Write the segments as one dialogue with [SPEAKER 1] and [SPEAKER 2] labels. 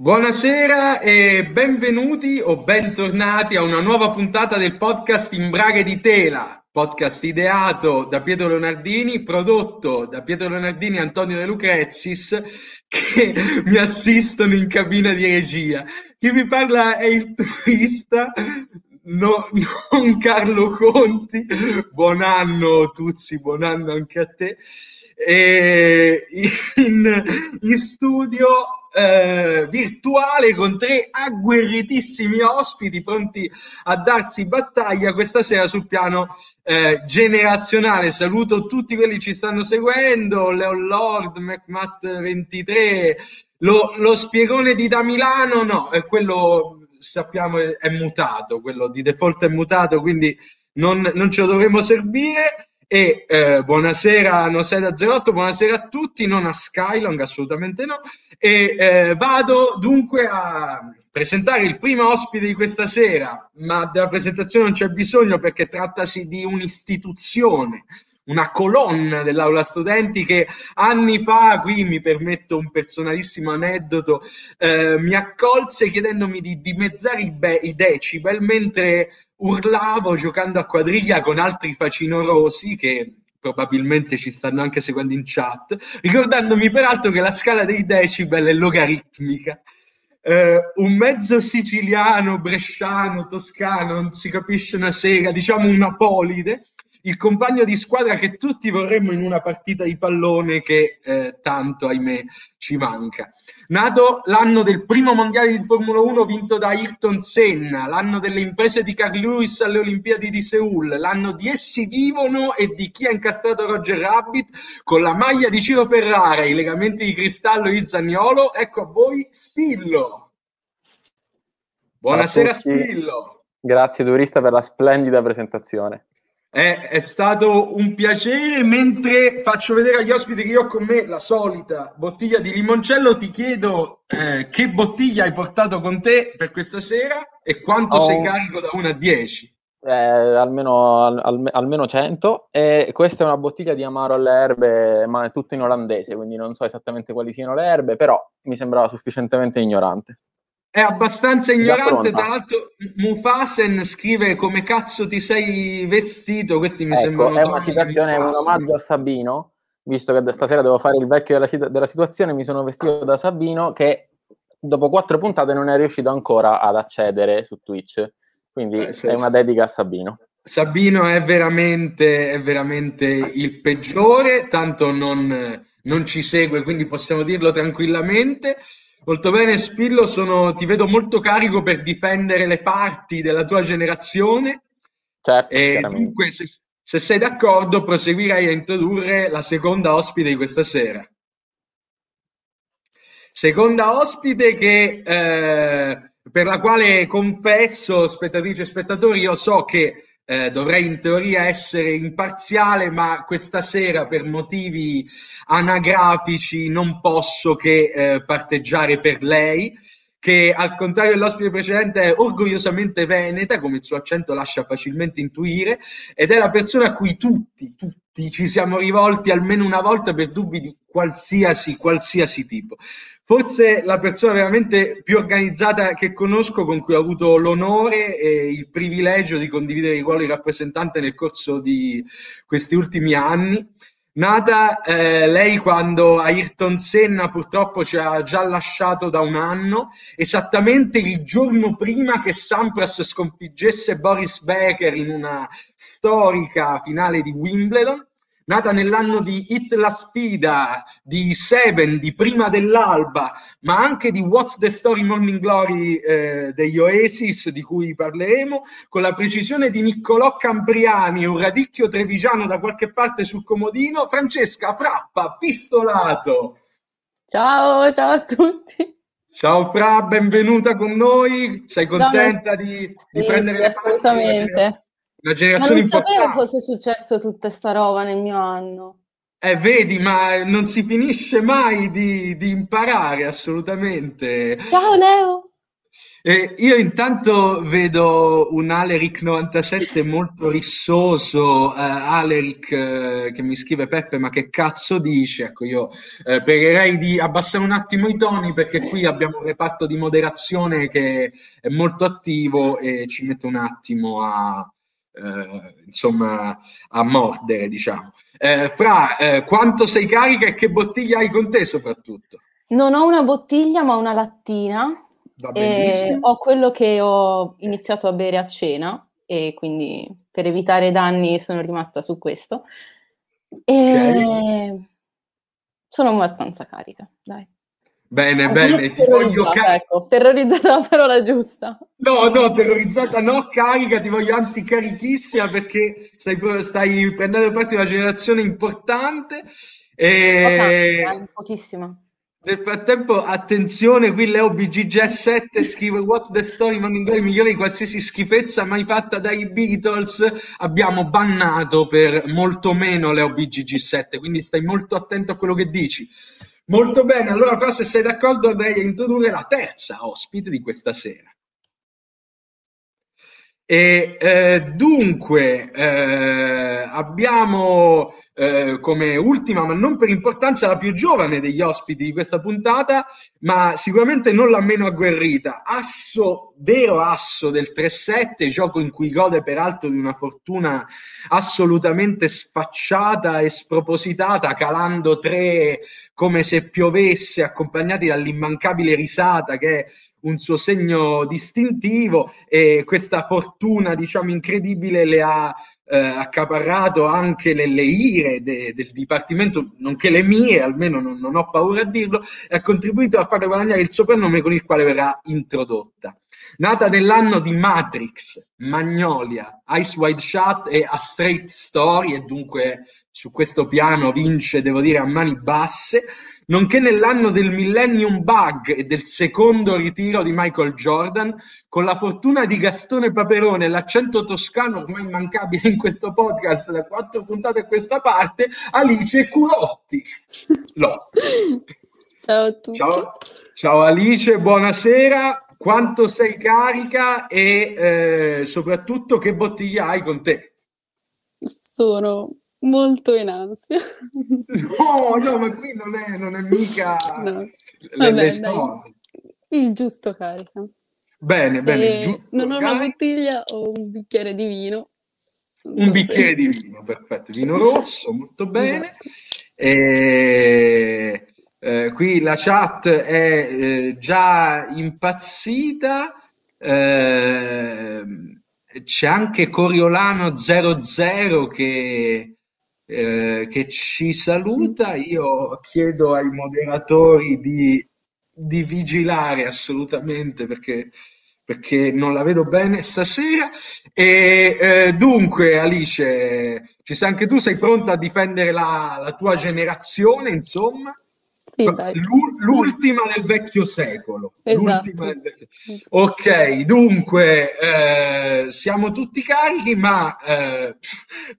[SPEAKER 1] Buonasera e benvenuti o bentornati a una nuova puntata del podcast In Braghe di Tela, podcast ideato da Pietro Leonardini, prodotto da Pietro Leonardini e Antonio De Lucrezis, che mi assistono in cabina di regia. Chi vi parla è il turista, no, non Carlo Conti. Buon anno Tuzzi, buon anno anche a te. E in, in studio eh, virtuale con tre agguerritissimi ospiti pronti a darsi battaglia questa sera sul piano eh, generazionale. Saluto tutti quelli che ci stanno seguendo, Leon Lord, McMatt23, lo, lo spiegone di da Milano, no, è quello sappiamo è, mutato, quello di default è mutato, quindi non, non ce lo dovremo servire. E eh, buonasera a Noseda 08, buonasera a tutti, non a Skylong, assolutamente no. E eh, vado dunque a presentare il primo ospite di questa sera, ma della presentazione non c'è bisogno perché trattasi di un'istituzione, una colonna dell'aula studenti che anni fa, qui mi permetto un personalissimo aneddoto, eh, mi accolse chiedendomi di dimezzare i, be- i decibel mentre urlavo giocando a quadriglia con altri facinorosi che probabilmente ci stanno anche seguendo in chat, ricordandomi peraltro che la scala dei decibel è logaritmica. Uh, un mezzo siciliano, bresciano, toscano, non si capisce una sega, diciamo una polide, il compagno di squadra che tutti vorremmo in una partita di pallone che eh, tanto, ahimè, ci manca. Nato l'anno del primo mondiale di Formula 1 vinto da Ayrton Senna, l'anno delle imprese di Carl Lewis alle Olimpiadi di Seoul, l'anno di Essi vivono e di chi ha incastrato Roger Rabbit con la maglia di Ciro Ferrara, i legamenti di cristallo di Zagnolo, ecco a voi Spillo. Buonasera Spillo.
[SPEAKER 2] Grazie Turista per la splendida presentazione.
[SPEAKER 1] È, è, stato un piacere. Mentre faccio vedere agli ospiti che io ho con me la solita bottiglia di limoncello, ti chiedo eh, che bottiglia hai portato con te per questa sera e quanto oh. sei carico da 1 a 10.
[SPEAKER 2] Eh, almeno, al, almeno 100 e questa è una bottiglia di amaro alle erbe ma è tutto in olandese quindi non so esattamente quali siano le erbe però mi sembrava sufficientemente ignorante
[SPEAKER 1] è abbastanza ignorante, tra l'altro Mufasen scrive come cazzo ti sei vestito, questi mi ecco, sembrano...
[SPEAKER 2] È una citazione, è un omaggio a Sabino, visto che stasera devo fare il vecchio della, della situazione, mi sono vestito da Sabino che dopo quattro puntate non è riuscito ancora ad accedere su Twitch, quindi eh, è una dedica a Sabino.
[SPEAKER 1] Sabino è veramente, è veramente il peggiore, tanto non, non ci segue, quindi possiamo dirlo tranquillamente. Molto bene, Spillo, sono, ti vedo molto carico per difendere le parti della tua generazione.
[SPEAKER 2] Certo,
[SPEAKER 1] e dunque, se, se, sei d'accordo, proseguirei a introdurre la seconda ospite di questa sera. Seconda ospite che, eh, per la quale confesso, spettatrici e spettatori, io so che eh, dovrei in teoria essere imparziale, ma questa sera per motivi anagrafici non posso che eh, parteggiare per lei, che al contrario dell'ospite precedente è orgogliosamente veneta, come il suo accento lascia facilmente intuire, ed è la persona a cui tutti, tutti ci siamo rivolti almeno una volta per dubbi di qualsiasi, qualsiasi tipo. Forse la persona veramente più organizzata che conosco, con cui ho avuto l'onore e il privilegio di condividere il ruolo di rappresentante nel corso di questi ultimi anni. Nata eh, lei quando Ayrton Senna purtroppo ci ha già lasciato da un anno, esattamente il giorno prima che Sampras sconfiggesse Boris Becker in una storica finale di Wimbledon nata nell'anno di Hit la sfida, di Seven, di Prima dell'Alba, ma anche di What's the Story Morning Glory eh, degli Oasis, di cui parleremo, con la precisione di Niccolò Cambriani un radicchio trevigiano da qualche parte sul comodino, Francesca Frappa, pistolato.
[SPEAKER 3] Ciao, ciao a tutti.
[SPEAKER 1] Ciao Fra, benvenuta con noi. Sei contenta no, di,
[SPEAKER 3] di
[SPEAKER 1] sì, prendere
[SPEAKER 3] sì, assolutamente.
[SPEAKER 1] Una generazione
[SPEAKER 3] ma non
[SPEAKER 1] importante.
[SPEAKER 3] sapevo fosse successo tutta sta roba nel mio anno.
[SPEAKER 1] Eh, vedi, ma non si finisce mai di, di imparare assolutamente.
[SPEAKER 3] Ciao Leo!
[SPEAKER 1] Eh, io intanto vedo un Aleric 97 molto rissoso, eh, Aleric eh, che mi scrive Peppe ma che cazzo dice? Ecco io eh, pregherei di abbassare un attimo i toni perché qui abbiamo un reparto di moderazione che è molto attivo e ci mette un attimo a, eh, insomma, a mordere diciamo. Eh, fra quanto sei carica e che bottiglia hai con te soprattutto?
[SPEAKER 3] Non ho una bottiglia ma una lattina e ho quello che ho iniziato a bere a cena e quindi per evitare danni sono rimasta su questo. E okay. sono abbastanza carica, dai.
[SPEAKER 1] Bene, ah, bene, ti voglio
[SPEAKER 3] carica. Ecco, terrorizzata è la parola giusta.
[SPEAKER 1] No, no, terrorizzata no, carica, ti voglio anzi carichissima perché stai, stai prendendo parte di una generazione importante. E...
[SPEAKER 3] Okay, pochissima.
[SPEAKER 1] Nel frattempo, attenzione, qui Leo BGG7 scrive What's the story Morning Glory migliore di qualsiasi schifezza mai fatta dai Beatles. Abbiamo bannato per molto meno Leo BGG7, quindi stai molto attento a quello che dici. Molto bene, allora se sei d'accordo andrei a introdurre la terza ospite di questa sera. E eh, dunque eh, abbiamo eh, come ultima, ma non per importanza, la più giovane degli ospiti di questa puntata, ma sicuramente non la meno agguerrita. Asso, vero asso del 3-7, gioco in cui gode peraltro di una fortuna assolutamente sfacciata e spropositata, calando tre come se piovesse, accompagnati dall'immancabile risata che è un suo segno distintivo e questa fortuna, diciamo, incredibile le ha eh, accaparrato anche le, le ire de, del Dipartimento, nonché le mie, almeno non, non, ho paura a dirlo, e ha contribuito a farle guadagnare il soprannome con il quale verrà introdotta. Nata nell'anno di Matrix, Magnolia, Ice Wide Shut e A Straight Story, e dunque su questo piano vince, devo dire, a mani basse, nonché nell'anno del Millennium Bug e del secondo ritiro di Michael Jordan, con la fortuna di Gastone Paperone l'accento toscano ormai immancabile in questo podcast da quattro puntate a questa parte, Alice Culotti.
[SPEAKER 3] Ciao a tutti.
[SPEAKER 1] Ciao, ciao Alice, buonasera. Quanto sei carica e eh, soprattutto che bottiglia hai con te?
[SPEAKER 4] Sono molto in ansia.
[SPEAKER 1] No, no, ma qui non è, non è mica no. le,
[SPEAKER 4] Vabbè, le il giusto carica.
[SPEAKER 1] Bene, bene. Giusto
[SPEAKER 4] non ho una bottiglia, ho un bicchiere di vino.
[SPEAKER 1] Un bicchiere di vino, perfetto. Vino rosso, molto bene. E, eh, qui la chat è eh, già impazzita. Eh, c'è anche Coriolano 00 che eh, che ci saluta. Io chiedo ai moderatori di, di vigilare assolutamente perché, perché, non la vedo bene stasera. E eh, dunque, Alice, ci sei anche tu? Sei pronta a difendere la, la tua generazione, insomma?
[SPEAKER 4] Sì,
[SPEAKER 1] l'ultima del vecchio secolo.
[SPEAKER 4] Esatto.
[SPEAKER 1] Vecchio... Ok, dunque eh, siamo tutti carichi, ma eh,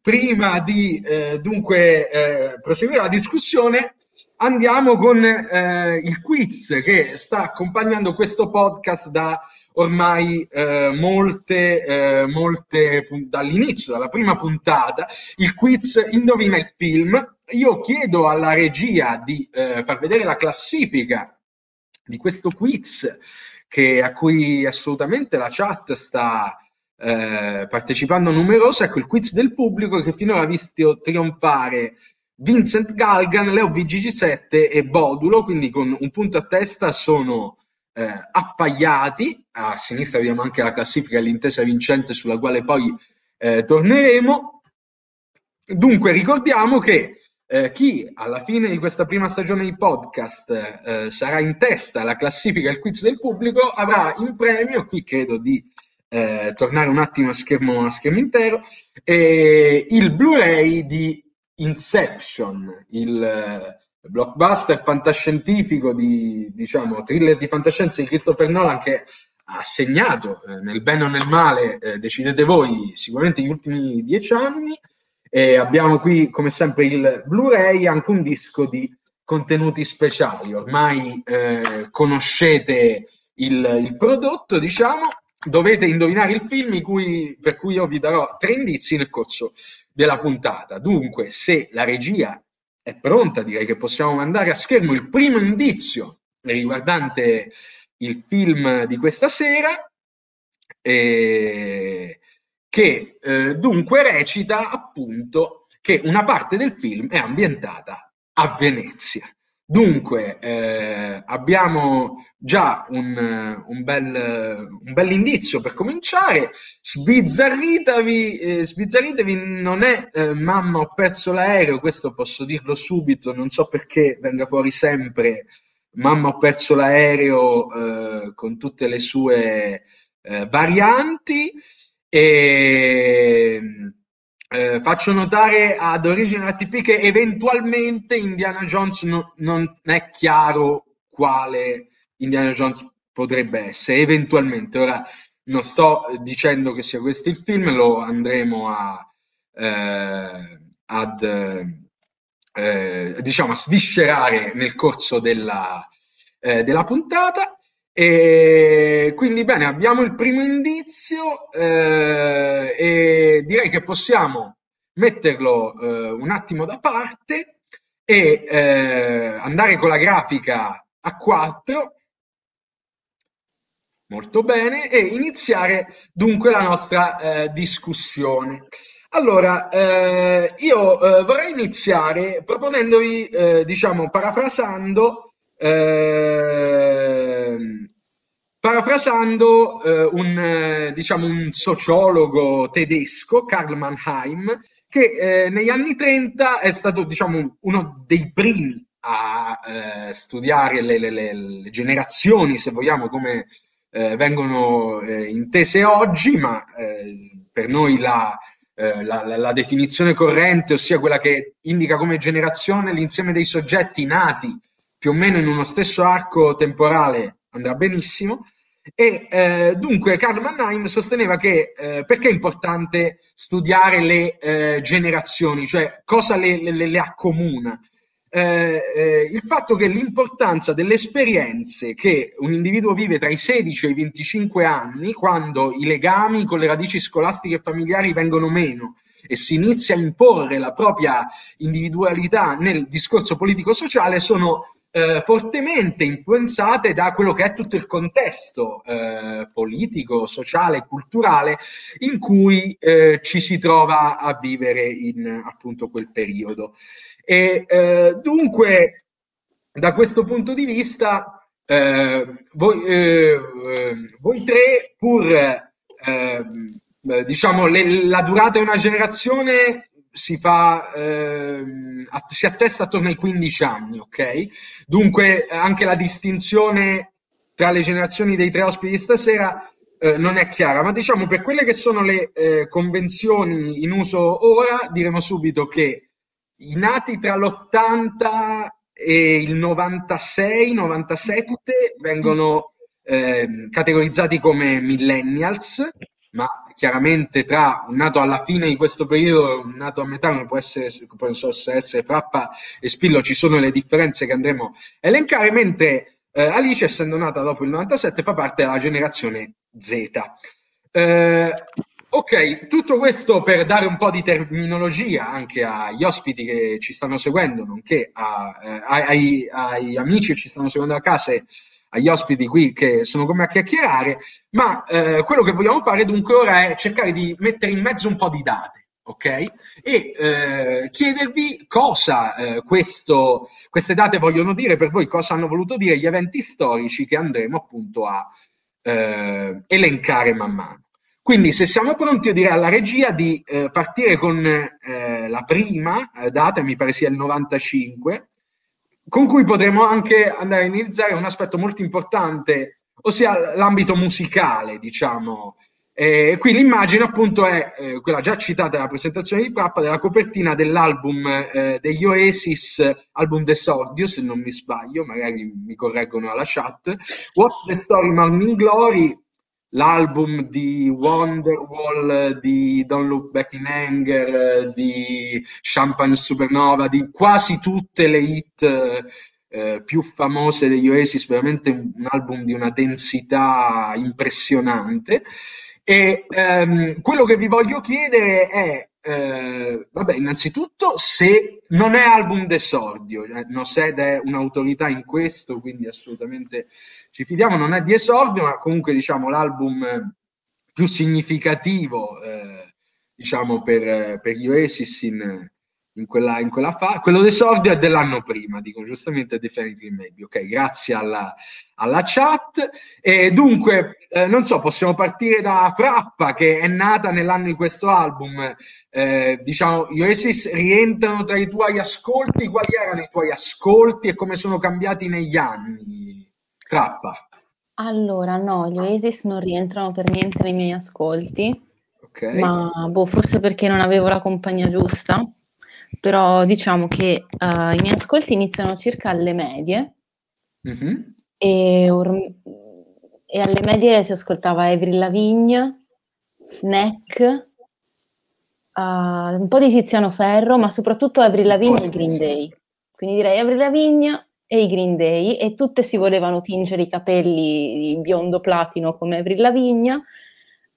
[SPEAKER 1] prima di eh, dunque eh, proseguire la discussione, andiamo con eh, il quiz che sta accompagnando questo podcast da ormai eh, molte, eh, molte dall'inizio, dalla prima puntata, il quiz Indovina il film. Io chiedo alla regia di eh, far vedere la classifica di questo quiz che, a cui assolutamente la chat sta eh, partecipando numerosa. Ecco il quiz del pubblico che finora ha visto trionfare Vincent Galgan, Leo BGG7 e Bodulo, quindi con un punto a testa sono eh, appaiati. A sinistra vediamo anche la classifica e l'intesa vincente sulla quale poi eh, torneremo. Dunque ricordiamo che eh, chi alla fine di questa prima stagione di podcast eh, sarà in testa alla classifica al quiz del pubblico avrà in premio, qui credo di eh, tornare un attimo a schermo, a schermo intero, il Blu-ray di Inception, il blockbuster fantascientifico di, diciamo, thriller di fantascienza di Christopher Nolan che ha segnato eh, nel bene o nel male, eh, decidete voi, sicuramente gli ultimi dieci anni. E abbiamo qui, come sempre, il Blu-ray, anche un disco di contenuti speciali. Ormai eh, conoscete il, il prodotto, diciamo, dovete indovinare il film cui, per cui io vi darò tre indizi nel corso della puntata. Dunque, se la regia è pronta, direi che possiamo mandare a schermo il primo indizio riguardante il film di questa sera, eh, che eh, dunque recita appunto che una parte del film è ambientata a Venezia. Dunque, eh, abbiamo già un, un, bel, un bel indizio per cominciare. Sbizzarritevi, eh, sbizzarritevi non è eh, mamma ho perso l'aereo, questo posso dirlo subito, non so perché venga fuori sempre mamma ho perso l'aereo eh, con tutte le sue eh, varianti. E, eh, faccio notare ad Origin ATP che eventualmente Indiana Jones no, non è chiaro quale Indiana Jones potrebbe essere, eventualmente. Ora non sto dicendo che sia questo il film, lo andremo a, eh, ad, eh, diciamo, a sviscerare nel corso della, eh, della puntata. E quindi bene, abbiamo il primo indizio eh, e direi che possiamo metterlo eh, un attimo da parte e eh, andare con la grafica a 4 molto bene e iniziare dunque la nostra eh, discussione. Allora, eh, io eh, vorrei iniziare proponendovi, diciamo, parafrasando eh, parafrasando eh, un, eh, diciamo, un sociologo tedesco, Karl Mannheim, che eh, negli anni 30 è stato diciamo, uno dei primi a eh, studiare le, le, le, generazioni, se vogliamo, come eh, vengono intese oggi, ma per noi la, la, la, definizione corrente, ossia quella che indica come generazione l'insieme dei soggetti nati più o meno in uno stesso arco temporale andrà benissimo. E eh, dunque Karl Mannheim sosteneva che eh, perché è importante studiare le eh, generazioni, cioè cosa le, le, le accomuna. Eh, eh, il fatto che l'importanza delle esperienze che un individuo vive tra i 16 e i 25 anni, quando i legami con le radici scolastiche e familiari vengono meno e si inizia a imporre la propria individualità nel discorso politico-sociale, sono eh, fortemente influenzate da quello che è tutto il contesto eh, politico, sociale, culturale in cui eh, ci si trova a vivere in appunto quel periodo. E eh, dunque, da questo punto di vista, eh, voi, eh, voi, tre, pur diciamo le, la durata di una generazione si fa, eh, si attesta attorno ai 15 anni, ok? Dunque anche la distinzione tra le generazioni dei tre ospiti stasera eh, non è chiara, ma diciamo per quelle che sono le eh, convenzioni in uso ora, diremo subito che i nati tra l'80 e il 96-97 vengono ehm, categorizzati come millennials, ma chiaramente tra un nato alla fine di questo periodo e un nato a metà come può essere, possono essere Frappa e Spillo, ci sono le differenze che andremo a elencare, mentre eh, Alice, essendo nata dopo il 97, fa parte della generazione Z. Eh, ok, tutto questo per dare un po' di terminologia anche agli ospiti che ci stanno seguendo, nonché a, eh, ai, ai, amici che ci stanno seguendo a casa e agli ospiti qui che sono come a chiacchierare, ma eh, quello che vogliamo fare dunque ora è cercare di mettere in mezzo un po' di date, ok? E eh, chiedervi cosa eh, questo, queste date vogliono dire per voi, cosa hanno voluto dire gli eventi storici che andremo appunto a eh, elencare man mano. Quindi se siamo pronti, io direi alla regia di eh, partire con eh, la prima data, mi pare sia il 95, con cui potremo anche andare a analizzare un aspetto molto importante, ossia l'ambito musicale, diciamo. E qui l'immagine appunto è eh, quella già citata nella presentazione di Prappa della copertina dell'album eh, degli Oasis, album d'esordio se non mi sbaglio, magari mi correggono alla chat, What's the Story Morning Glory, l'album di Wonderwall, di Don't Look Back in Anger, di Champagne Supernova, di quasi tutte le hit eh, più famose degli Oasis, veramente un, album di una densità impressionante. E ehm, quello che vi voglio chiedere è, eh, vabbè, innanzitutto se non è album d'esordio, eh, Nosed è un'autorità in questo, quindi assolutamente ci fidiamo, non è di esordio, ma comunque diciamo l'album più significativo, eh, diciamo, per, per gli Oasis in, in quella, in quella fase. Quello d'esordio è dell'anno prima, dico giustamente Definitely Maybe. Ok, grazie alla, alla chat. E dunque, eh, non so, possiamo partire da Frappa, che è nata nell'anno di questo album. Eh, diciamo, gli Oasis rientrano tra i tuoi ascolti. Quali erano i tuoi ascolti e come sono cambiati negli anni? Frappa.
[SPEAKER 3] Allora, no, gli Oasis non rientrano per niente nei miei ascolti. Okay. Ma boh, forse perché non avevo la compagnia giusta però diciamo che uh, i miei ascolti iniziano circa alle medie mm-hmm. e, or- e, alle medie si ascoltava Avril Lavigne, Neck, uh, un po' di Tiziano Ferro, ma soprattutto Avril Lavigne e Green Day. Quindi direi Avril Lavigne e i Green Day e tutte si volevano tingere i capelli di biondo platino come Avril Lavigne uh,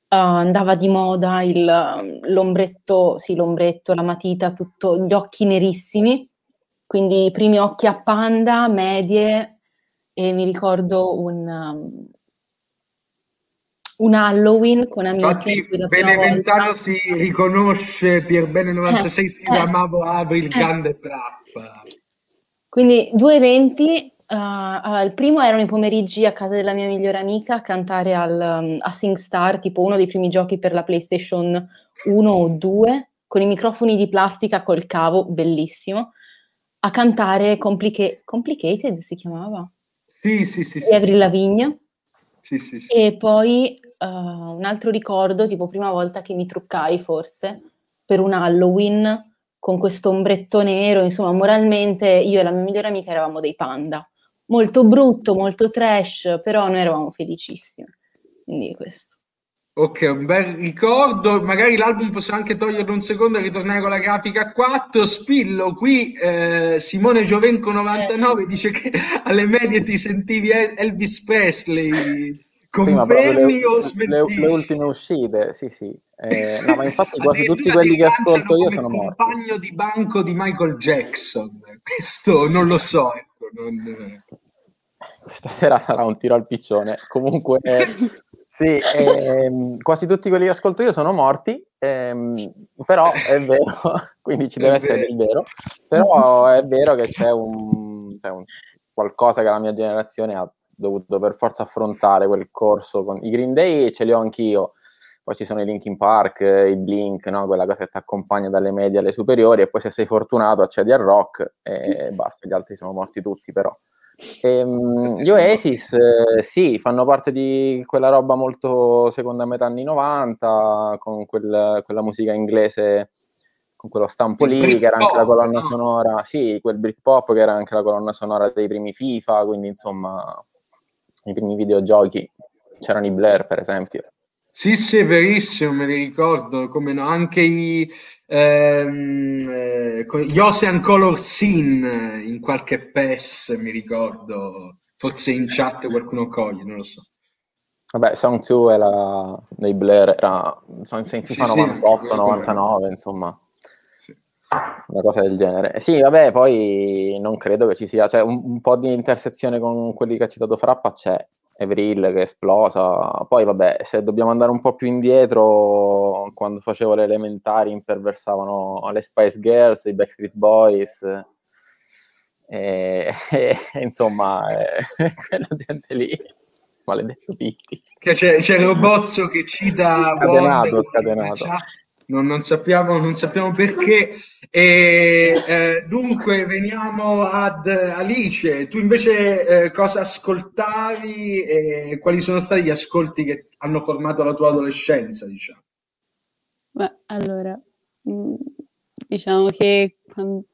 [SPEAKER 3] andava di moda il, l'ombretto, sì, l'ombretto, la matita, tutto, gli occhi nerissimi, quindi i primi occhi a panda, medie, e mi ricordo un, um, un Halloween con amiche.
[SPEAKER 1] Infatti Beneventano si riconosce per bene 96 eh, si eh, amavo Avril, eh. grande trappa.
[SPEAKER 3] Quindi due eventi Uh, il primo erano i pomeriggi a casa della mia migliore amica a cantare al, um, a SingStar, tipo uno dei primi giochi per la PlayStation 1 o 2, con i microfoni di plastica col cavo, bellissimo, a cantare Complica- Complicated si chiamava?
[SPEAKER 1] Sì, sì, sì.
[SPEAKER 3] Di Avril Lavigne.
[SPEAKER 1] Sì, sì, sì.
[SPEAKER 3] E poi uh, un altro ricordo, tipo prima volta che mi truccai forse, per un Halloween con questo ombretto nero, insomma, moralmente io e la mia migliore amica eravamo dei panda molto brutto, molto trash, però noi eravamo felicissimi. Quindi questo.
[SPEAKER 1] Ok, un bel ricordo. Magari l'album possiamo anche toglierlo un secondo e ritornare con la grafica a 4. Spillo, qui eh, Simone Giovenco 99 eh, sì. dice che alle medie ti sentivi Elvis Presley. Confermi sì, o
[SPEAKER 2] smetti? Le, le, ultime uscite, sì, sì. Eh, no, ma infatti quasi tutti quelli che ascolto io sono morti.
[SPEAKER 1] compagno di banco di Michael Jackson. Questo non lo so. Ecco, non
[SPEAKER 2] questa sera sarà un tiro al piccione. Comunque, eh, sì, ehm, quasi tutti quelli che ascolto io sono morti, ehm, però è vero, quindi ci deve essere il vero, però è vero che c'è un, c'è un, qualcosa che la mia generazione ha dovuto per forza affrontare quel corso con i Green Day, ce li ho anch'io. Poi ci sono i Linkin Park, i Blink, no? quella cosa che ti accompagna dalle medie alle superiori, e poi se sei fortunato accedi al rock e basta, gli altri sono morti tutti però. Ehm, gli Oasis, eh, sì, fanno parte di quella roba molto seconda metà anni 90, con quel, quella musica inglese, con quello stampo lì, che era anche la colonna no? sonora, sì, quel Britpop che era anche la colonna sonora dei primi FIFA, quindi insomma, i primi videogiochi, c'erano i Blair per esempio.
[SPEAKER 1] Sì, sì, è verissimo, me li ricordo, come no, anche i, ehm, eh, gli Ocean Color Scene in qualche PES, mi ricordo, forse in chat qualcuno coglie, non lo so.
[SPEAKER 2] Vabbè, Song 2 era, dei Blair era in FIFA sì, 98, sì, 99, insomma. Una cosa del genere. Sì, vabbè, poi non credo che ci sia, cioè un, un po' di intersezione con quelli che ha citato Frappa c'è, Avril che è esplosa. Poi, vabbè, se dobbiamo andare un po' più indietro, quando facevo le elementari imperversavano le Spice Girls, i Backstreet Boys, e, e insomma, eh, quella gente lì, maledetto Pitti.
[SPEAKER 1] C'è, c'è il robozzo che cita
[SPEAKER 2] scatenato, scatenato
[SPEAKER 1] non, non, sappiamo, non sappiamo, perché. E, eh, dunque, veniamo ad Alice. Tu invece eh, cosa ascoltavi e quali sono stati gli ascolti che hanno formato la tua adolescenza, diciamo?
[SPEAKER 4] Beh, allora, mm, diciamo che quando,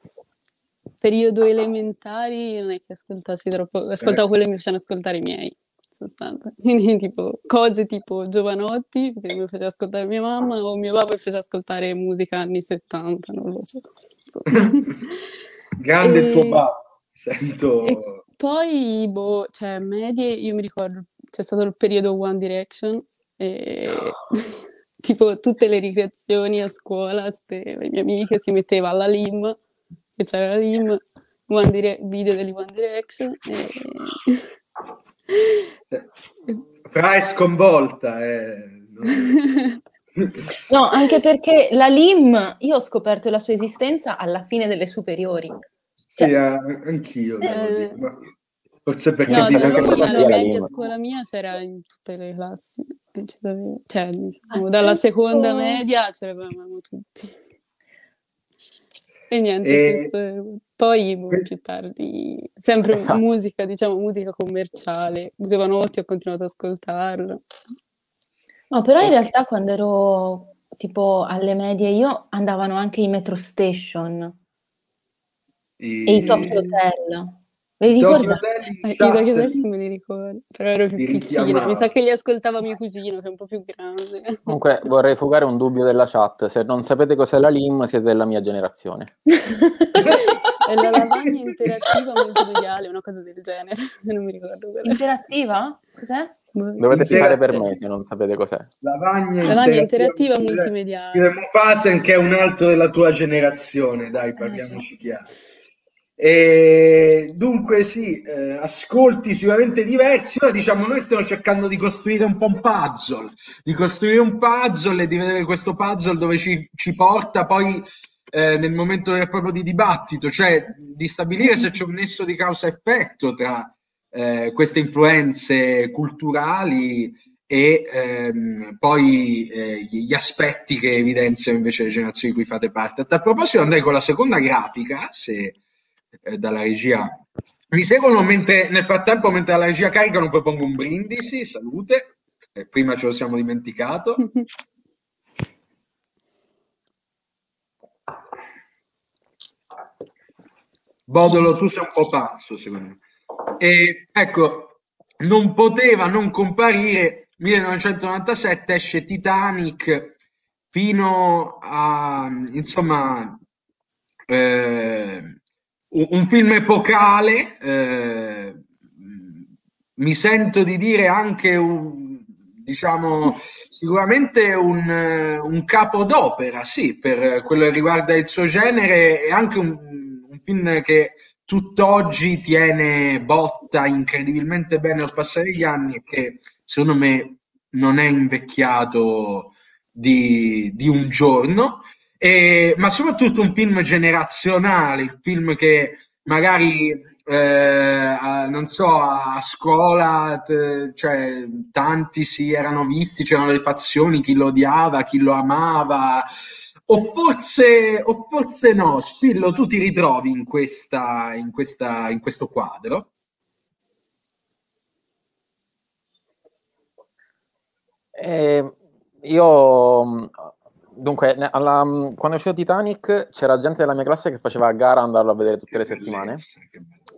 [SPEAKER 4] periodo elementari non è che ascoltassi troppo, ascoltavo eh. quello che mi facevano ascoltare i miei sostanza. Quindi tipo cose tipo Giovanotti, che mi faceva ascoltare mia mamma, o mio papà mi faceva ascoltare musica anni 70, non lo so.
[SPEAKER 1] Grande e... tuo babbo, Sento...
[SPEAKER 4] E poi, boh, cioè, medie, io mi ricordo, c'è stato il periodo One Direction, e tipo tutte le ricreazioni a scuola, tutte le mie amiche si metteva alla LIM, che c'era la LIM, One Dire- video degli One Direction. E...
[SPEAKER 1] Fra è sconvolta. Eh.
[SPEAKER 3] No, anche perché la LIM, io ho scoperto la sua esistenza alla fine delle superiori.
[SPEAKER 1] Cioè, sì, anch'io. Eh... Forse perché
[SPEAKER 4] no,
[SPEAKER 1] vive
[SPEAKER 4] la, la, media scuola mia c'era in tutte le classi, cioè diciamo, dalla seconda media ce l'avevamo tutti. E niente, e... Questo, poi boh, più tardi, sempre esatto. musica, diciamo musica commerciale, Buonanotte ho continuato ad ascoltarla.
[SPEAKER 3] No, però in realtà quando ero tipo alle medie io andavano anche i metro station e, e i Tokyo Hotel. Ve li ricordate?
[SPEAKER 4] Eh, I Tokyo Hotel me li ricordo, però ero più piccina. Mi sa che li ascoltava mio cugino, che è un po' più grande.
[SPEAKER 2] Comunque vorrei fugare un dubbio della chat. Se non sapete cos'è la LIM, siete della mia generazione.
[SPEAKER 4] è la lavagna interattiva multimediale, una cosa del genere. Non mi ricordo.
[SPEAKER 3] Quella. Interattiva? Cos'è?
[SPEAKER 2] Dovete spiegare per me se non sapete cos'è.
[SPEAKER 1] Lavagna,
[SPEAKER 4] lavagna interattiva, interattiva multimediale.
[SPEAKER 1] Mufasen che è un altro della tua generazione, dai, parliamoci eh, sì. chiaro. E dunque sì, eh, ascolti sicuramente diversi. Ora diciamo, noi stiamo cercando di costruire un po' un puzzle, di costruire un puzzle e di vedere questo puzzle dove ci, ci porta poi eh, nel momento proprio di dibattito, cioè di stabilire se c'è un nesso di causa-effetto tra eh, queste influenze culturali e ehm, poi eh, gli aspetti che evidenziano invece le generazioni di cui fate parte. A tal proposito andrei con la seconda grafica, se eh, dalla regia mi seguono mentre nel frattempo mentre la regia caricano propongo un brindisi salute eh, prima ce lo siamo dimenticato Bodolo tu sei un po' pazzo secondo me e ecco non poteva non comparire 1997 esce Titanic fino a insomma eh, un film epocale, eh, mi sento di dire anche un, diciamo, sicuramente un, un capodopera, sì, per quello che riguarda il suo genere, e anche un, film che tutt'oggi tiene botta incredibilmente bene al passare degli anni e che secondo me non è invecchiato di, di un giorno. E, ma soprattutto un film generazionale, il film che magari eh, a, non so, a scuola t- cioè, tanti si erano visti, c'erano le fazioni, chi lo odiava, chi lo amava. O forse, o forse no, Spillo, tu ti ritrovi in, questa, in, questa, in questo quadro?
[SPEAKER 2] Eh, io Dunque, alla, quando è uscito Titanic c'era gente della mia classe che faceva a gara andarlo a vedere tutte le settimane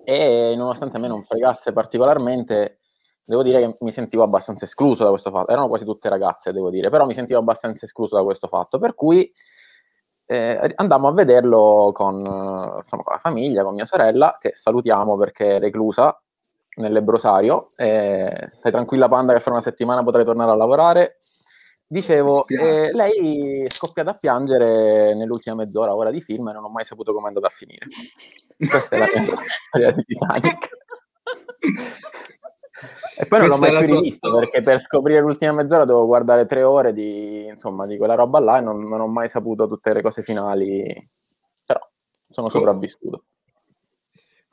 [SPEAKER 2] e nonostante a me non fregasse particolarmente, devo dire che mi sentivo abbastanza escluso da questo fatto. Erano quasi tutte ragazze, devo dire, però mi sentivo abbastanza escluso da questo fatto, per cui eh, andammo a vederlo con, insomma, con la famiglia, con mia sorella, che salutiamo perché è reclusa nel lebrosario. Eh, stai tranquilla Panda che fra una settimana potrai tornare a lavorare Dicevo, eh, lei è scoppiata a piangere nell'ultima mezz'ora, ora di film e non ho mai saputo come è andata a finire. Questa è la mia storia di Titanic. e poi non l'ho mai più rivisto perché per scoprire l'ultima mezz'ora devo guardare tre ore di, insomma, di quella roba là e non, non ho mai saputo tutte le cose finali. Però sono sopravvissuto.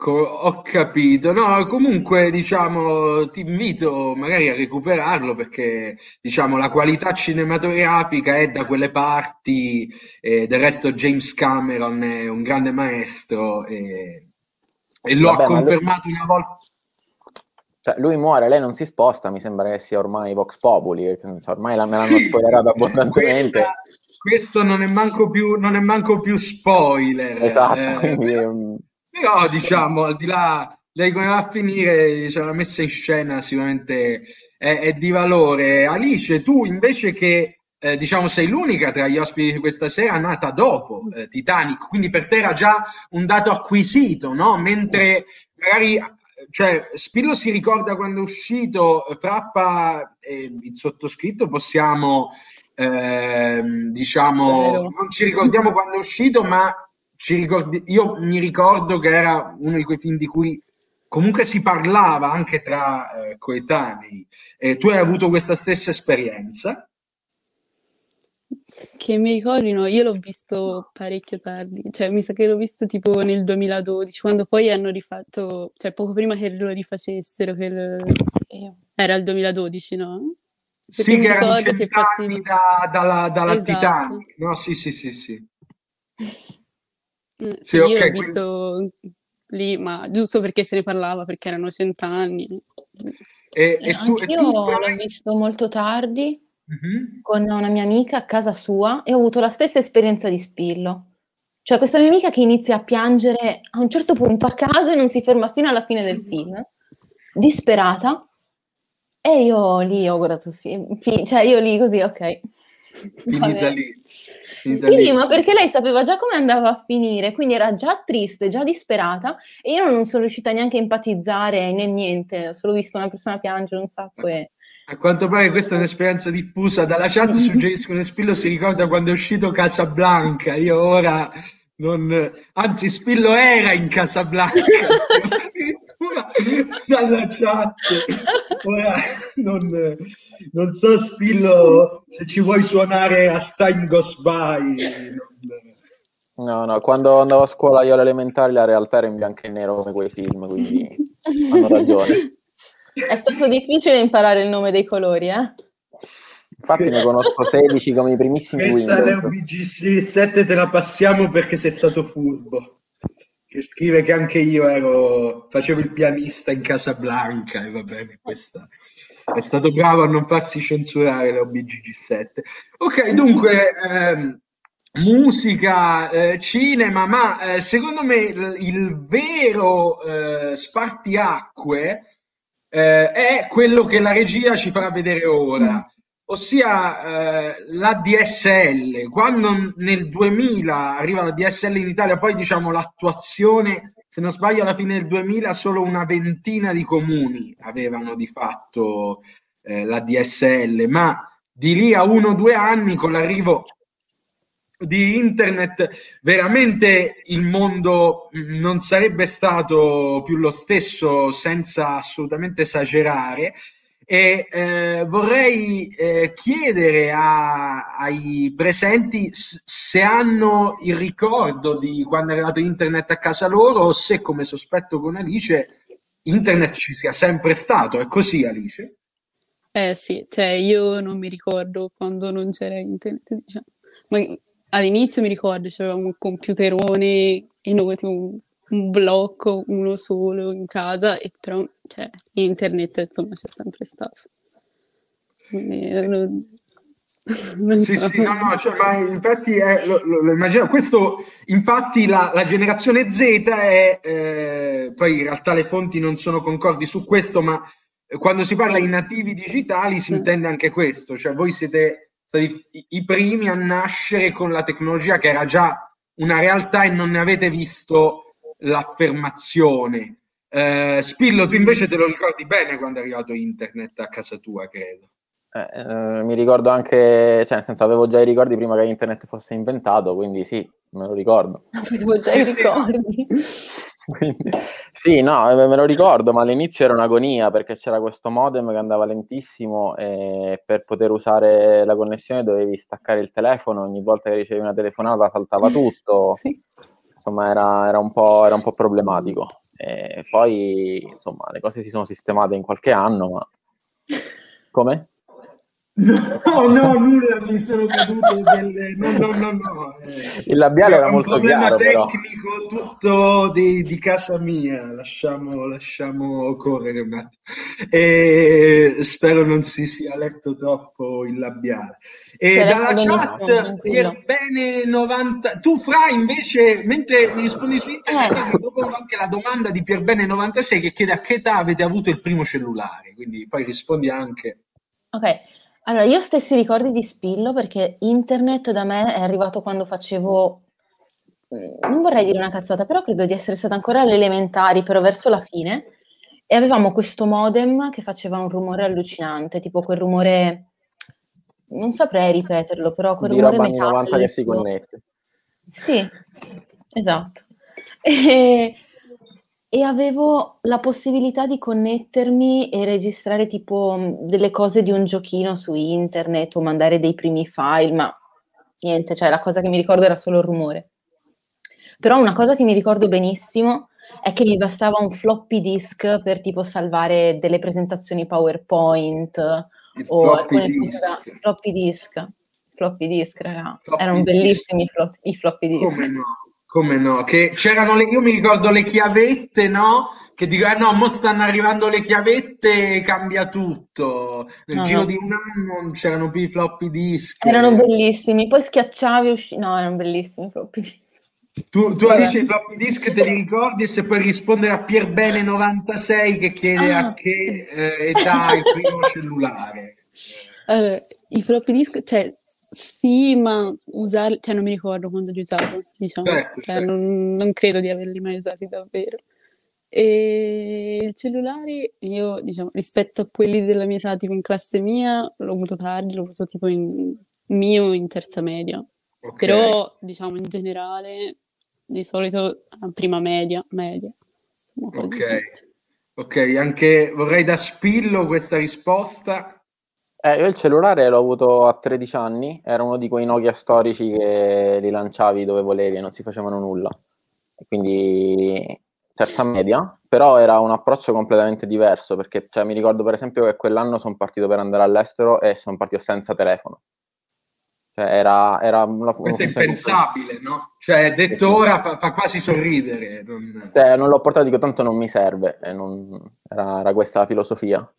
[SPEAKER 1] Ho capito, no, comunque diciamo ti invito magari a recuperarlo perché diciamo la qualità cinematografica è da quelle parti, e del resto James Cameron è un grande maestro e, e lo Vabbè, ha confermato lui... una volta.
[SPEAKER 2] Cioè, lui muore, lei non si sposta, mi sembra che sia ormai Vox Populi, cioè, ormai me l'hanno spoilerato abbondantemente.
[SPEAKER 1] Questa, questo non è manco più, non è manco più spoiler.
[SPEAKER 2] Esatto, eh.
[SPEAKER 1] Però diciamo, al di là di come va a finire, diciamo, la messa in scena sicuramente è, è, di valore. Alice, tu invece che eh, diciamo, sei l'unica tra gli ospiti di questa sera nata dopo eh, Titanic, quindi per te era già un dato acquisito, no? Mentre magari cioè, Spillo si ricorda quando è uscito, Frappa e il sottoscritto possiamo, eh, diciamo, non ci ricordiamo quando è uscito, ma ricordi- io mi ricordo che era uno di quei film di cui comunque si parlava anche tra eh, coetanei. E tu hai avuto questa stessa esperienza?
[SPEAKER 4] Che mi ricordi, no, io l'ho visto parecchio tardi, cioè mi sa che l'ho visto tipo nel 2012, quando poi hanno rifatto, cioè poco prima che lo rifacessero, che il... era il 2012, no?
[SPEAKER 1] Perché sì, che erano che fossi... da, dalla, dalla esatto. Titanic, no? Sì, sì, sì, sì.
[SPEAKER 4] Mm, sì, sì io okay, l'ho visto quindi... lì, ma giusto perché se ne parlava, perché erano cent'anni.
[SPEAKER 3] E, e tu, Anch'io e tu... l'ho visto molto tardi, mm-hmm. con una mia amica a casa sua e ho avuto la stessa esperienza di Spillo. Cioè questa mia amica che inizia a piangere a un certo punto a caso e non si ferma fino alla fine del film, disperata. E io lì ho guardato il film, cioè io lì così, ok.
[SPEAKER 1] Finita lì.
[SPEAKER 3] Finita sì, lì. ma perché lei sapeva già come andava a finire, quindi era già triste, già disperata e io non sono riuscita neanche a empatizzare né niente, ho solo visto una persona piangere un sacco e
[SPEAKER 1] a quanto pare questa è un'esperienza diffusa. Dalla chat suggeriscono che Spillo si ricorda quando è uscito Casablanca. Io ora non... Anzi, Spillo era in Casablanca. dalla chat. Ora non, non, so Spillo se ci vuoi suonare a Stein Goes By.
[SPEAKER 2] No, no, quando andavo a scuola io all'elementare la realtà era in bianco e nero come quei film, quindi hanno ragione.
[SPEAKER 3] È stato difficile imparare il nome dei colori, eh?
[SPEAKER 2] Infatti ne conosco 16 come i primissimi
[SPEAKER 1] Questa Windows. BGC 7 te la passiamo perché sei stato furbo. Che scrive che anche io ero, facevo il pianista in Casablanca e va bene, questa è stato bravo a non farsi censurare la BGG7. Ok, dunque, ehm, musica, eh, cinema, ma eh, secondo me il, il vero eh, spartiacque eh, è quello che la regia ci farà vedere ora, ossia eh, la DSL. Quando nel 2000 arriva la DSL in Italia, poi diciamo l'attuazione, se non sbaglio alla fine del 2000 solo una ventina di comuni avevano di fatto eh, la DSL, ma di lì a uno o due anni con l'arrivo di internet veramente il mondo non sarebbe stato più lo stesso senza assolutamente esagerare e eh, vorrei eh, chiedere a, ai presenti se hanno il ricordo di quando è arrivato internet a casa loro o se come sospetto con Alice internet ci sia sempre stato è così Alice?
[SPEAKER 4] Eh sì, cioè io non mi ricordo quando non c'era internet diciamo. Ma all'inizio mi ricordo c'era un computerone innovativo, un, un blocco, uno solo in casa, e però cioè, internet insomma c'è sempre stato. Non,
[SPEAKER 1] non sì, so. sì, no, no, cioè, ma infatti è, lo, lo, lo immagino. Questo, infatti, la, la generazione Z è, eh, poi in realtà le fonti non sono concordi su questo, ma quando si parla di nativi digitali si intende anche questo, cioè voi siete stati i primi a nascere con la tecnologia che era già una realtà e non ne avete visto l'affermazione. Eh, Spillo, tu invece te lo ricordi bene quando è arrivato internet a casa tua, credo.
[SPEAKER 2] Eh, eh, mi ricordo anche, cioè nel senso avevo già i ricordi prima che internet fosse inventato, quindi sì, me lo ricordo.
[SPEAKER 3] Avevo già i ricordi.
[SPEAKER 2] Quindi, sì, no, me lo ricordo, ma all'inizio era un'agonia perché c'era questo modem che andava lentissimo e per poter usare la connessione dovevi staccare il telefono, ogni volta che ricevevi una telefonata saltava tutto. sì. Insomma, era, era, un era, un po', problematico. E poi, insomma, le cose si sono sistemate in qualche anno, ma... Come?
[SPEAKER 1] No, no, nulla, mi sono cadute delle... No, no, no, no.
[SPEAKER 2] Il labiale era molto chiaro,
[SPEAKER 1] però. Un tecnico tutto di, di, casa mia, lasciamo, lasciamo correre un attimo. E spero non si sia letto troppo il labiale. E dalla chat, bene 90... Tu, Fra, invece, mentre mi rispondi su internet, eh. dopo anche la domanda di Pierbene96 che chiede a che età avete avuto il primo cellulare, quindi poi rispondi anche...
[SPEAKER 3] Ok, Allora, io stessi ricordi di Spillo perché internet da me è arrivato quando facevo, mm, non vorrei dire una cazzata, però credo di essere stata ancora alle elementari, però verso la fine, e avevamo questo modem che faceva un rumore allucinante, tipo quel rumore, non saprei ripeterlo, però quel
[SPEAKER 2] di
[SPEAKER 3] rumore
[SPEAKER 2] roba anni 90 che si connette.
[SPEAKER 3] Sì, esatto. E, e avevo la possibilità di connettermi e registrare tipo mh, delle cose di un giochino su internet o mandare dei primi file, ma niente, cioè la cosa che mi ricordo era solo il rumore. Però una cosa che mi ricordo benissimo è che mi bastava un floppy disk per tipo salvare delle presentazioni PowerPoint
[SPEAKER 1] Il
[SPEAKER 3] o
[SPEAKER 1] floppy
[SPEAKER 3] alcune cose da
[SPEAKER 1] disk.
[SPEAKER 3] floppy disk. Floppy disk, raga.
[SPEAKER 1] Floppy
[SPEAKER 3] Erano
[SPEAKER 1] disk.
[SPEAKER 3] bellissimi i, flop- i floppy disk.
[SPEAKER 1] Come no? Come no? Che c'erano le, io mi ricordo le chiavette, no? Che dico, ah no, mo stanno arrivando le chiavette, cambia tutto. Nel
[SPEAKER 3] No,
[SPEAKER 1] giro
[SPEAKER 3] no.
[SPEAKER 1] di un anno non c'erano più i floppy disk.
[SPEAKER 3] Erano bellissimi, poi schiacciavi e usci- No, erano bellissimi i floppy disk.
[SPEAKER 1] Tu, tu. Alice i floppy disk te li ricordi e se puoi rispondere a Pierbene96 che chiede
[SPEAKER 3] Ah.
[SPEAKER 1] a che eh, età il primo cellulare.
[SPEAKER 4] Allora, i floppy disk, cioè, sì, ma usarli, cioè non mi ricordo quando li usavo, diciamo,
[SPEAKER 1] Certo,
[SPEAKER 4] cioè
[SPEAKER 1] certo.
[SPEAKER 4] non, non credo di averli mai usati davvero. E il cellulare, io, diciamo, rispetto a quelli della mia età, tipo in classe mia, l'ho avuto tardi, l'ho avuto tipo in mio in terza media.
[SPEAKER 1] Ok.
[SPEAKER 4] Però, diciamo, in generale, di solito a prima media, media. Insomma.
[SPEAKER 1] Ok. Ok, anche vorrei da spillo questa risposta.
[SPEAKER 2] Eh, io il cellulare l'ho avuto a 13 anni, era uno di quei Nokia storici che li lanciavi dove volevi e non si facevano nulla. Quindi terza media, però era un approccio completamente diverso perché cioè, mi ricordo per esempio che quell'anno sono partito per andare all'estero e sono partito senza telefono. Cioè, era, era una,
[SPEAKER 1] Questo è impensabile, no? Cioè, detto ora fa, fa quasi sorridere. non-
[SPEAKER 2] Cioè, non l'ho portato, dico tanto non mi serve, e non- era, era questa la filosofia.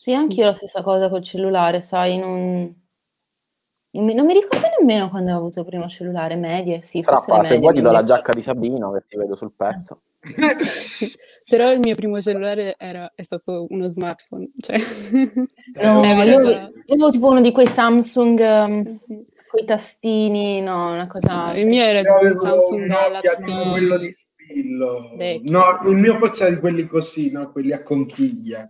[SPEAKER 3] Sì, anch'io la stessa cosa col cellulare, sai, non... non mi, non mi ricordo nemmeno quando ho avuto il primo cellulare, medie, sì, forse
[SPEAKER 2] Trappa, se
[SPEAKER 3] medie,
[SPEAKER 2] vuoi ti do la giacca di Sabino che ti vedo sul pezzo.
[SPEAKER 4] Però il mio primo cellulare era, è stato uno smartphone, cioè...
[SPEAKER 3] No, io, io avevo tipo uno di quei Samsung um,
[SPEAKER 4] Sì.
[SPEAKER 3] con i tastini, no, una cosa...
[SPEAKER 4] Il mio era tipo un
[SPEAKER 1] avevo
[SPEAKER 4] Samsung
[SPEAKER 1] Nokia,
[SPEAKER 4] Galaxy
[SPEAKER 1] quello di spillo.
[SPEAKER 4] vecchio.
[SPEAKER 1] No, il mio forse era di quelli così, no? Quelli a conchiglia.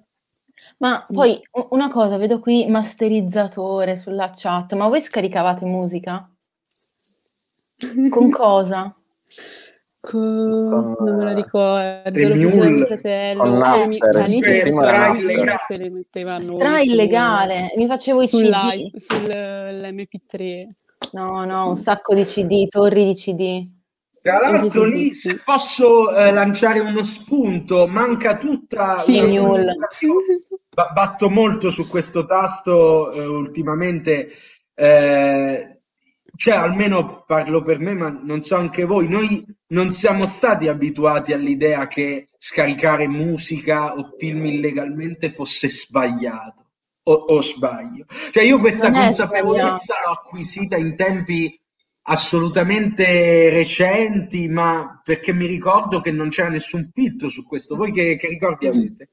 [SPEAKER 3] Ma poi u- una cosa, vedo qui masterizzatore sulla chat, ma voi scaricavate musica? Con cosa?
[SPEAKER 4] Con...
[SPEAKER 2] Con,
[SPEAKER 4] non me lo
[SPEAKER 2] eh,
[SPEAKER 4] ricordo, lo faceva
[SPEAKER 1] Mule.
[SPEAKER 4] mio fratello.
[SPEAKER 2] Con
[SPEAKER 4] Eh, mi-
[SPEAKER 2] Napster.
[SPEAKER 4] cioè,
[SPEAKER 1] stra illegale.
[SPEAKER 4] su-
[SPEAKER 3] mi facevo i CD.
[SPEAKER 4] sull'MP3.
[SPEAKER 3] No, no, un sacco di CD, torri di CD.
[SPEAKER 1] Tra l'altro lì, se posso eh, lanciare uno spunto, manca tutta
[SPEAKER 4] Sì,
[SPEAKER 1] una Batto molto su questo tasto eh, ultimamente, eh, cioè almeno parlo per me, ma non so anche voi, noi non siamo stati abituati all'idea che scaricare musica o film illegalmente fosse sbagliato. O, o sbaglio? Cioè io questa consapevolezza l'ho acquisita in tempi assolutamente recenti, ma perché mi ricordo che non c'era nessun filtro su questo. Voi che, che ricordi avete?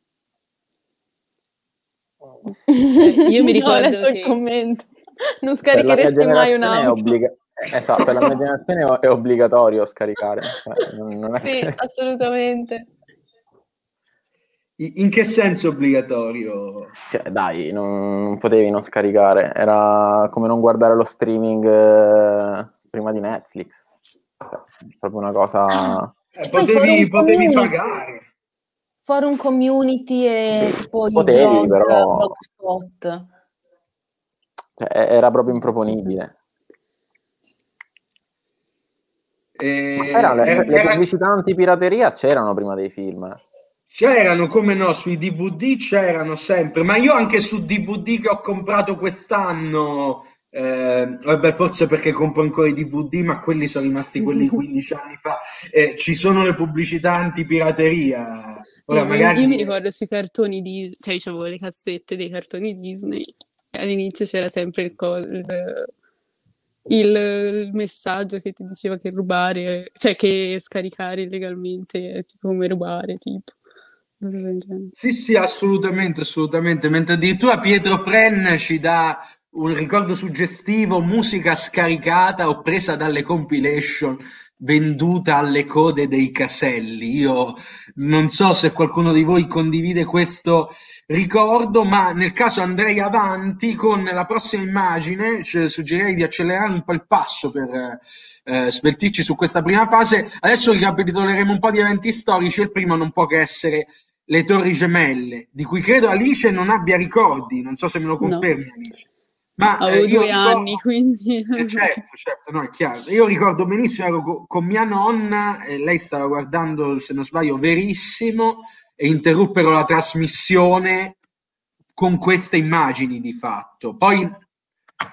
[SPEAKER 4] Cioè, io mi
[SPEAKER 3] No, ho
[SPEAKER 4] ricordo
[SPEAKER 3] letto il
[SPEAKER 4] che-
[SPEAKER 3] commento. Non scarichereste mai un audio.
[SPEAKER 2] obbliga- esatto, per la mia generazione è obbligatorio scaricare. cioè, è
[SPEAKER 3] Sì,
[SPEAKER 2] che-
[SPEAKER 3] assolutamente.
[SPEAKER 1] In che senso obbligatorio?
[SPEAKER 2] Cioè, dai, non, non potevi non scaricare. Era come non guardare lo streaming eh, prima di Netflix. Cioè, proprio una cosa...
[SPEAKER 1] Eh, potevi,
[SPEAKER 3] forum
[SPEAKER 1] potevi pagare.
[SPEAKER 3] Forum community e tipo i
[SPEAKER 2] Potevi,
[SPEAKER 3] blog,
[SPEAKER 2] però-
[SPEAKER 3] blogspot.
[SPEAKER 2] cioè, era proprio improponibile.
[SPEAKER 1] Eh,
[SPEAKER 2] Ma c'era- le,
[SPEAKER 1] era-
[SPEAKER 2] le
[SPEAKER 1] era-
[SPEAKER 2] pubblicità antipirateria c'erano prima dei film. eh.
[SPEAKER 1] C'erano, come no, sui DVD c'erano sempre, ma io anche su DVD che ho comprato quest'anno, eh, vabbè, forse perché compro ancora i DVD, ma quelli sono rimasti quelli 15 anni fa, eh, ci sono le pubblicità antipirateria. Ora,
[SPEAKER 4] No,
[SPEAKER 1] magari...
[SPEAKER 4] Io mi ricordo sui cartoni di, cioè avevo le cassette dei cartoni Disney all'inizio c'era sempre il, co- il, il- il messaggio che ti diceva che rubare, cioè che scaricare illegalmente è tipo come rubare, tipo.
[SPEAKER 1] Sì, sì, assolutamente, assolutamente. Mentre addirittura Pietro Fren ci dà un ricordo suggestivo, musica scaricata o presa dalle compilation venduta alle code dei caselli. Io non so se qualcuno di voi condivide questo ricordo, ma nel caso andrei avanti con la prossima immagine, cioè suggerirei di accelerare un po' il passo per eh, sveltirci su questa prima fase. Adesso ricapitoleremo un po' di eventi storici, il primo non può che essere le Torri Gemelle, di cui credo Alice non abbia ricordi, non so se me lo confermi no. Alice.
[SPEAKER 4] Ma, Avevo eh, due ricordo... anni, quindi...
[SPEAKER 1] Eh, certo, certo, no, è chiaro. Io ricordo benissimo, ero con, con mia nonna, e lei stava guardando, se non sbaglio, Verissimo, e interruppero la trasmissione con queste immagini di fatto. Poi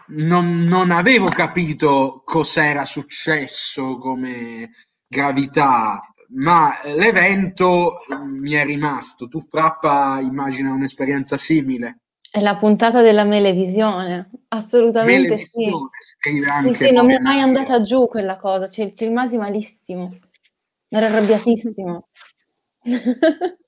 [SPEAKER 1] non, non avevo capito cos'era successo come gravità, ma l'evento mi è rimasto. Tu, Frappa, immagina un'esperienza simile.
[SPEAKER 3] È la puntata della Melevisione, assolutamente sì. Sì, sì, non mi è mai andata giù quella cosa, ci, ci rimasi malissimo, ero arrabbiatissimo.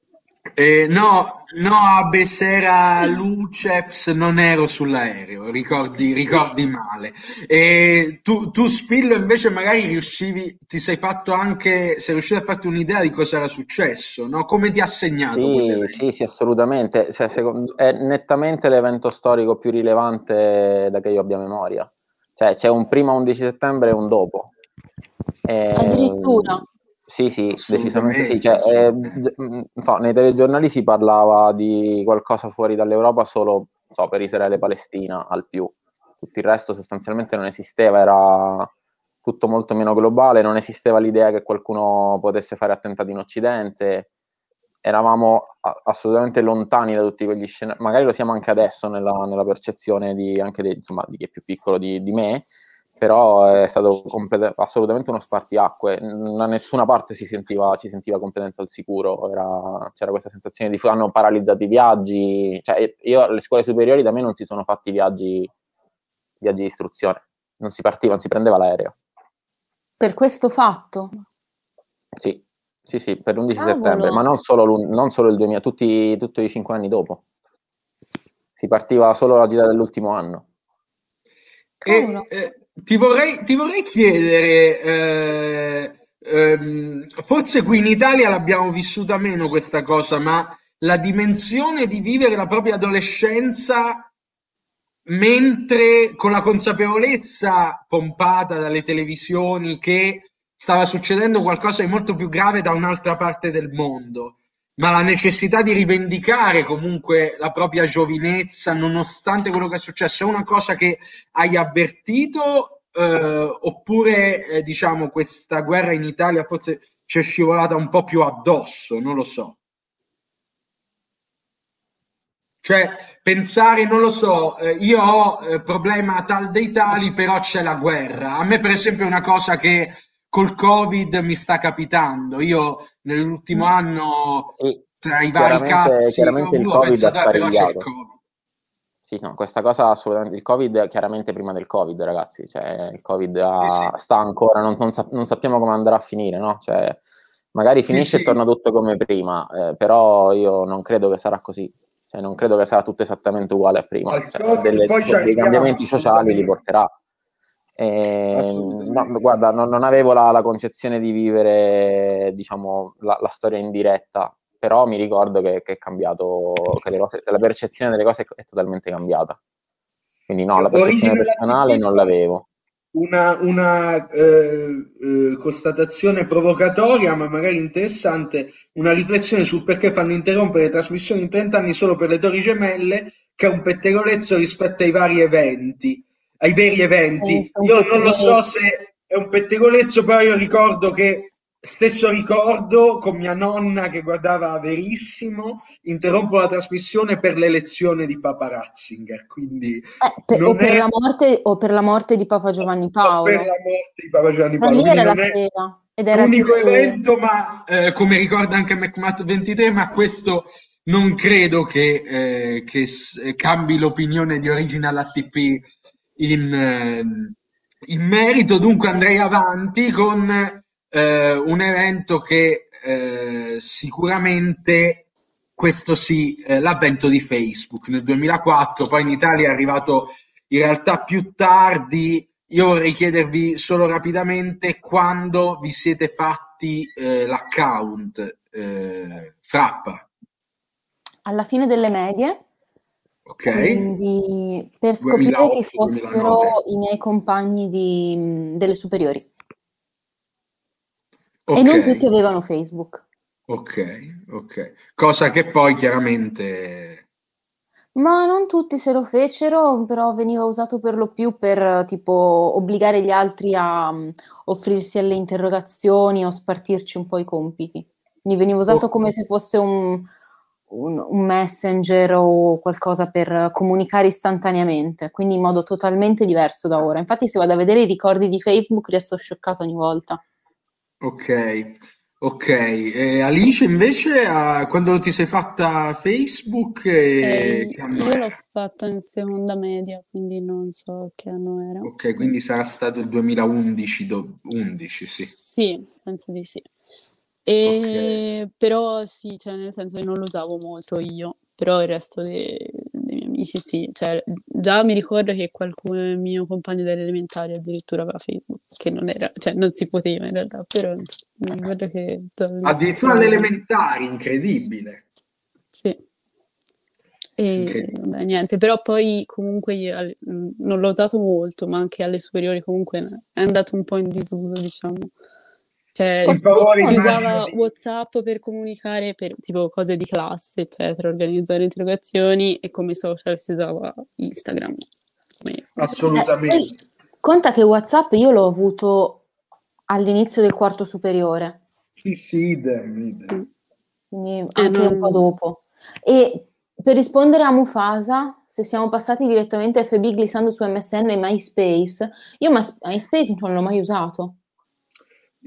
[SPEAKER 1] Eh, no, no, a Bessera Luceps non ero sull'aereo, ricordi, ricordi male. E tu, tu, Spillo, invece magari riuscivi, ti sei fatto anche, sei riuscito a farti un'idea di cosa era successo, no? Come ti ha segnato?
[SPEAKER 2] Sì, sì, sì, assolutamente. Cioè, secondo, è nettamente l'evento storico più rilevante da che io abbia memoria. Cioè, c'è un prima 11 settembre e un dopo.
[SPEAKER 3] E... Addirittura.
[SPEAKER 2] Sì, sì, decisamente sì. Cioè, eh, so, nei telegiornali si parlava di qualcosa fuori dall'Europa solo so, per Israele e Palestina al più. Tutto il resto sostanzialmente non esisteva, era tutto molto meno globale, non esisteva l'idea che qualcuno potesse fare attentati in Occidente. Eravamo assolutamente lontani da tutti quegli scenari, magari lo siamo anche adesso nella, nella percezione di, anche di, insomma, di chi è più piccolo di, di me, però è stato complet- assolutamente uno spartiacque. Da nessuna parte si sentiva, ci sentiva completamente al sicuro, Era, c'era questa sensazione di hanno paralizzato i viaggi. Cioè, io alle scuole superiori da me non si sono fatti viaggi, viaggi di istruzione, non si partiva, non si prendeva l'aereo.
[SPEAKER 3] Per questo fatto?
[SPEAKER 2] Sì, sì, sì, per l'11 Cavolo. settembre, ma non solo, non solo il 2000, tutti, tutti i cinque anni dopo. Si partiva solo la gira dell'ultimo anno.
[SPEAKER 1] E, eh, ti vorrei, ti vorrei chiedere, eh, ehm, forse qui in Italia l'abbiamo vissuta meno questa cosa, ma la dimensione di vivere la propria adolescenza mentre con la consapevolezza pompata dalle televisioni che stava succedendo qualcosa di molto più grave da un'altra parte del mondo, ma la necessità di rivendicare comunque la propria giovinezza nonostante quello che è successo è una cosa che hai avvertito eh, oppure eh, diciamo questa guerra in Italia forse ci è scivolata un po' più addosso, non lo so. Cioè, pensare, non lo so, eh, io ho eh, problema tal dei tali, però c'è la guerra. A me, per esempio, è una cosa che col Covid mi sta capitando. Io nell'ultimo mm. anno, tra i vari cazzi,
[SPEAKER 2] chiaramente il Covid ha sparigliato. Sì, no, questa cosa assolutamente. Il Covid, chiaramente prima del Covid, ragazzi. Cioè, il Covid ha, sì, sì. sta ancora, non, non, sa, non, sappiamo come andrà a finire, no? Cioè, magari finisce e torna tutto come prima, eh, però io non credo che sarà così. Cioè, non credo che sarà tutto esattamente uguale a prima. Cioè, delle, dei cambiamenti sociali li porterà. E, no, guarda, non, non avevo la, la, concezione di vivere diciamo, la, la, storia in diretta, però mi ricordo che, che è cambiato, che cose, la percezione delle cose è, totalmente cambiata. Quindi no, la percezione personale non l'avevo.
[SPEAKER 1] Una, una eh, eh, constatazione provocatoria, ma magari interessante, una riflessione sul perché fanno interrompere le trasmissioni in 30 anni solo per le Torri Gemelle, che è un pettegolezzo rispetto ai vari eventi ai veri eventi. Eh, io non lo so se è un pettegolezzo, però io ricordo che stesso ricordo con mia nonna che guardava verissimo, interrompo la trasmissione per l'elezione di Papa Ratzinger. Quindi
[SPEAKER 3] eh, per, o, per è... la morte, o per la morte di Papa Giovanni Paolo.
[SPEAKER 1] per la morte di Papa Giovanni Paolo.
[SPEAKER 3] Ma lì era la sera. Ed era
[SPEAKER 1] l'unico tipo... evento, ma eh, come ricorda anche McMatt 23, ma questo non credo che, eh, che cambi l'opinione di Original ATP in, ehm, in merito. Dunque andrei avanti con eh, un evento che eh, sicuramente questo sì, eh, l'avvento di Facebook nel 2004, poi in Italia è arrivato in realtà più tardi. Io vorrei chiedervi solo rapidamente quando vi siete fatti eh, l'account eh, Frappa.
[SPEAKER 3] Alla fine delle medie,
[SPEAKER 1] Ok.
[SPEAKER 3] quindi per scoprire
[SPEAKER 1] 2008,
[SPEAKER 3] chi fossero
[SPEAKER 1] 2009.
[SPEAKER 3] i miei compagni di- delle superiori.
[SPEAKER 1] Ok,
[SPEAKER 3] E non tutti avevano Facebook.
[SPEAKER 1] ok, ok. Cosa che poi chiaramente...
[SPEAKER 3] Ma non tutti se lo fecero, però veniva usato per lo più per tipo obbligare gli altri a mm, offrirsi alle interrogazioni o spartirci un po' i compiti. Quindi veniva usato
[SPEAKER 1] Ok.
[SPEAKER 3] come se fosse un, un- un messenger o qualcosa per comunicare istantaneamente, quindi in modo totalmente diverso da ora. Infatti, se vado a vedere i ricordi di Facebook, resto scioccata ogni volta.
[SPEAKER 1] Ok, ok. E Alice invece, ah, quando ti sei fatta Facebook, eh,
[SPEAKER 4] Eh, io l'ho fatto in seconda media, quindi non so che anno era.
[SPEAKER 1] Ok, quindi sarà stato il 2011, do- 11, sì.
[SPEAKER 4] Sì, penso di sì. E, però sì, cioè nel senso che non lo usavo molto io, però il resto dei, dei miei amici sì, cioè già mi ricordo che qualcuno il mio compagno delle elementari addirittura aveva Facebook, che non era, cioè non si poteva in realtà, però mi ricordo che
[SPEAKER 1] Addirittura alle elementari, incredibile.
[SPEAKER 4] Sì. E vabbè, niente, però poi comunque io non l'ho usato molto, ma anche alle superiori comunque è andato un po' in disuso, diciamo. Cioè,
[SPEAKER 1] favore,
[SPEAKER 4] si
[SPEAKER 1] immagino,
[SPEAKER 4] usava
[SPEAKER 1] di-
[SPEAKER 4] WhatsApp per comunicare per tipo cose di classe, eccetera, organizzare interrogazioni e come social si usava Instagram. Come-
[SPEAKER 1] Assolutamente.
[SPEAKER 3] Eh, poi conta che WhatsApp io l'ho avuto all'inizio del quarto superiore,
[SPEAKER 1] Sì, sì, idem, idem.
[SPEAKER 3] quindi
[SPEAKER 4] Eh,
[SPEAKER 3] anche un
[SPEAKER 4] non-
[SPEAKER 3] po' dopo. E per rispondere a Mufasa, se siamo passati direttamente a FB glissando su MSN e MySpace, io MySpace non l'ho mai usato.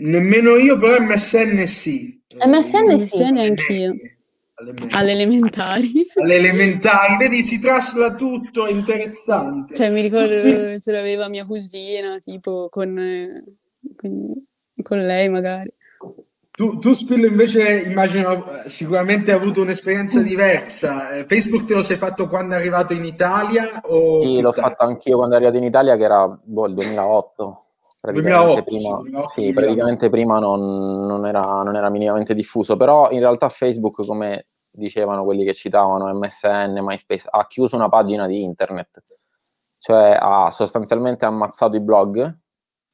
[SPEAKER 1] Nemmeno io, però MSN sì.
[SPEAKER 3] MSN sì.
[SPEAKER 4] MSN
[SPEAKER 1] alle
[SPEAKER 4] anch'io.
[SPEAKER 1] alle
[SPEAKER 4] elementari.
[SPEAKER 1] Alle elementari, vedi, si trasla tutto, è interessante.
[SPEAKER 4] Cioè, mi ricordo
[SPEAKER 1] spi-
[SPEAKER 4] ce l'aveva mia cugina, tipo con, eh, con, con lei magari.
[SPEAKER 1] Tu, tu Spillo invece immagino eh, sicuramente hai avuto un'esperienza diversa. Eh, Facebook te lo sei fatto quando è arrivato in Italia o
[SPEAKER 2] Sì, l'ho
[SPEAKER 1] tardi?
[SPEAKER 2] fatto anch'io quando ero arrivato in Italia, che era boh, il 2008. Praticamente
[SPEAKER 1] 2008, sì,
[SPEAKER 2] prima,
[SPEAKER 1] 2008,
[SPEAKER 2] sì,
[SPEAKER 1] 2009.
[SPEAKER 2] praticamente prima non, non era, non era minimamente diffuso, però in realtà Facebook, come dicevano quelli che citavano MSN, MySpace, ha chiuso una pagina di internet, cioè ha sostanzialmente ammazzato i blog,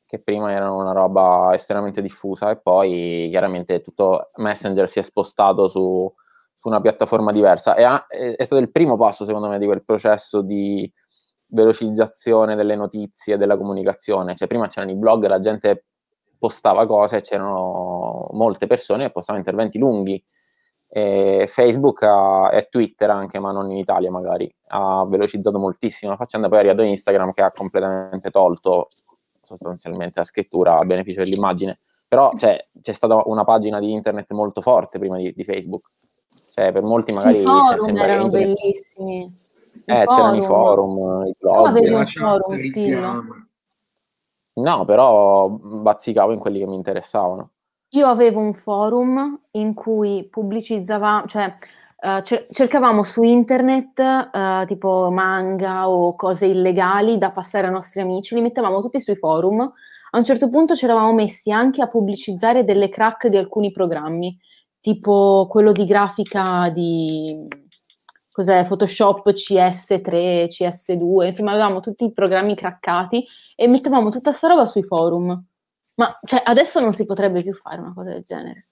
[SPEAKER 2] che prima erano una roba estremamente diffusa, e poi chiaramente tutto Messenger si è spostato su, su una piattaforma diversa. E ha- è, è stato il primo passo, secondo me, di quel processo di velocizzazione delle notizie, della comunicazione. Cioè, prima c'erano i blog, la gente postava cose, c'erano molte persone che postavano interventi lunghi. E Facebook ha- e Twitter anche, ma non in Italia magari, ha velocizzato moltissimo la faccenda, poi è arrivato Instagram che ha completamente tolto sostanzialmente la scrittura a beneficio dell'immagine. Però cioè, c'è stata una pagina di internet molto forte prima di, di Facebook. Cioè, per molti magari
[SPEAKER 3] I forum erano
[SPEAKER 2] internet-
[SPEAKER 3] bellissimi.
[SPEAKER 2] Eh, c'erano i
[SPEAKER 3] forum.
[SPEAKER 2] forum, i
[SPEAKER 3] Tu
[SPEAKER 2] blog.
[SPEAKER 3] avevi
[SPEAKER 1] La
[SPEAKER 3] un forum,
[SPEAKER 1] richiama.
[SPEAKER 2] No, però bazzicavo in quelli che mi interessavano.
[SPEAKER 3] Io avevo un forum in cui pubblicizzavamo, cioè eh, cer- cercavamo su internet eh, tipo manga o cose illegali da passare ai nostri amici, li mettevamo tutti sui forum. A un certo punto ci eravamo messi anche a pubblicizzare delle crack di alcuni programmi, tipo quello di grafica di cos'è, Photoshop CS3, CS2, insomma avevamo tutti i programmi craccati e mettevamo tutta sta roba sui forum. Ma cioè, adesso non si potrebbe più fare una cosa del genere.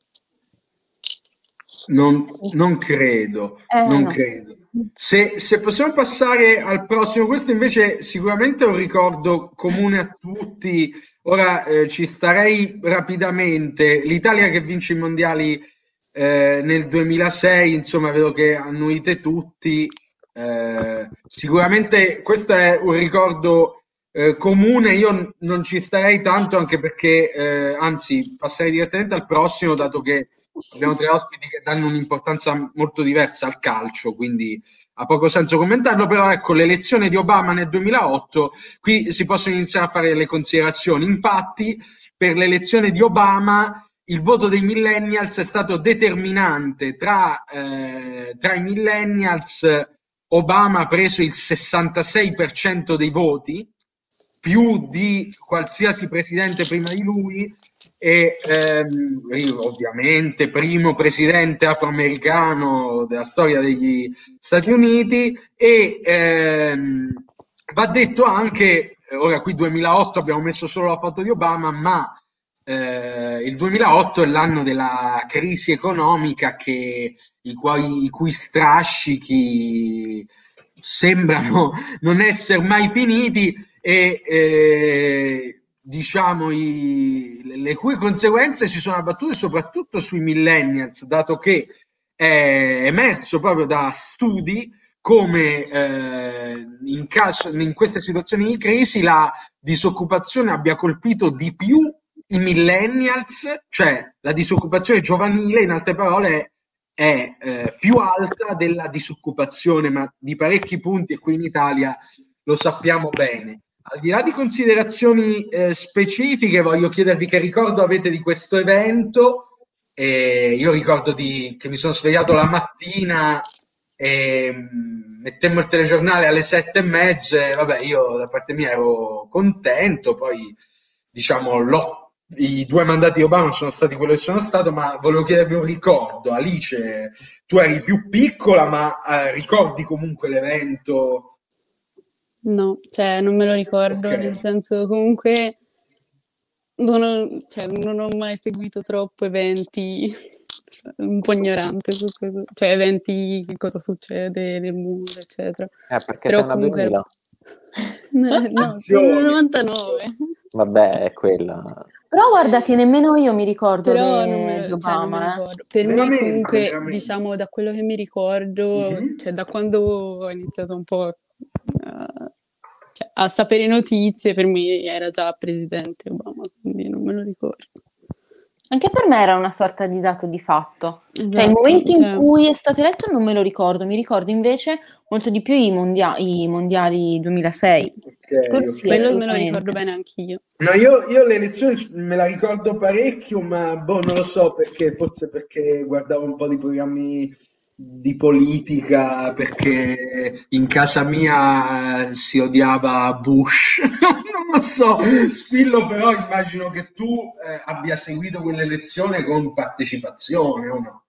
[SPEAKER 1] Non, non credo,
[SPEAKER 3] Eh,
[SPEAKER 1] non
[SPEAKER 3] no.
[SPEAKER 1] credo. Se, se possiamo passare al prossimo, questo invece sicuramente è un ricordo comune a tutti. Ora eh, ci starei rapidamente. L'Italia che vince i mondiali eh, nel 2006, insomma, vedo che annuite tutti. Eh, sicuramente questo è un ricordo eh, comune. Io non ci starei tanto, anche perché, eh, anzi, passerei direttamente al prossimo, dato che abbiamo tre ospiti che danno un'importanza molto diversa al calcio, quindi ha poco senso commentarlo, però ecco l'elezione di Obama nel 2008, qui si possono iniziare a fare le considerazioni. Infatti, per l'elezione di Obama il voto dei millennials è stato determinante tra, eh, tra i millennials Obama ha preso il 66% dei voti più di qualsiasi presidente prima di lui e ehm, ovviamente primo presidente afroamericano della storia degli Stati Uniti e ehm, va detto anche, ora qui 2008 abbiamo messo solo la foto di Obama, ma eh, il 2008 è l'anno della crisi economica che, i, cui, i cui strascichi sembrano non essere mai finiti e eh, diciamo i, le cui conseguenze si sono abbattute soprattutto sui millennials, dato che è emerso proprio da studi come eh, in, caso, in queste situazioni di crisi la disoccupazione abbia colpito di più i millennials, cioè la disoccupazione giovanile, in altre parole, è eh, più alta della disoccupazione, ma di parecchi punti, e qui in Italia lo sappiamo bene. Al di là di considerazioni eh, specifiche, voglio chiedervi che ricordo avete di questo evento. Eh, io ricordo di, che mi sono svegliato la mattina e mm, mettemmo il telegiornale alle sette e mezza. Vabbè, io da parte mia ero contento, poi diciamo l'otto i due mandati di Obama sono stati quello che sono stato, ma volevo chiedervi un ricordo. Alice, tu eri più piccola, ma eh, ricordi comunque l'evento?
[SPEAKER 4] No, cioè non me lo ricordo, okay. nel senso comunque non ho, cioè, non ho mai seguito troppo eventi, un po' ignorante su questo, cioè eventi, che cosa succede nel mondo, eccetera.
[SPEAKER 2] Eh, perché Però comunque... 2000.
[SPEAKER 4] no, no, sono 99.
[SPEAKER 2] Vabbè, è quella.
[SPEAKER 3] Però guarda che nemmeno io mi ricordo Però de, di cioè, Obama.
[SPEAKER 4] Cioè, per veramente, me comunque, veramente. diciamo, da quello che mi ricordo, mm-hmm. cioè da quando ho iniziato un po' a, cioè, a sapere notizie, per me era già presidente Obama, quindi non me lo ricordo.
[SPEAKER 3] Anche per me era una sorta di dato di fatto. Esatto, cioè, il esatto, momento cioè... in cui è stato eletto non me lo ricordo, mi ricordo invece molto di più i, mondia- i mondiali 2006.
[SPEAKER 4] Okay, sì, Quello me lo ricordo bene anch'io.
[SPEAKER 1] No, io, io le elezioni me la ricordo parecchio, ma boh, non lo so perché, forse perché guardavo un po' di programmi di politica perché in casa mia eh, si odiava Bush, non lo so, Spillo però immagino che tu eh, abbia seguito quell'elezione con partecipazione o no?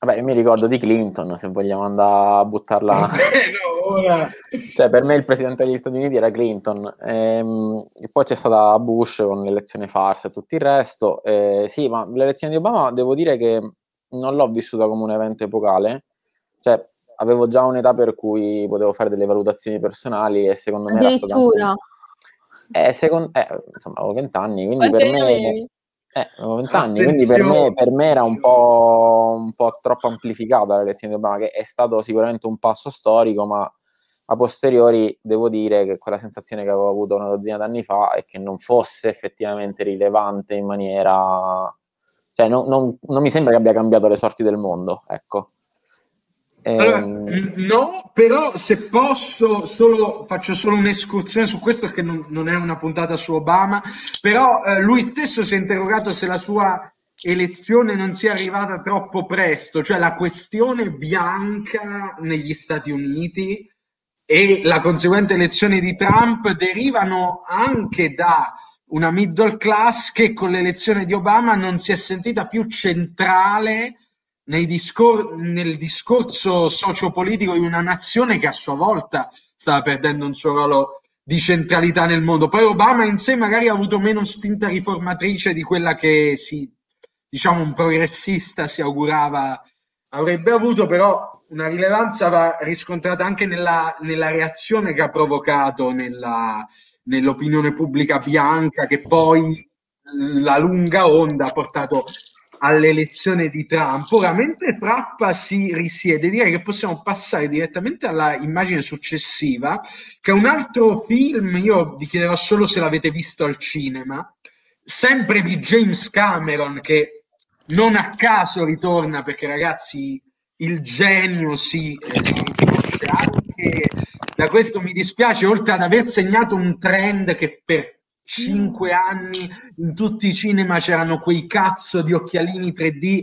[SPEAKER 2] Vabbè, io mi ricordo di Clinton, se vogliamo andare a buttarla. ora... cioè, per me il presidente degli Stati Uniti era Clinton, ehm, e poi c'è stata Bush con l'elezione farsa e tutto il resto. Eh, sì, ma l'elezione di Obama devo dire che non l'ho vissuta come un evento epocale, cioè avevo già un'età per cui potevo fare delle valutazioni personali e secondo me...
[SPEAKER 3] Addirittura?
[SPEAKER 2] Eh, second... eh, insomma, avevo vent'anni, quindi Quante per me... Eh, avevo vent'anni, quindi per me, per me, era un po', un po' troppo amplificata l'elezione di Obama, che è stato sicuramente un passo storico, ma a posteriori devo dire che quella sensazione che avevo avuto una dozzina d'anni fa è che non fosse effettivamente rilevante in maniera cioè, non, non, non, mi sembra che abbia cambiato le sorti del mondo, ecco.
[SPEAKER 1] Allora, ehm... no, però se posso, solo, faccio solo un'escursione su questo perché non, non è una puntata su Obama, però eh, lui stesso si è interrogato se la sua elezione non sia arrivata troppo presto, cioè la questione bianca negli Stati Uniti e la conseguente elezione di Trump derivano anche da una middle class che con l'elezione di Obama non si è sentita più centrale discor- nel discorso sociopolitico di una nazione che a sua volta stava perdendo un suo ruolo di centralità nel mondo. Poi Obama in sé magari ha avuto meno spinta riformatrice di quella che si, diciamo, un progressista si augurava avrebbe avuto, però una rilevanza va riscontrata anche nella, nella reazione che ha provocato nella, nell'opinione pubblica bianca che poi la lunga onda ha portato all'elezione di Trump. Ora, mentre Trappa si risiede, direi che possiamo passare direttamente alla immagine successiva, che è un altro film, io vi chiederò solo se l'avete visto al cinema, sempre di James Cameron, che non a caso ritorna, perché ragazzi, il genio si, eh, anche da questo mi dispiace, oltre ad aver segnato un trend che per cinque anni in tutti i cinema c'erano quei cazzo di occhialini 3D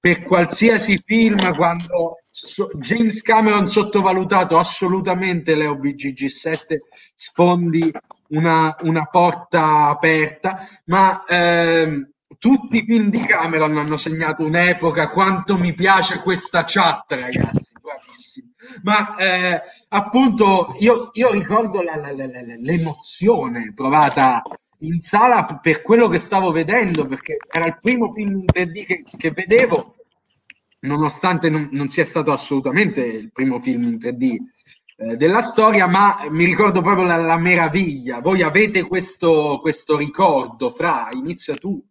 [SPEAKER 1] per qualsiasi film quando so, James Cameron sottovalutato assolutamente Leo BGG7 sfondi una, una porta aperta. Ma ehm, tutti i film di Cameron hanno segnato un'epoca quanto mi piace questa chat ragazzi bravissimo ma eh, appunto io, io ricordo la, la, la, l'emozione provata in sala per quello che stavo vedendo, perché era il primo film in 3D che, che vedevo, nonostante non, non, sia stato assolutamente il primo film in 3D eh, della storia, ma mi ricordo proprio la, la meraviglia. Voi avete questo, questo, ricordo, Fra, inizia tu.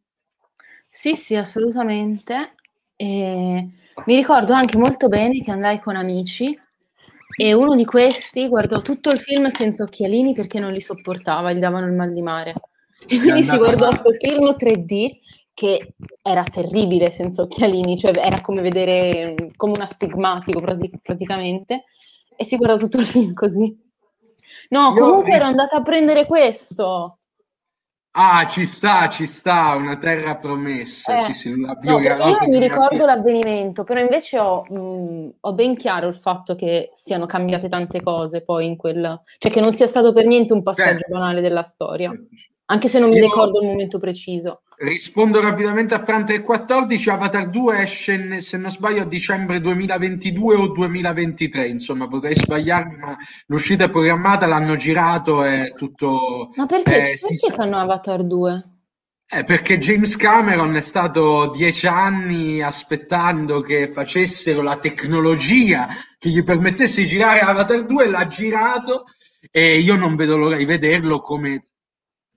[SPEAKER 3] Sì, sì, assolutamente. E mi ricordo anche molto bene che andai con amici e uno di questi guardò tutto il film senza occhialini perché non li sopportava, gli davano il mal di mare. E quindi si guardò questo film 3D che era terribile senza occhialini, cioè era come vedere come un astigmatico praticamente, e si guardò tutto il film così. No, comunque ero andata a prendere questo.
[SPEAKER 1] Ah, ci sta, ci sta, una terra promessa. Eh, sì, sì,
[SPEAKER 3] no, io mi ricordo l'avvenimento, però invece ho, mh, ho, ben chiaro il fatto che siano cambiate tante cose poi in quel... cioè che non sia stato per niente un passaggio certo. banale della storia. Certo anche se non mi io ricordo il momento preciso.
[SPEAKER 1] Rispondo rapidamente a Fran 314, Avatar 2 esce, se non sbaglio, a dicembre 2022 o 2023, insomma potrei sbagliarmi, ma l'uscita è programmata, l'hanno girato e tutto...
[SPEAKER 3] Ma perché? Eh, si fanno Avatar 2?
[SPEAKER 1] Eh, perché James Cameron è stato dieci anni aspettando che facessero la tecnologia che gli permettesse di girare Avatar 2, l'ha girato e io non vedo l'ora di vederlo come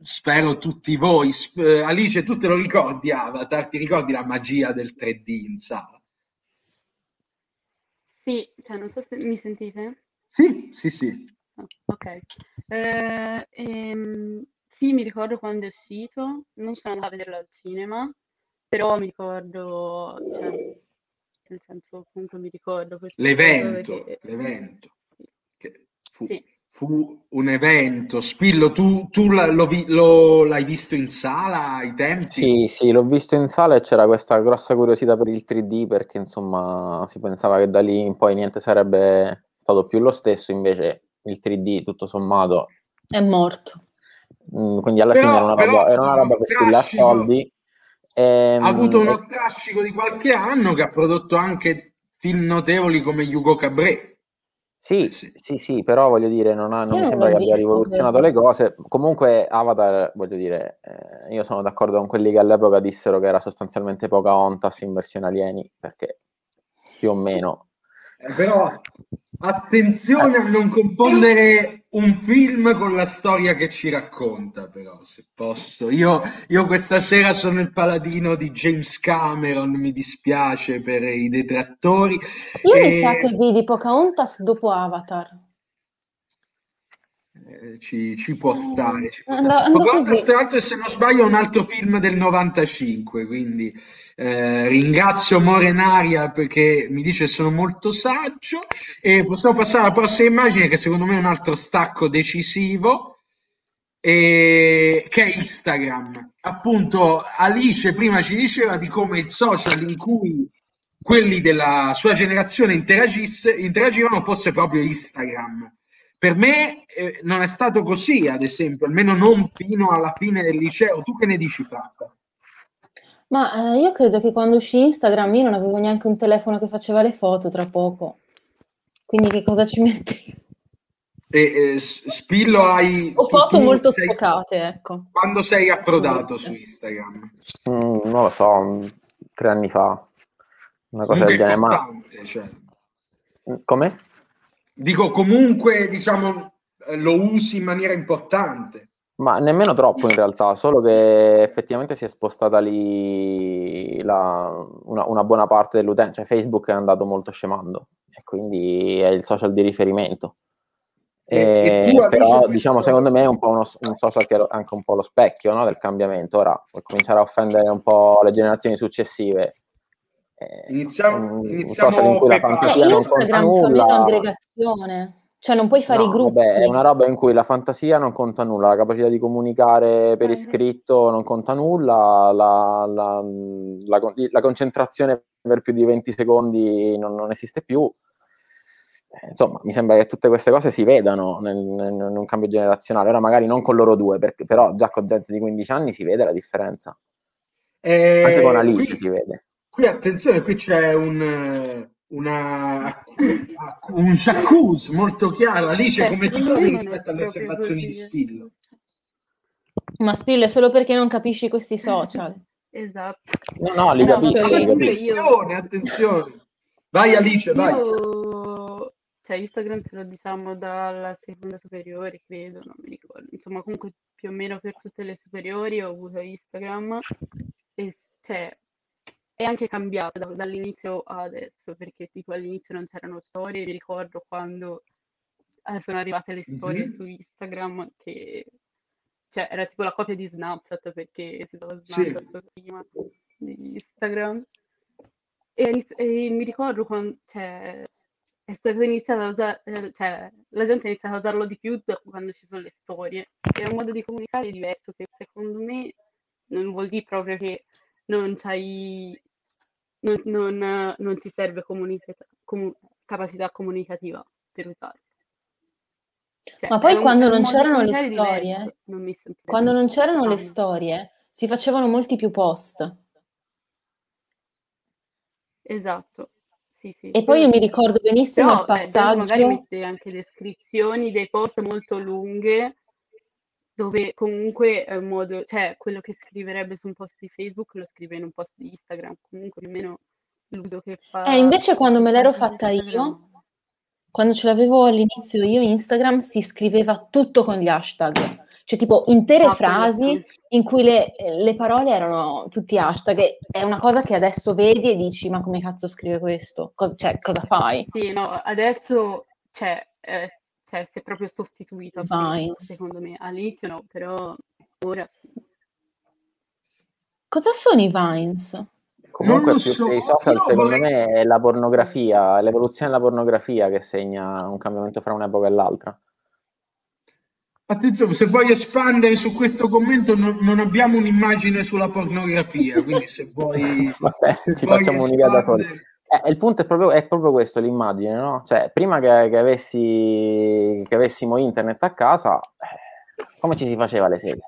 [SPEAKER 1] spero tutti voi. Sp- Alice, tu te lo ricordi Avatar? Ti ricordi la magia del 3D in sala?
[SPEAKER 4] Sì, cioè, non so se mi sentite.
[SPEAKER 1] Sì, sì, sì.
[SPEAKER 4] Oh, ok. Eh, ehm, sì, mi ricordo quando è uscito, non sono andata a vederlo al cinema, però mi ricordo, cioè, nel senso comunque mi ricordo
[SPEAKER 1] l'evento, che... l'evento. Che fu... Sì fu un evento. Spillo, tu, tu lo, lo, l'hai visto in sala ai tempi?
[SPEAKER 2] Sì, sì, l'ho visto in sala e c'era questa grossa curiosità per il 3D perché insomma si pensava che da lì in poi niente sarebbe stato più lo stesso, invece il 3D tutto sommato
[SPEAKER 3] è morto.
[SPEAKER 2] Mm, quindi alla però, fine era una roba, era una roba per spillare soldi.
[SPEAKER 1] E, ehm, ha avuto uno strascico di qualche anno che ha prodotto anche film notevoli come Hugo Cabret
[SPEAKER 2] sì, sì, sì, sì, però voglio dire, non, ha, non mi sembra che abbia rivoluzionato le cose. Comunque, Avatar, voglio dire, eh, io sono d'accordo con quelli che all'epoca dissero che era sostanzialmente Pocahontas in versione alieni, perché più o meno.
[SPEAKER 1] Però Attenzione a non confondere un film con la storia che ci racconta, però, se posso. Io, io, questa sera sono il paladino di James Cameron, mi dispiace per i detrattori.
[SPEAKER 3] Io e... mi sa che vidi Pocahontas dopo Avatar.
[SPEAKER 1] Eh, ci, ci, può stare. Ci può stare. Pocahontas, tra l'altro, se non sbaglio, è un altro film del 95, quindi eh, ringrazio Morenaria perché mi dice che sono molto saggio e possiamo passare alla prossima immagine che secondo me è un altro stacco decisivo e, che è Instagram. Appunto Alice prima ci diceva di come il social in cui quelli della sua generazione interagivano fosse proprio Instagram. Per me eh, non è stato così, ad esempio, almeno non fino alla fine del liceo. Tu che ne dici, Flatta?
[SPEAKER 3] Ma eh, io credo che quando uscì Instagram io non avevo neanche un telefono che faceva le foto tra poco. Quindi che cosa ci metti?
[SPEAKER 1] E, eh, Spillo hai...
[SPEAKER 3] Ho foto molto sei, sfocate, ecco.
[SPEAKER 1] Quando sei approdato su Instagram?
[SPEAKER 2] Mm, non lo so, tre anni fa. Una cosa del genere, ma... Cioè. Mm, come?
[SPEAKER 1] Dico comunque, diciamo, lo usi in maniera importante.
[SPEAKER 2] Ma nemmeno troppo in realtà, solo che effettivamente si è spostata lì la, una, una, buona parte dell'utenza, cioè Facebook è andato molto scemando e quindi è il social di riferimento. E, e però diciamo secondo me è un po' uno, un social che è anche un po' lo specchio no, del cambiamento. Ora puoi cominciare a offendere un po' le generazioni successive.
[SPEAKER 1] Iniziamo, un, iniziamo social in cui
[SPEAKER 3] la fantasia non Instagram fa meno aggregazione Cioè non puoi fare
[SPEAKER 2] no,
[SPEAKER 3] i gruppi.
[SPEAKER 2] Vabbè, è una roba in cui la fantasia non conta nulla, la capacità di comunicare per iscritto non conta nulla, la, la, la, la concentrazione per più di 20 secondi non, non esiste più. Eh, insomma, mi sembra che tutte queste cose si vedano nel, nel, in un cambio generazionale. Ora magari non con loro due, perché, però già con gente di 15 anni si vede la differenza. Eh, Anche con Alice qui, si vede.
[SPEAKER 1] Qui attenzione, qui c'è un una, un jacuzzi molto chiaro. Alice, come ti trovi rispetto alle osservazioni di Spillo?
[SPEAKER 3] Ma Spillo è solo perché non capisci questi social.
[SPEAKER 4] Esatto.
[SPEAKER 2] No, no, li capisco.
[SPEAKER 1] Attenzione, attenzione. Vai Alice, vai.
[SPEAKER 4] Io... Cioè, Instagram se lo diciamo dalla seconda superiore, credo, non mi ricordo. Insomma, comunque più o meno per tutte le superiori ho avuto Instagram e cioè, è anche cambiato da, dall'inizio a adesso, perché tipo all'inizio non c'erano storie, mi ricordo quando eh, sono arrivate le storie mm-hmm. su Instagram che cioè, era tipo la copia di Snapchat perché si usava Snapchat sì. prima di Instagram. E, e, mi ricordo quando cioè, è stato iniziato a usare, eh, cioè, la gente ha iniziato a usarlo di più quando ci sono le storie. È un modo di comunicare diverso che secondo me non vuol dire proprio che non c'hai non, non, non ti serve comunica- com- capacità comunicativa per usarlo.
[SPEAKER 3] Cioè, Ma poi quando non c'erano le storie, non quando non c'erano le storie, si facevano molti più post.
[SPEAKER 4] Esatto. Sì, sì.
[SPEAKER 3] E poi io mi ricordo benissimo Però, il passaggio.
[SPEAKER 4] Eh, magari mette anche descrizioni dei post molto lunghe dove comunque un modo, cioè quello che scriverebbe su un post di Facebook lo scrive in un post di Instagram, comunque più o meno l'uso che fa.
[SPEAKER 3] Eh, invece quando me l'ero fatta io, quando ce l'avevo all'inizio io Instagram, si scriveva tutto con gli hashtag. Cioè tipo intere ah, frasi in cui le, le, parole erano tutti hashtag. È una cosa che adesso vedi e dici ma come cazzo scrive questo? Cosa, cioè, cosa fai?
[SPEAKER 4] Sì, no, adesso cioè, eh, cioè si è proprio sostituita Vines. secondo me all'inizio no però ora
[SPEAKER 3] cosa sono i Vines?
[SPEAKER 2] Comunque più so, che i social secondo vorrei... me è la pornografia, l'evoluzione della pornografia che segna un cambiamento fra un'epoca e l'altra.
[SPEAKER 1] Attenzione, se vuoi espandere su questo commento, non, non abbiamo un'immagine sulla pornografia, quindi se vuoi...
[SPEAKER 2] Vabbè,
[SPEAKER 1] se
[SPEAKER 2] ci facciamo un'idea da soli. Eh, il punto è proprio, è proprio, questo, l'immagine, no? Cioè, prima che, che, avessi, che avessimo internet a casa, eh, come ci si faceva le sedie?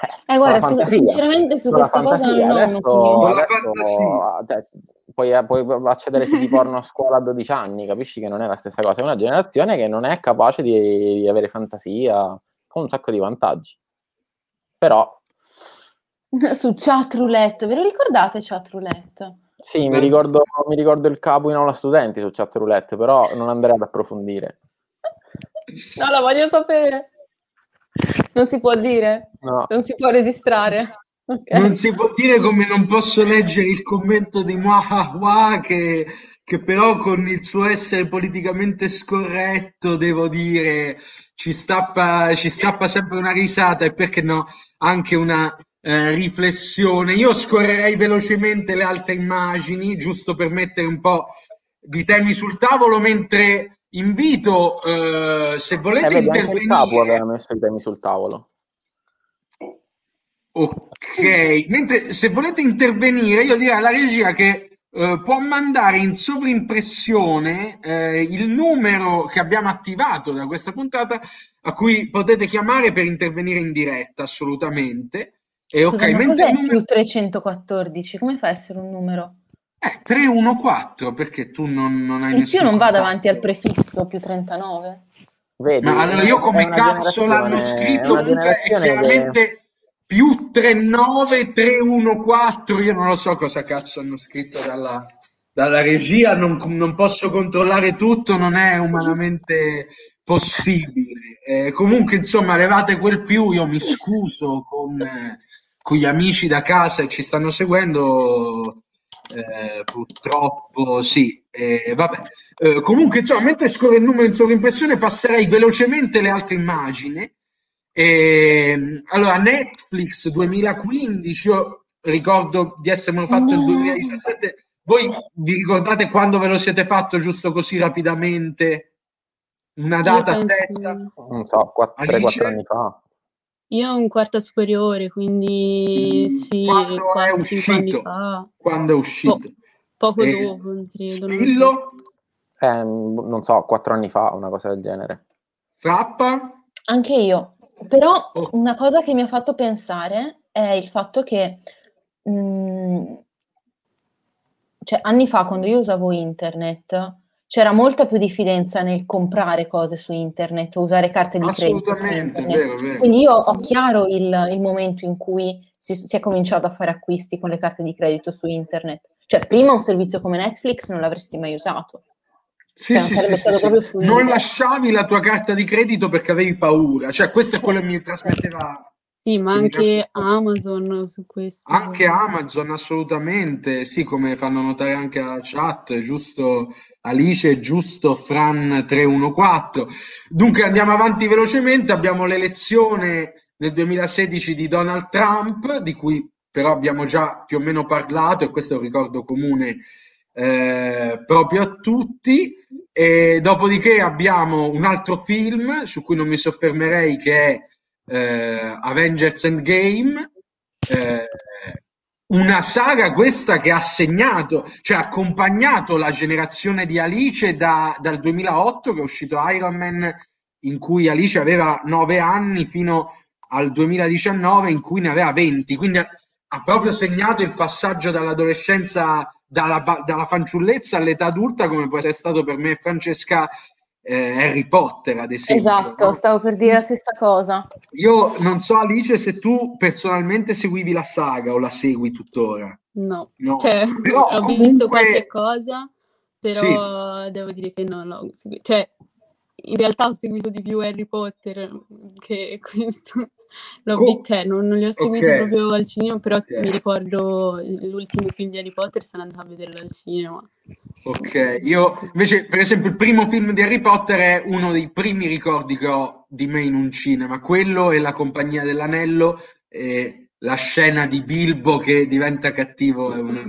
[SPEAKER 3] Eh, eh guarda, su, sinceramente su questa cosa non
[SPEAKER 2] adesso, ho adesso puoi, puoi, accedere siti porno a scuola a 12 anni, capisci che non è la stessa cosa, è una generazione che non è capace di, di avere fantasia, con un sacco di vantaggi. Però
[SPEAKER 3] Su chat roulette, ve lo ricordate chat roulette?
[SPEAKER 2] Sì, mi ricordo, mi ricordo il capo in aula studenti su chat roulette, però non andrei ad approfondire.
[SPEAKER 3] No, la voglio sapere. Non si può dire? No. Non si può registrare?
[SPEAKER 1] Okay. Non si può dire come non posso leggere il commento di Muahwa che, che però con il suo essere politicamente scorretto, devo dire, ci stappa, ci stappa sempre una risata e perché no, anche una eh, riflessione. Io scorrerei velocemente le altre immagini, giusto per mettere un po' di temi sul tavolo, mentre invito, eh, se volete eh, intervenire... Il
[SPEAKER 2] capo aveva messo i temi sul tavolo.
[SPEAKER 1] Ok, mentre se volete intervenire, io direi alla regia che eh, può mandare in sovrimpressione eh, il numero che abbiamo attivato da questa puntata a cui potete chiamare per intervenire in diretta, assolutamente.
[SPEAKER 3] E Scusa, ok, ma cos'è numero... più 314? Come fa a essere un numero?
[SPEAKER 1] Eh, 314, perché tu non, non hai
[SPEAKER 3] Il più non va davanti al prefisso, più 39.
[SPEAKER 1] Vedi, ma allora io come cazzo l'hanno scritto? Comunque è chiaramente che... più 39, 314, io non lo so cosa cazzo hanno scritto dalla, dalla regia, non, non, posso controllare tutto, non è umanamente possibile. Eh, comunque, insomma, levate quel più, io mi scuso con, eh, con gli amici da casa che ci stanno seguendo. Eh, purtroppo sì, eh, vabbè. Eh, comunque, insomma, mentre scorre il numero in sovrimpressione, passerei velocemente le altre immagini. Ehm, allora, Netflix 2015, io ricordo di essermelo fatto no. nel 2017 Voi vi ricordate quando ve lo siete fatto giusto così rapidamente? Una data a testa?
[SPEAKER 2] Non so, 3-4 anni fa.
[SPEAKER 4] Io ho un quarto superiore, quindi mm, sì,
[SPEAKER 1] quando 4, è uscito? Quando è uscito? Po-
[SPEAKER 4] poco eh, dopo, credo.
[SPEAKER 1] Spillo?
[SPEAKER 2] Eh, non so, 4 anni fa, una cosa del genere.
[SPEAKER 1] Frappa?
[SPEAKER 3] Anche io. Però oh. una cosa che mi ha fatto pensare è il fatto che mh, mm, cioè, anni fa, quando io usavo internet, c'era molta più diffidenza nel comprare cose su internet, usare carte di credito internet.
[SPEAKER 1] Vero, vero.
[SPEAKER 3] Quindi io ho chiaro il, il momento in cui si, si, è cominciato a fare acquisti con le carte di credito su internet. Cioè, prima un servizio come Netflix non l'avresti mai usato.
[SPEAKER 1] Sì, cioè, sì, non, sì, sì, non lasciavi la tua carta di credito perché avevi paura, cioè questo è quello che mi trasmetteva.
[SPEAKER 4] Sì, ma anche Amazon su questo.
[SPEAKER 1] Anche Amazon, assolutamente, sì, come fanno notare anche la chat, giusto Alice, giusto Fran 314. Dunque andiamo avanti velocemente, abbiamo l'elezione nel 2016 di Donald Trump, di cui però abbiamo già più o meno parlato e questo è un ricordo comune eh, proprio a tutti. E dopodiché abbiamo un altro film su cui non mi soffermerei che è eh, Avengers Endgame, eh, una saga questa che ha segnato, cioè ha accompagnato la generazione di Alice da, dal 2008 che è uscito Iron Man in cui Alice aveva 9 anni fino al 2019 in cui ne aveva 20, quindi ha, proprio segnato il passaggio dall'adolescenza dalla, dalla fanciullezza all'età adulta, come può essere stato per me Francesca eh, Harry Potter, ad esempio.
[SPEAKER 3] Esatto, no? stavo per dire la stessa cosa.
[SPEAKER 1] Io non so, Alice, se tu personalmente seguivi la saga o la segui tuttora.
[SPEAKER 4] No, no. Cioè, però, ho comunque... visto qualche cosa, però sì. devo dire che non l'ho seguito. Cioè, in realtà ho seguito di più Harry Potter che questo. L'ho oh, cioè, non, non, li ho seguiti okay. proprio al cinema, però okay. mi ricordo l'ultimo film di Harry Potter, sono andata a vederlo al cinema.
[SPEAKER 1] Ok, io invece, per esempio, il primo film di Harry Potter è uno dei primi ricordi che ho di me in un cinema. Quello è La Compagnia dell'Anello e la scena di Bilbo che diventa cattivo è uno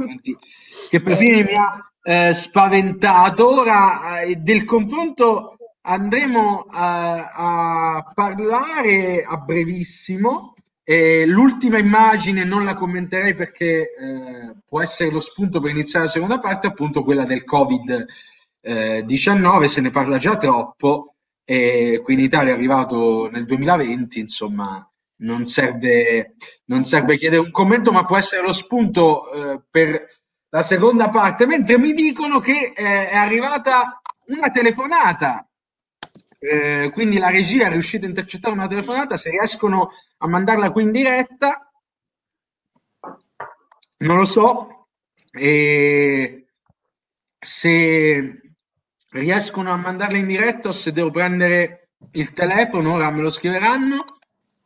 [SPEAKER 1] che per me mi ha eh, spaventato. Ora, eh, del confronto andremo a, a parlare a brevissimo. Eh, l'ultima immagine non la commenterei perché eh, può essere lo spunto per iniziare la seconda parte, appunto quella del Covid-19, se ne parla già troppo e qui in Italia è arrivato nel 2020, insomma non serve, non serve chiedere un commento, ma può essere lo spunto eh, per la seconda parte, mentre mi dicono che eh, è arrivata una telefonata eh, quindi la regia è riuscita a intercettare una telefonata, se riescono a mandarla qui in diretta, non lo so, e se riescono a mandarla in diretta o se devo prendere il telefono, ora me lo scriveranno.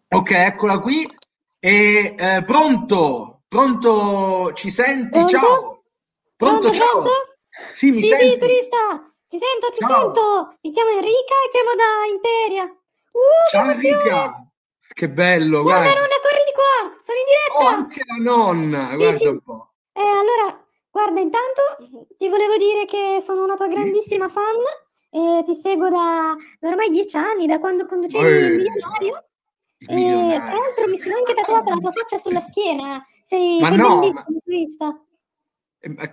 [SPEAKER 1] Ok, eccola qui. E eh, pronto? Pronto? Ci senti?
[SPEAKER 5] Pronto?
[SPEAKER 1] Ciao. Pronto,
[SPEAKER 5] pronto
[SPEAKER 1] ciao.
[SPEAKER 5] Pronto?
[SPEAKER 1] Sì, mi
[SPEAKER 5] sì,
[SPEAKER 1] senti?
[SPEAKER 5] Sì, turista. Ti sento, ti
[SPEAKER 1] Ciao.
[SPEAKER 5] sento. Mi chiamo Enrica e chiamo da Imperia. Uh,
[SPEAKER 1] Ciao. Enrica. Che bello,
[SPEAKER 5] Nonna,
[SPEAKER 1] guarda.
[SPEAKER 5] nonna, corri di qua. Sono in diretta.
[SPEAKER 1] Oh, anche la nonna,
[SPEAKER 5] Sì,
[SPEAKER 1] guarda
[SPEAKER 5] sì.
[SPEAKER 1] un po'.
[SPEAKER 5] Eh, allora, guarda, intanto ti volevo dire che sono una tua grandissima fan e ti seguo da, da ormai dieci anni, da quando conducevi
[SPEAKER 1] Eh,
[SPEAKER 5] il milionario.
[SPEAKER 1] il
[SPEAKER 5] E
[SPEAKER 1] milionario.
[SPEAKER 5] tra l'altro mi sono anche tatuata la tua faccia sulla schiena. Sei,
[SPEAKER 1] Ma
[SPEAKER 5] sei
[SPEAKER 1] no, ma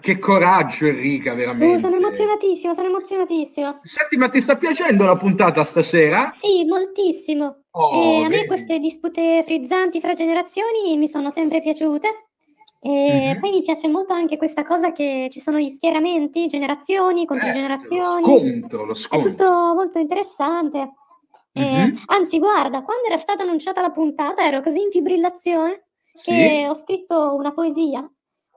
[SPEAKER 1] Che coraggio, Enrica, veramente.
[SPEAKER 5] sono emozionatissima, sono emozionatissima.
[SPEAKER 1] Senti, ma ti sta piacendo la puntata stasera?
[SPEAKER 5] Sì, moltissimo.
[SPEAKER 1] Oh,
[SPEAKER 5] E a me queste dispute frizzanti fra generazioni mi sono sempre piaciute. E
[SPEAKER 1] Mhm.
[SPEAKER 5] poi mi piace molto anche questa cosa che ci sono gli schieramenti, generazioni contro
[SPEAKER 1] Eh, lo
[SPEAKER 5] generazioni.
[SPEAKER 1] scontro, lo
[SPEAKER 5] È
[SPEAKER 1] scontro.
[SPEAKER 5] tutto molto interessante. E,
[SPEAKER 1] Mhm.
[SPEAKER 5] anzi, guarda, quando era stata annunciata la puntata ero così in fibrillazione
[SPEAKER 1] Sì.
[SPEAKER 5] che ho scritto una poesia,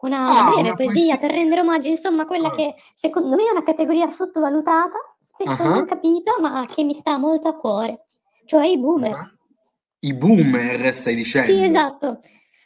[SPEAKER 5] una,
[SPEAKER 1] Ah,
[SPEAKER 5] breve
[SPEAKER 1] poesia
[SPEAKER 5] per rendere omaggio, insomma, a quella
[SPEAKER 1] Ah.
[SPEAKER 5] che secondo me è una categoria sottovalutata, spesso
[SPEAKER 1] Ah.
[SPEAKER 5] non capita, ma che mi sta molto a cuore, cioè i boomer.
[SPEAKER 1] Ah. I boomer, stai dicendo?
[SPEAKER 5] Sì, esatto.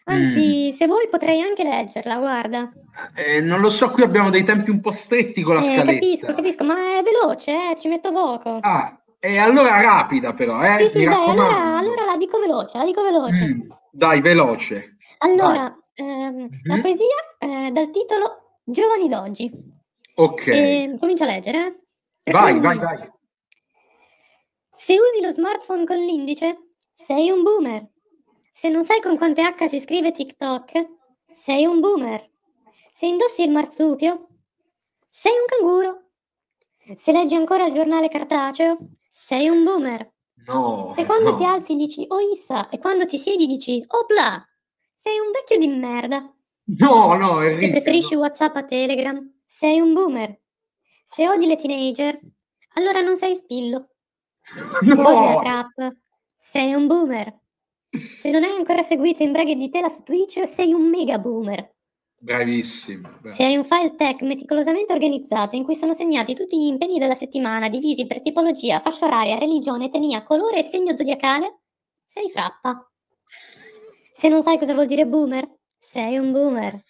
[SPEAKER 1] Mm.
[SPEAKER 5] Anzi, se vuoi potrei anche leggerla, guarda.
[SPEAKER 1] Eh, non lo so, qui abbiamo dei tempi un po' stretti con la
[SPEAKER 5] Eh,
[SPEAKER 1] scaletta.
[SPEAKER 5] capisco, capisco, ma è veloce, eh, ci metto poco.
[SPEAKER 1] Ah, e allora rapida però, eh,
[SPEAKER 5] Sì, sì, dai, allora, allora la dico veloce, la dico veloce.
[SPEAKER 1] Mm, dai, veloce.
[SPEAKER 5] Allora, ehm, la
[SPEAKER 1] Mhm.
[SPEAKER 5] poesia eh, dal titolo giovani d'oggi.
[SPEAKER 1] Ok.
[SPEAKER 5] E, comincio a leggere.
[SPEAKER 1] Eh? Vai, vai, vai.
[SPEAKER 5] Se usi lo smartphone con l'indice, sei un boomer. Se non sai con quante H si scrive TikTok, sei un boomer. Se indossi il marsupio, sei un canguro. Se leggi ancora il giornale cartaceo, sei un boomer.
[SPEAKER 1] No,
[SPEAKER 5] Se quando
[SPEAKER 1] no.
[SPEAKER 5] ti alzi dici oh Issa e quando ti siedi dici oh bla, sei un vecchio di merda.
[SPEAKER 1] No, no,
[SPEAKER 5] Se
[SPEAKER 1] Enrica.
[SPEAKER 5] preferisci
[SPEAKER 1] no.
[SPEAKER 5] WhatsApp a Telegram, sei un boomer. Se odi le teenager, allora non sei spillo. Se odi la
[SPEAKER 1] No,
[SPEAKER 5] trap, sei un boomer. Se non hai ancora seguito in braghe di tela su Twitch, sei un mega boomer.
[SPEAKER 1] bravissimo. bravo.
[SPEAKER 5] Se hai un file tech meticolosamente organizzato in cui sono segnati tutti gli impegni della settimana divisi per tipologia, fascia oraria, religione, etnia, colore e segno zodiacale, sei frappa. Se non sai cosa vuol dire boomer, sei un boomer.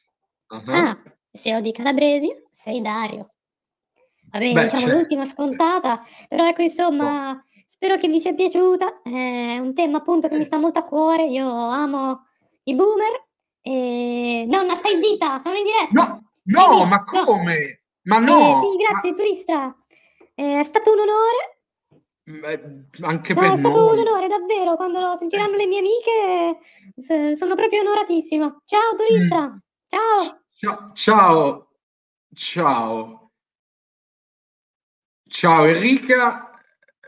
[SPEAKER 1] Ah,
[SPEAKER 5] Ah, se odi i calabresi, sei Dario. Vabbè,
[SPEAKER 1] Beh,
[SPEAKER 5] diciamo
[SPEAKER 1] certo.
[SPEAKER 5] l'ultima scontata, però ecco insomma, spero che vi sia piaciuta. È un tema appunto che mi sta molto a cuore. Io amo i boomer. E... Nonna, stai zitta, sono in diretta.
[SPEAKER 1] No, no, ma
[SPEAKER 5] No.
[SPEAKER 1] come? Ma
[SPEAKER 5] Eh,
[SPEAKER 1] no,
[SPEAKER 5] sì, grazie, turista. Eh, è stato un onore.
[SPEAKER 1] Ma- ma anche
[SPEAKER 5] No,
[SPEAKER 1] per
[SPEAKER 5] è stato un
[SPEAKER 1] noi.
[SPEAKER 5] onore, davvero. Quando lo sentiranno le mie amiche, sono proprio onoratissima. Ciao, turista. Ciao.
[SPEAKER 1] Ciao, ciao, ciao, ciao Enrica.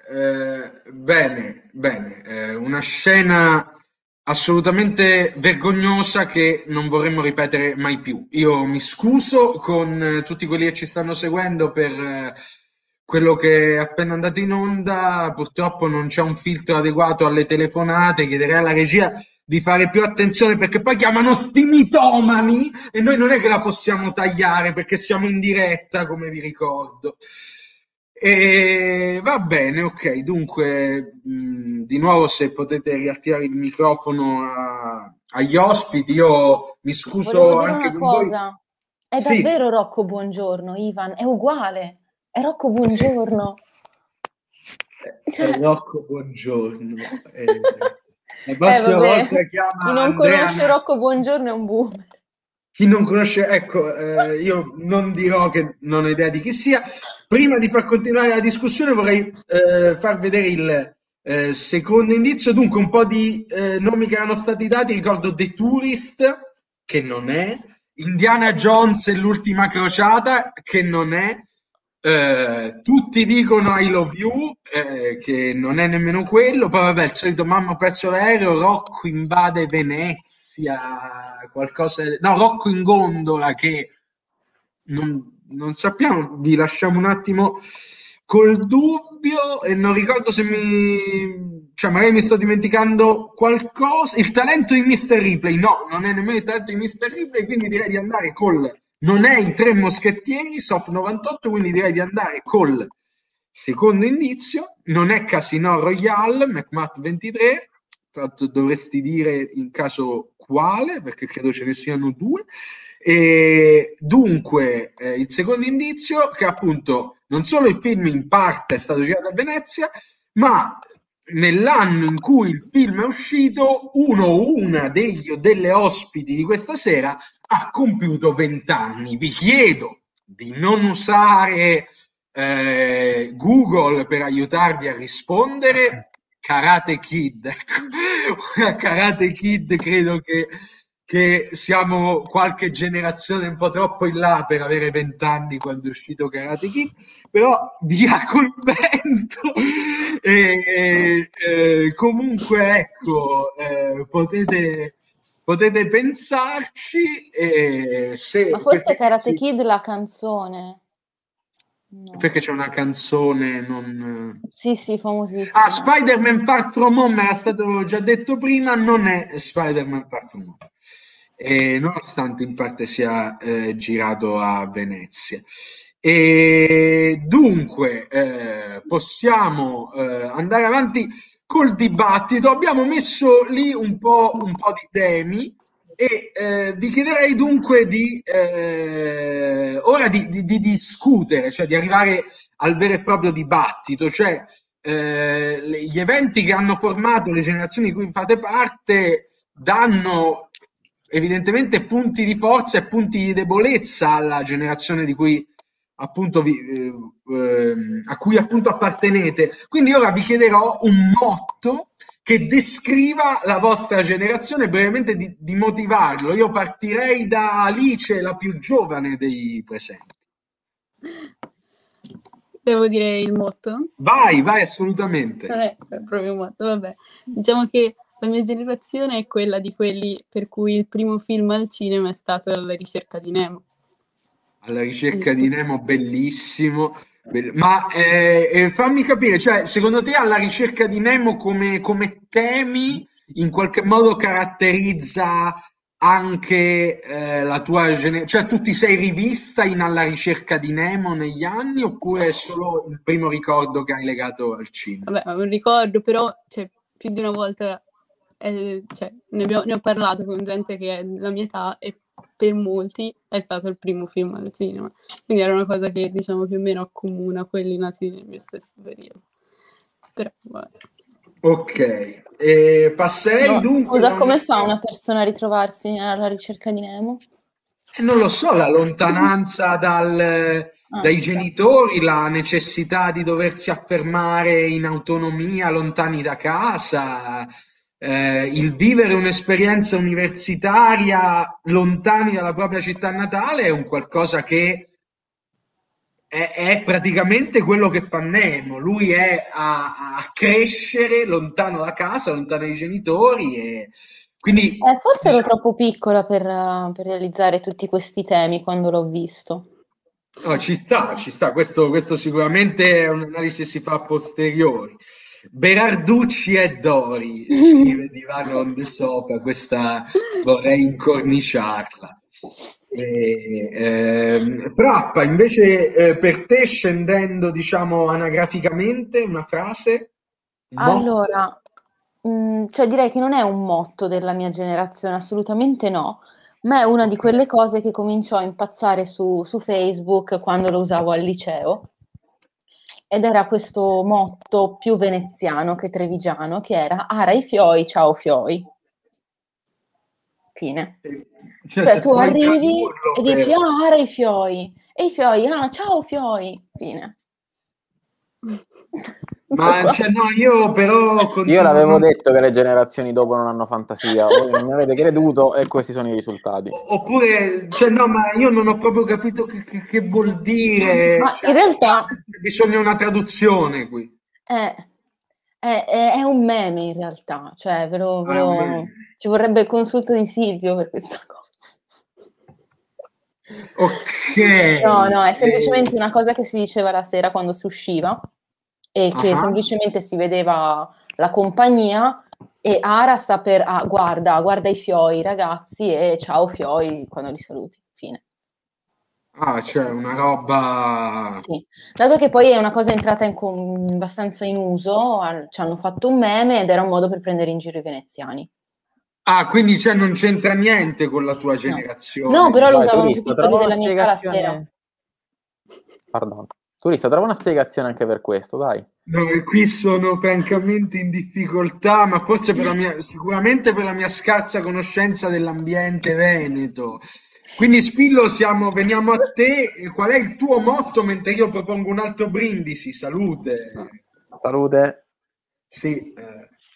[SPEAKER 1] Eh, bene, bene, eh, una scena assolutamente vergognosa che non vorremmo ripetere mai più. Io mi scuso con eh, tutti quelli che ci stanno seguendo per eh, quello che è appena andato in onda. Purtroppo non c'è un filtro adeguato alle telefonate. Chiederei alla regia di fare più attenzione perché poi chiamano sti mitomani e noi non è che la possiamo tagliare perché siamo in diretta, come vi ricordo. E va bene, ok, dunque, mh, di nuovo se potete riattivare il microfono a- agli ospiti, io mi scuso
[SPEAKER 3] Volevo dire
[SPEAKER 1] anche
[SPEAKER 3] una
[SPEAKER 1] con voi.
[SPEAKER 3] cosa. È
[SPEAKER 1] Sì.
[SPEAKER 3] davvero Rocco Buongiorno, Ivan, è uguale. È Rocco Buongiorno. Cioè-
[SPEAKER 1] Eh, Rocco, buongiorno. Eh, la prossima
[SPEAKER 3] Eh,
[SPEAKER 1] volta chiama
[SPEAKER 3] Chi non
[SPEAKER 1] Andrea
[SPEAKER 3] conosce Rocco Buongiorno è un boomer.
[SPEAKER 1] Chi non conosce, ecco, eh, io non dirò che non ho idea di chi sia. Prima di far continuare la discussione vorrei eh, far vedere il eh, secondo indizio, dunque un po' di eh, nomi che erano stati dati, ricordo The Tourist, che non è, Indiana Jones e l'ultima crociata, che non è, eh, tutti dicono I love you, eh, che non è nemmeno quello, poi vabbè il solito mamma ho perso l'aereo, Rocco invade Venezia, qualcosa, no Rocco in gondola che non, non sappiamo, vi lasciamo un attimo col dubbio e non ricordo se mi, cioè magari mi sto dimenticando qualcosa, il talento di Mr. Ripley, no, non è nemmeno il talento di Mr. Ripley, quindi direi di andare col, non è i tre moschettieri, SOP 98, quindi direi di andare col secondo indizio, non è Casino Royale, McMath 23, tra l'altro dovresti dire in caso quale, perché credo ce ne siano due, e dunque, eh, il secondo indizio che appunto non solo il film in parte è stato girato a Venezia, ma nell'anno in cui il film è uscito, uno o una degli delle ospiti di questa sera ha compiuto 20 anni. Vi chiedo di non usare eh, Google per aiutarvi a rispondere. Karate Kid, ecco. Karate Kid credo che che siamo qualche generazione un po' troppo in là per avere vent'anni quando è uscito Karate Kid, però via col vento. E, e, comunque, ecco, eh, potete, potete pensarci. E se,
[SPEAKER 3] Ma forse
[SPEAKER 1] perché,
[SPEAKER 3] Karate Kid la canzone. No.
[SPEAKER 1] perché c'è una canzone non...
[SPEAKER 3] Sì, sì, famosissima.
[SPEAKER 1] Ah, Spider-Man Far From Home era stato già detto prima, non è Spider-Man Far From Home e nonostante in parte sia eh, girato a Venezia. E dunque eh, possiamo eh, andare avanti col dibattito. Abbiamo messo lì un po', un po di temi e eh, vi chiederei dunque di eh, ora di, di, di, discutere, cioè di arrivare al vero e proprio dibattito, cioè eh, gli eventi che hanno formato le generazioni di cui fate parte danno evidentemente punti di forza e punti di debolezza alla generazione di cui appunto vi, eh, a cui appunto appartenete. Quindi ora vi chiederò un motto che descriva la vostra generazione, brevemente di, di motivarlo. Io partirei da Alice, la più giovane dei presenti.
[SPEAKER 4] Devo dire il motto?
[SPEAKER 1] Vai, vai, assolutamente.
[SPEAKER 4] Non è proprio un motto, vabbè. Diciamo che la mia generazione è quella di quelli per cui il primo film al cinema è stato La ricerca di Nemo.
[SPEAKER 1] Alla ricerca di Nemo, bellissimo. Ma eh, eh, fammi capire, cioè, secondo te alla ricerca di Nemo come, come temi in qualche modo caratterizza anche eh, la tua generazione, cioè tu ti sei rivista in Alla ricerca di Nemo negli anni oppure è solo il primo ricordo che hai legato al cinema?
[SPEAKER 4] Vabbè, un ricordo, però cioè, più di una volta eh, cioè, ne, abbiamo, ne, ho parlato con gente che è della mia età e per molti è stato il primo film al cinema. Quindi era una cosa che diciamo più o meno accomuna quelli nati nel mio stesso periodo. Però, vabbè.
[SPEAKER 1] Ok, e passerei no, dunque...
[SPEAKER 3] Scusa, come fa una persona a ritrovarsi alla ricerca di Nemo?
[SPEAKER 1] Eh, non lo so, la lontananza dal, ah, dai sì. genitori, la necessità di doversi affermare in autonomia lontani da casa, eh, il vivere un'esperienza universitaria lontani dalla propria città natale è un qualcosa che è, è praticamente quello che fa Nemo. Lui è a, a, crescere lontano da casa, lontano dai genitori e quindi...
[SPEAKER 3] Eh, forse ero troppo piccola per, per realizzare tutti questi temi quando l'ho visto.
[SPEAKER 1] No, ci sta, ci sta, questo, questo sicuramente è un'analisi che si fa a posteriori. Berarducci e Dori, scrive Divano on the Sofa, questa vorrei incorniciarla. E, eh, Frappa, invece eh, per te scendendo diciamo anagraficamente una frase?
[SPEAKER 3] Un allora, mh, mm, cioè direi che non è un motto della mia generazione, assolutamente no, ma è una di quelle cose che cominciò a impazzare su, su Facebook quando lo usavo al liceo ed era questo motto più veneziano che trevigiano, che era Ara i fioi, ciao fioi. Fine. Cioè, cioè tu arrivi e dici ah, Ara i fioi, e i fioi, ah, ciao fioi. Fine.
[SPEAKER 1] Ma cioè, no, io però.
[SPEAKER 2] Io l'avevo detto che le generazioni dopo non hanno fantasia, voi non mi avete creduto e questi sono i risultati.
[SPEAKER 1] Oppure, cioè, no, ma io non ho proprio capito che, che, che vuol dire.
[SPEAKER 3] Ma
[SPEAKER 1] cioè,
[SPEAKER 3] in realtà.
[SPEAKER 1] Bisogna una traduzione qui.
[SPEAKER 3] È, è, è, un meme in realtà, cioè, ve lo, ve lo... ci vorrebbe il consulto di Silvio per questa cosa.
[SPEAKER 1] Ok.
[SPEAKER 3] No, no, è semplicemente una cosa che si diceva la sera quando si usciva e che uh-huh. semplicemente si vedeva la compagnia e Ara sta per ah, guarda, guarda i fioi ragazzi e ciao fioi quando li saluti, fine.
[SPEAKER 1] Ah, cioè una roba...
[SPEAKER 3] Sì, dato che poi è una cosa entrata in com- abbastanza in uso, ci hanno fatto un meme ed era un modo per prendere in giro i veneziani.
[SPEAKER 1] Ah, quindi cioè, non c'entra niente con la tua generazione.
[SPEAKER 3] No, no però lo usavano tutti quelli della mia età la sera.
[SPEAKER 2] Pardon. Turista, trova una spiegazione anche per questo, dai.
[SPEAKER 1] No, qui sono francamente in difficoltà, ma forse per la mia, sicuramente per la mia scarsa conoscenza dell'ambiente veneto. Quindi Spillo, siamo, veniamo a te. Qual è il tuo motto mentre io propongo un altro brindisi? Salute.
[SPEAKER 2] Salute.
[SPEAKER 1] Sì.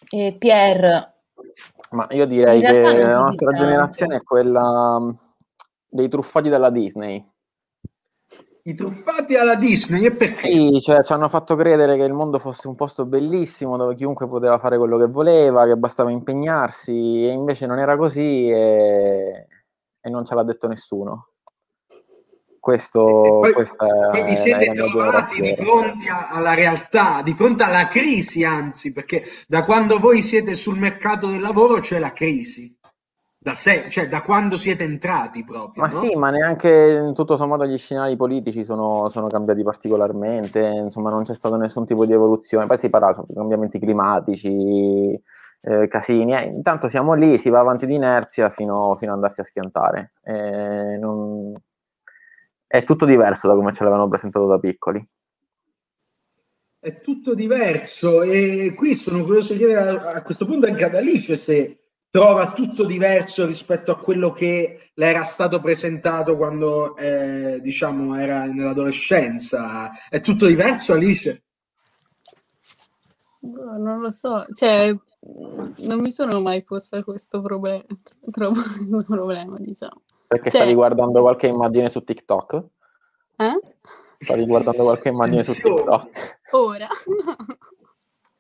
[SPEAKER 3] Eh, Pier.
[SPEAKER 2] Ma io direi che la nostra generazione è quella mm, dei truffati della Disney
[SPEAKER 1] i truffati alla Disney e perché?
[SPEAKER 2] Sì, cioè ci hanno fatto credere che il mondo fosse un posto bellissimo dove chiunque poteva fare quello che voleva, che bastava impegnarsi e invece non era così e, e non ce l'ha detto nessuno. Questo,
[SPEAKER 1] poi,
[SPEAKER 2] questa
[SPEAKER 1] poi vi siete trovati di fronte alla realtà, di fronte alla crisi anzi, perché da quando voi siete sul mercato del lavoro c'è la crisi da, se, cioè, da quando siete entrati proprio.
[SPEAKER 2] Ma no? sì, ma neanche in tutto sommato gli scenari politici sono, sono, cambiati particolarmente, insomma non c'è stato nessun tipo di evoluzione, poi si parla di cambiamenti climatici, eh, casini, eh, intanto siamo lì, si va avanti di inerzia fino, fino ad andarsi a schiantare. Eh, non... È tutto diverso da come ce l'avevano presentato da piccoli.
[SPEAKER 1] È tutto diverso e qui sono curioso di chiedere a, a questo punto anche ad Alice se trova tutto diverso rispetto a quello che le era stato presentato quando eh, diciamo era nell'adolescenza. È tutto diverso, Alice?
[SPEAKER 4] Boh, non lo so, cioè non mi sono mai posta questo problem- problema, diciamo.
[SPEAKER 2] Perché
[SPEAKER 4] cioè,
[SPEAKER 2] stavi guardando qualche immagine su TikTok?
[SPEAKER 4] Eh?
[SPEAKER 2] Stavi guardando qualche immagine su TikTok?
[SPEAKER 4] Ora?
[SPEAKER 2] No,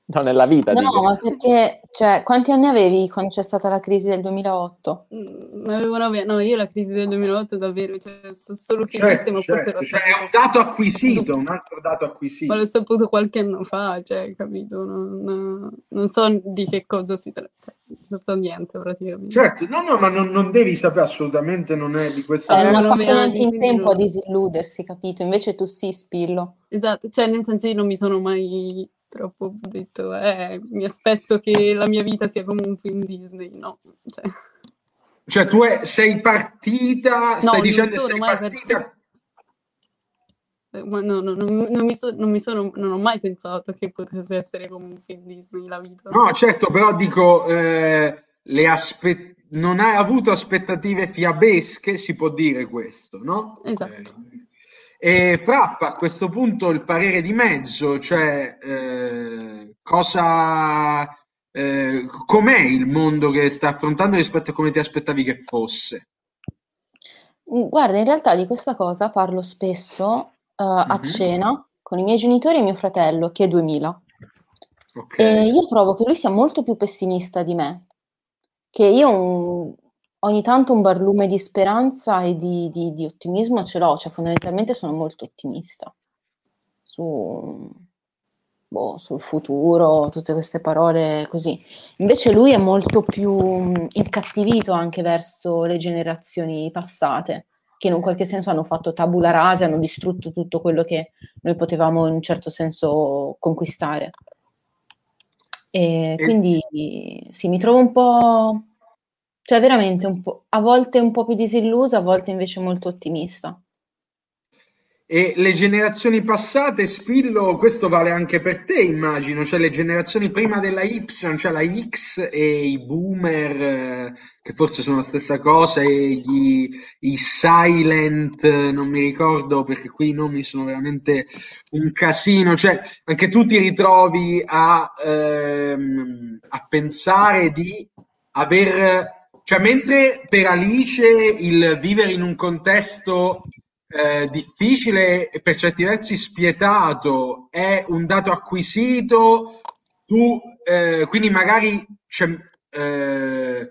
[SPEAKER 2] nella vita.
[SPEAKER 3] No,
[SPEAKER 2] dico.
[SPEAKER 3] ma perché, cioè, quanti anni avevi quando c'è stata la crisi del 2008?
[SPEAKER 4] Mm, avevo nove, no, io la crisi del 2008 davvero, cioè, so solo che
[SPEAKER 1] certo,
[SPEAKER 4] esiste, ma forse
[SPEAKER 1] certo.
[SPEAKER 4] l'ho
[SPEAKER 1] Cioè,
[SPEAKER 4] saputo.
[SPEAKER 1] è un dato acquisito, un altro dato acquisito.
[SPEAKER 4] Ma l'ho saputo qualche anno fa, cioè, capito? Non, non so di che cosa si tratta, cioè, non so niente praticamente.
[SPEAKER 1] Certo, no, no, ma non, non devi sapere assolutamente, non è di questo.
[SPEAKER 3] Cioè, non ha fatto neanche in tempo a disilludersi, capito? Invece tu sì, Spillo.
[SPEAKER 4] Esatto, cioè nel senso io non mi sono mai troppo detto, eh, mi aspetto che la mia vita sia come un film Disney, no, cioè,
[SPEAKER 1] Cioè, tu è- sei partita,
[SPEAKER 4] No,
[SPEAKER 1] stai
[SPEAKER 4] non
[SPEAKER 1] dicendo sei partita.
[SPEAKER 4] eh, ma no, no, non, non mi so- non mi sono, non ho mai pensato che potesse essere come un film Disney la vita.
[SPEAKER 1] No, certo, però dico, eh, le aspe- non hai avuto aspettative fiabesche, si può dire questo, no?
[SPEAKER 4] Esatto.
[SPEAKER 1] Eh, e Frappa, a questo punto il parere di mezzo, cioè eh, cosa, eh, com'è il mondo che sta affrontando rispetto a come ti aspettavi che fosse?
[SPEAKER 3] Mm, Guarda, in realtà di questa cosa parlo spesso eh, a
[SPEAKER 1] Mhm.
[SPEAKER 3] cena con i miei genitori e mio fratello, che è 2000.
[SPEAKER 1] Ok.
[SPEAKER 3] E io trovo che lui sia molto più pessimista di me, che io un- ogni tanto un barlume di speranza e di, di- di ottimismo ce l'ho, cioè fondamentalmente sono molto ottimista su, boh, sul futuro, tutte queste parole così. Invece lui è molto più mh, incattivito anche verso le generazioni passate, che in un qualche senso hanno fatto tabula rasa, hanno distrutto tutto quello che noi potevamo in un certo senso conquistare. E- quindi sì, mi trovo un po', cioè veramente un po', a volte un po' più disillusa, a volte invece molto ottimista.
[SPEAKER 1] E le generazioni passate, Spillo, questo vale anche per te, immagino, cioè le generazioni prima della Y, cioè la X e i boomer, eh, che forse sono la stessa cosa, e gli, i silent, non mi ricordo perché qui i nomi sono veramente un casino, cioè anche tu ti ritrovi a, ehm, a pensare di aver, cioè mentre per Alice il vivere in un contesto eh, difficile e per certi versi spietato, è un dato acquisito, tu eh, quindi magari c'è, eh,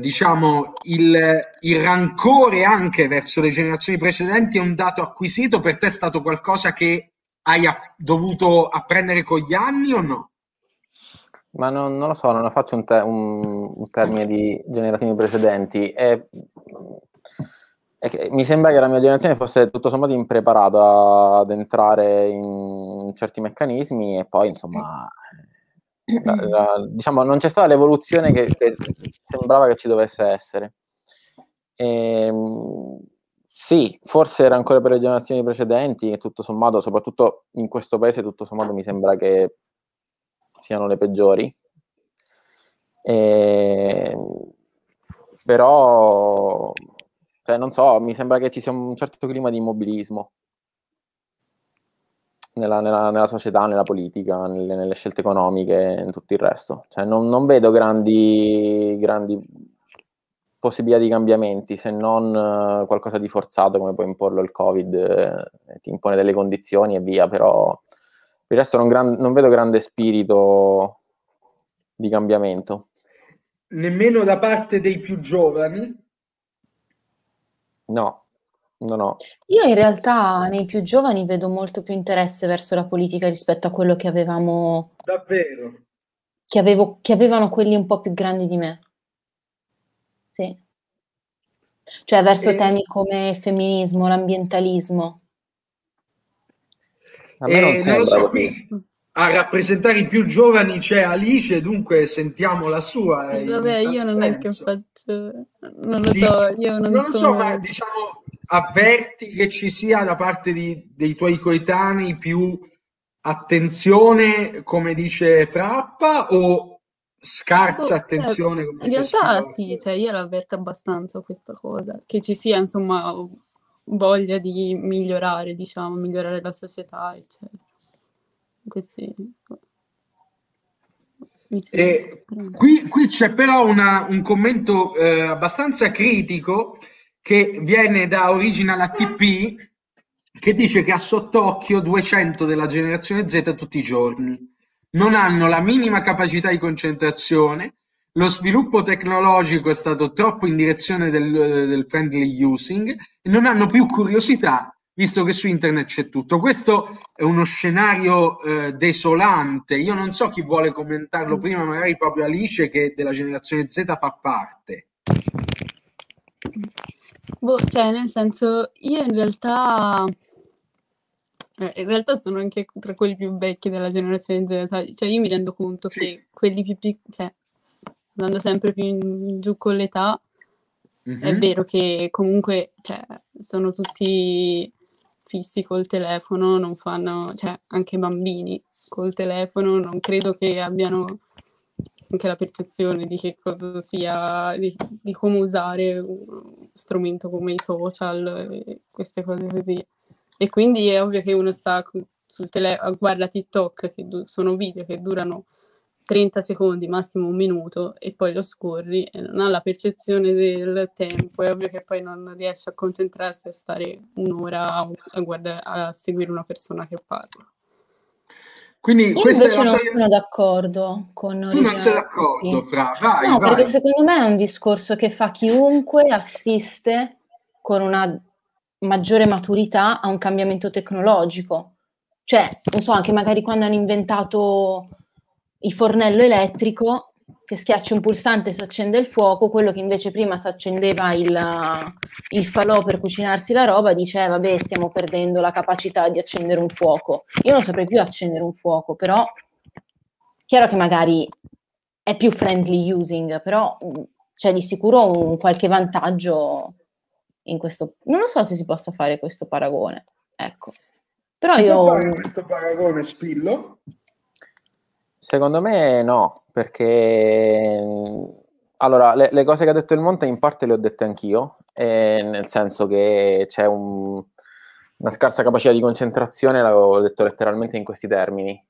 [SPEAKER 1] diciamo il, il rancore anche verso le generazioni precedenti è un dato acquisito, per te è stato qualcosa che hai dovuto apprendere con gli anni o no?
[SPEAKER 2] Ma non, non lo so, non faccio un, te- un- un termine di generazioni precedenti. È- è mi sembra che la mia generazione fosse tutto sommato impreparata ad entrare in certi meccanismi e poi, insomma, la- la- diciamo, non c'è stata l'evoluzione che, che sembrava che ci dovesse essere. Ehm, sì, forse era ancora per le generazioni precedenti e tutto sommato, soprattutto in questo paese, tutto sommato mi sembra che siano le peggiori. Ehm, però, cioè, non so, mi sembra che ci sia un certo clima di immobilismo nella, nella- nella società, nella politica, nelle, nelle scelte economiche e in tutto il resto. Cioè, non, non vedo grandi, grandi possibilità di cambiamenti se non eh, qualcosa di forzato come può imporlo il Covid, eh, ti impone delle condizioni e via, però per il resto non, gran- non vedo grande spirito di cambiamento.
[SPEAKER 1] Nemmeno da parte dei più giovani?
[SPEAKER 2] No, no, no.
[SPEAKER 3] Io in realtà nei più giovani vedo molto più interesse verso la politica rispetto a quello che avevamo,
[SPEAKER 1] Davvero?
[SPEAKER 3] che avevo, che avevano quelli un po' più grandi di me. Sì. Cioè verso
[SPEAKER 1] E-
[SPEAKER 3] temi come il femminismo, l'ambientalismo.
[SPEAKER 2] A me non
[SPEAKER 1] Eh, non lo so,
[SPEAKER 2] così.
[SPEAKER 1] qui a rappresentare i più giovani c'è Alice, dunque sentiamo la sua. eh,
[SPEAKER 4] Vabbè, io non è che
[SPEAKER 1] senso.
[SPEAKER 4] faccio, non lo so, io non,
[SPEAKER 1] non lo so,
[SPEAKER 4] sono...
[SPEAKER 1] ma diciamo, avverti che ci sia da parte di- dei tuoi coetanei più attenzione, come dice Frappa, o scarsa oh, attenzione.
[SPEAKER 4] Cioè, in realtà sì, cioè, io l'avverto abbastanza questa cosa, che ci sia insomma voglia di migliorare, diciamo, migliorare la società, eccetera. Questi...
[SPEAKER 1] E qui, qui, c'è però una, un commento eh, abbastanza critico che viene da Original ATP che dice che ha sott'occhio 200 della generazione Z tutti i giorni. Non hanno la minima capacità di concentrazione, lo sviluppo tecnologico è stato troppo in direzione del, del friendly using e non hanno più curiosità visto che su internet c'è tutto. Questo è uno scenario eh, desolante. Io non so chi vuole commentarlo prima, magari proprio Alice che della generazione Z fa parte.
[SPEAKER 4] Boh, cioè, nel senso, io in realtà eh, in realtà sono anche tra quelli più vecchi della generazione Z, cioè io mi rendo conto sì. che quelli più piccoli, cioè andando sempre più in giù con l'età, mm-hmm. è vero che comunque cioè, sono tutti fissi col telefono, non fanno, cioè anche bambini col telefono, non credo che abbiano anche la percezione di che cosa sia, di, di come usare un strumento come i social e queste cose così. E quindi è ovvio che uno sta sul telefono, guarda TikTok, che du- sono video che durano 30 secondi, massimo un minuto, e poi lo scorri e non ha la percezione del tempo. È ovvio che poi non riesce a concentrarsi a stare un'ora a, a, guardare, a seguire una persona che parla.
[SPEAKER 3] Quindi Io invece non storia... sono d'accordo con
[SPEAKER 1] Tu non sei d'accordo, Fra, vai,
[SPEAKER 3] No,
[SPEAKER 1] vai.
[SPEAKER 3] perché secondo me è un discorso che fa chiunque assiste con una maggiore maturità a un cambiamento tecnologico. Cioè, non so, anche magari quando hanno inventato il fornello elettrico, che schiacci un pulsante e si accende il fuoco, quello che invece prima si accendeva il, il falò per cucinarsi la roba, dice, eh, vabbè, stiamo perdendo la capacità di accendere un fuoco. Io non saprei più accendere un fuoco, però chiaro che magari è più friendly using, però c'è di sicuro un qualche vantaggio in questo... Non lo so se si possa fare questo paragone, ecco. Però io...
[SPEAKER 1] Fare questo paragone, Spillo?
[SPEAKER 2] Secondo me no, perché allora le, le, cose che ha detto il Monte in parte le ho dette anch'io, eh, nel senso che c'è un, una scarsa capacità di concentrazione, l'avevo detto letteralmente in questi termini.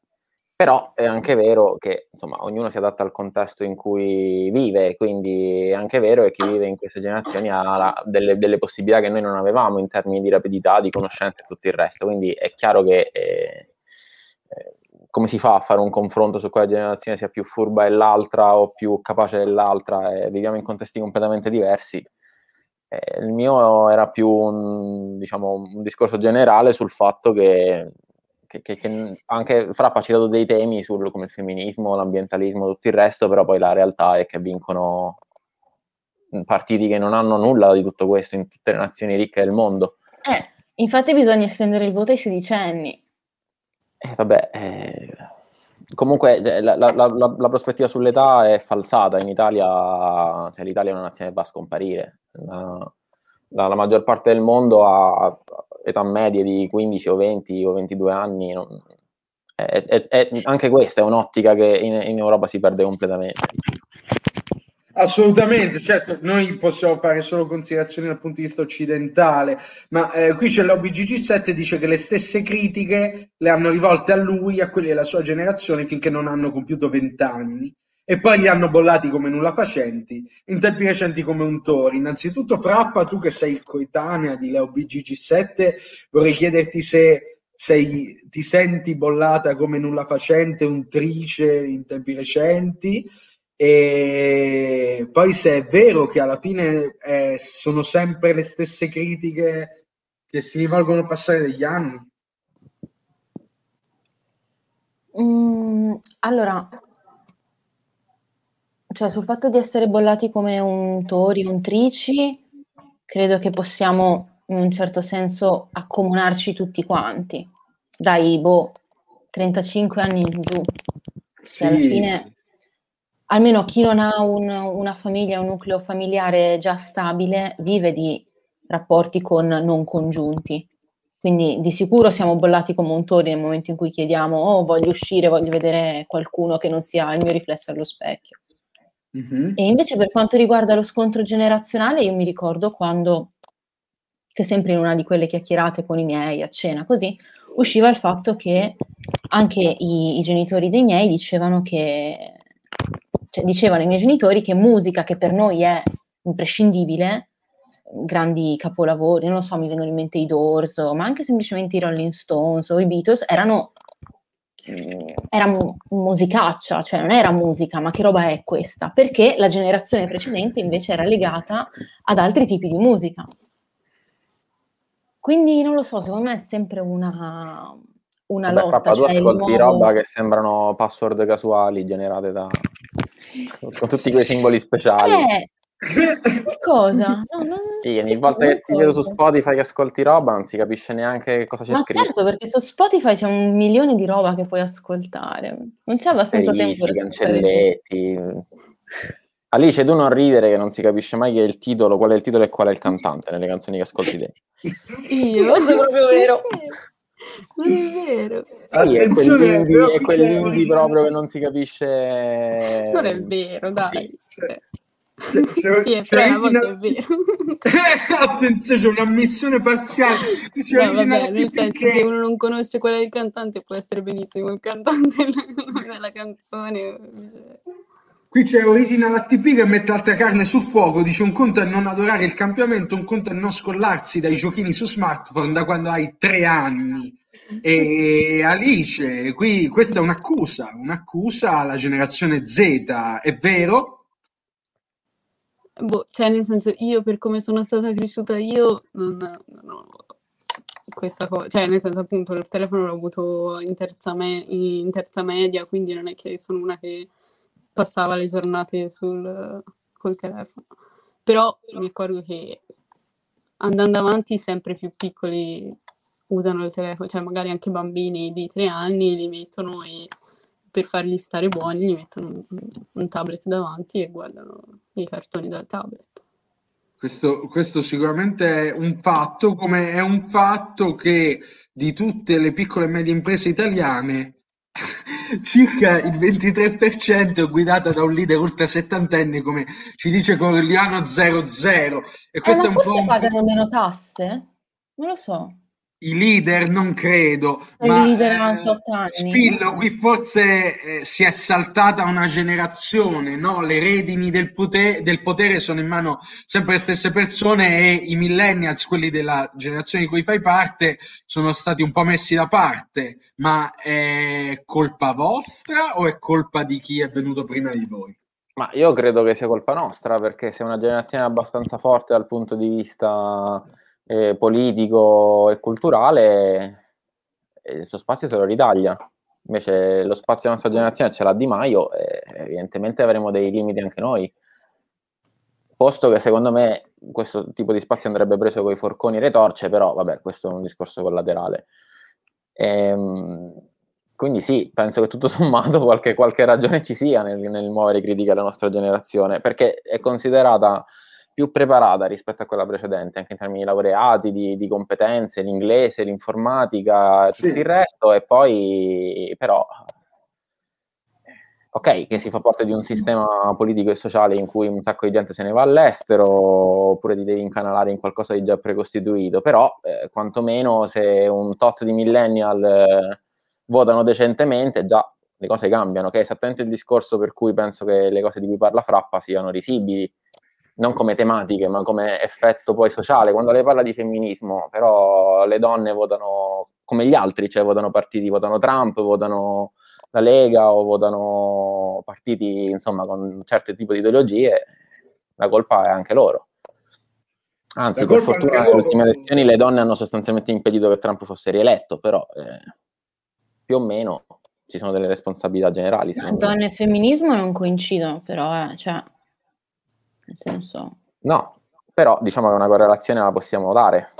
[SPEAKER 2] Però è anche vero che insomma, ognuno si adatta al contesto in cui vive, quindi è anche vero che chi vive in queste generazioni ha la, delle, delle, possibilità che noi non avevamo in termini di rapidità, di conoscenza e tutto il resto. Quindi è chiaro che eh, eh, come si fa a fare un confronto su quale generazione sia più furba dell'altra o più capace dell'altra? Eh, viviamo in contesti completamente diversi. Eh, il mio era più un, diciamo, un discorso generale sul fatto che che, che, che anche Frappa ha citato dei temi sul, come il femminismo, l'ambientalismo, tutto il resto, però poi la realtà è che vincono partiti che non hanno nulla di tutto questo in tutte le nazioni ricche del mondo.
[SPEAKER 3] Eh, infatti bisogna estendere il voto ai sedicenni.
[SPEAKER 2] Eh, vabbè, eh, comunque cioè, la, la, la, la, prospettiva sull'età è falsata, in Italia, cioè, l'Italia è una nazione che va a scomparire. La, maggior parte del mondo ha, età medie di 15 o 20 o 22 anni, non, è, è, è, anche questa è un'ottica che in, in, Europa si perde completamente.
[SPEAKER 1] Assolutamente, certo, noi possiamo fare solo considerazioni dal punto di vista occidentale, ma eh, qui c'è l'OBGG7 dice che le stesse critiche le hanno rivolte a lui, a quelli della sua generazione, finché non hanno compiuto 20 anni e poi li hanno bollati come nulla facenti, in tempi recenti come un Tori. Innanzitutto, Frappa, tu che sei coetanea di Leo BGG7, vorrei chiederti se sei, ti senti bollata come nulla facente, un trice in tempi recenti, e poi se è vero che alla fine eh, sono sempre le stesse critiche che si rivolgono al passare degli anni.
[SPEAKER 3] Mm, allora, cioè, sul fatto di essere bollati come un tori, un trici, credo che possiamo in un certo senso accomunarci tutti quanti. Dai, boh, 35 anni in giù. Sì. alla fine, almeno chi non ha un, una famiglia, un nucleo familiare già stabile, vive di rapporti con non congiunti. Quindi di sicuro siamo bollati come un tori nel momento in cui chiediamo oh voglio uscire, voglio vedere qualcuno che non sia il mio riflesso allo specchio. Mm-hmm. E invece per quanto riguarda lo scontro generazionale, io mi ricordo quando, che sempre in una di quelle chiacchierate con i miei a cena così, usciva il fatto che anche i, i genitori dei miei dicevano che, cioè dicevano ai miei genitori che musica che per noi è imprescindibile, grandi capolavori, non lo so, mi vengono in mente i Doors, ma anche semplicemente i Rolling Stones o i Beatles, erano era musicaccia, cioè non era musica, ma che roba è questa? Perché la generazione precedente invece era legata ad altri tipi di musica. Quindi non lo so, secondo me è sempre una, una
[SPEAKER 2] Vabbè,
[SPEAKER 3] lotta.
[SPEAKER 2] Tu
[SPEAKER 3] cioè
[SPEAKER 2] ascolti
[SPEAKER 3] nuovo...
[SPEAKER 2] roba che sembrano password casuali generate da... con tutti quei simboli speciali.
[SPEAKER 3] Eh, che cosa? No, non,
[SPEAKER 2] sì, ogni volta che ti vedo su Spotify che ascolti roba non si capisce neanche che cosa c'è
[SPEAKER 3] Ma
[SPEAKER 2] scritto.
[SPEAKER 3] certo, perché su Spotify c'è un milione di roba che puoi ascoltare. Non c'è abbastanza
[SPEAKER 2] Felici,
[SPEAKER 3] tempo per
[SPEAKER 2] cancelletti. Alice, tu non ridere che non si capisce mai chi è il titolo, qual è il titolo e qual è il cantante nelle canzoni che ascolti te.
[SPEAKER 3] Io, questo è proprio vero.
[SPEAKER 4] Non è vero.
[SPEAKER 2] Sì, è quell'indie, è quell'indie proprio che non si capisce.
[SPEAKER 4] Non è vero, dai.
[SPEAKER 1] Sì. Cioè, c'è, c'è,
[SPEAKER 4] sì,
[SPEAKER 1] c'è
[SPEAKER 4] però una... è vero.
[SPEAKER 1] Attenzione, c'è un'ammissione parziale.
[SPEAKER 4] No, vabbè, nel senso che... se uno non conosce qual è il cantante, può essere benissimo il cantante nella canzone. Cioè.
[SPEAKER 1] Qui c'è Original ATP che mette altra carne sul fuoco, dice un conto è non adorare il cambiamento, un conto è non scollarsi dai giochini su smartphone da quando hai tre anni. E Alice, qui questa è un'accusa, un'accusa alla generazione Z, è vero?
[SPEAKER 4] Boh, cioè nel senso io per come sono stata cresciuta io non, ho questa cosa, cioè nel senso appunto il telefono l'ho avuto in terza, me- in terza media, quindi non è che sono una che passava le giornate sul, col telefono. Però mi accorgo che andando avanti sempre più piccoli usano il telefono, cioè magari anche bambini di tre anni li mettono e per farli stare buoni gli mettono un, un tablet davanti e guardano i cartoni dal tablet.
[SPEAKER 1] Questo, questo, sicuramente è un fatto, come è un fatto che di tutte le piccole e medie imprese italiane circa il 23% è guidata da un leader ultra settantenne come ci dice Corliano 00
[SPEAKER 3] e questo eh, ma un forse po pagano meno tasse? Non lo so.
[SPEAKER 1] I leader non credo.
[SPEAKER 3] I
[SPEAKER 1] ma,
[SPEAKER 3] leader a 8 anni.
[SPEAKER 1] Spillo, qui forse eh, si è saltata una generazione, no? Le redini del, potere, del potere sono in mano sempre le stesse persone e i millennials, quelli della generazione di cui fai parte, sono stati un po' messi da parte. Ma è colpa vostra o è colpa di chi è venuto prima di voi?
[SPEAKER 2] Ma io credo che sia colpa nostra, perché se una generazione abbastanza forte dal punto di vista eh, politico e culturale, eh, il suo spazio se lo ritaglia. Invece lo spazio della nostra generazione ce l'ha Di Maio e evidentemente avremo dei limiti anche noi. Posto che secondo me questo tipo di spazio andrebbe preso con i forconi e le torce, però vabbè, questo è un discorso collaterale. Ehm, quindi sì, penso che tutto sommato qualche, qualche ragione ci sia nel, nel muovere critiche alla nostra generazione, perché è considerata più preparata rispetto a quella precedente, anche in termini di laureati, di, di competenze, l'inglese, l'informatica, sì. tutto il resto, e poi però ok, che si fa parte di un sistema politico e sociale in cui un sacco di gente se ne va all'estero, oppure ti devi incanalare in qualcosa di già precostituito, però eh, quantomeno se un tot di millennial eh, votano decentemente, già le cose cambiano, che è esattamente il discorso per cui penso che le cose di cui parla Frappa siano risibili non come tematiche, ma come effetto poi sociale. Quando lei parla di femminismo, però le donne votano come gli altri, cioè votano partiti, votano Trump, votano la Lega o votano partiti, insomma, con un certo tipo di ideologie, la colpa è anche loro. Anzi, per fortuna nelle ultime elezioni le donne hanno sostanzialmente impedito che Trump fosse rieletto, però eh, più o meno ci sono delle responsabilità generali.
[SPEAKER 3] Donne e femminismo non coincidono, però, eh, cioè, nel senso...
[SPEAKER 2] No, però diciamo che una correlazione la possiamo dare.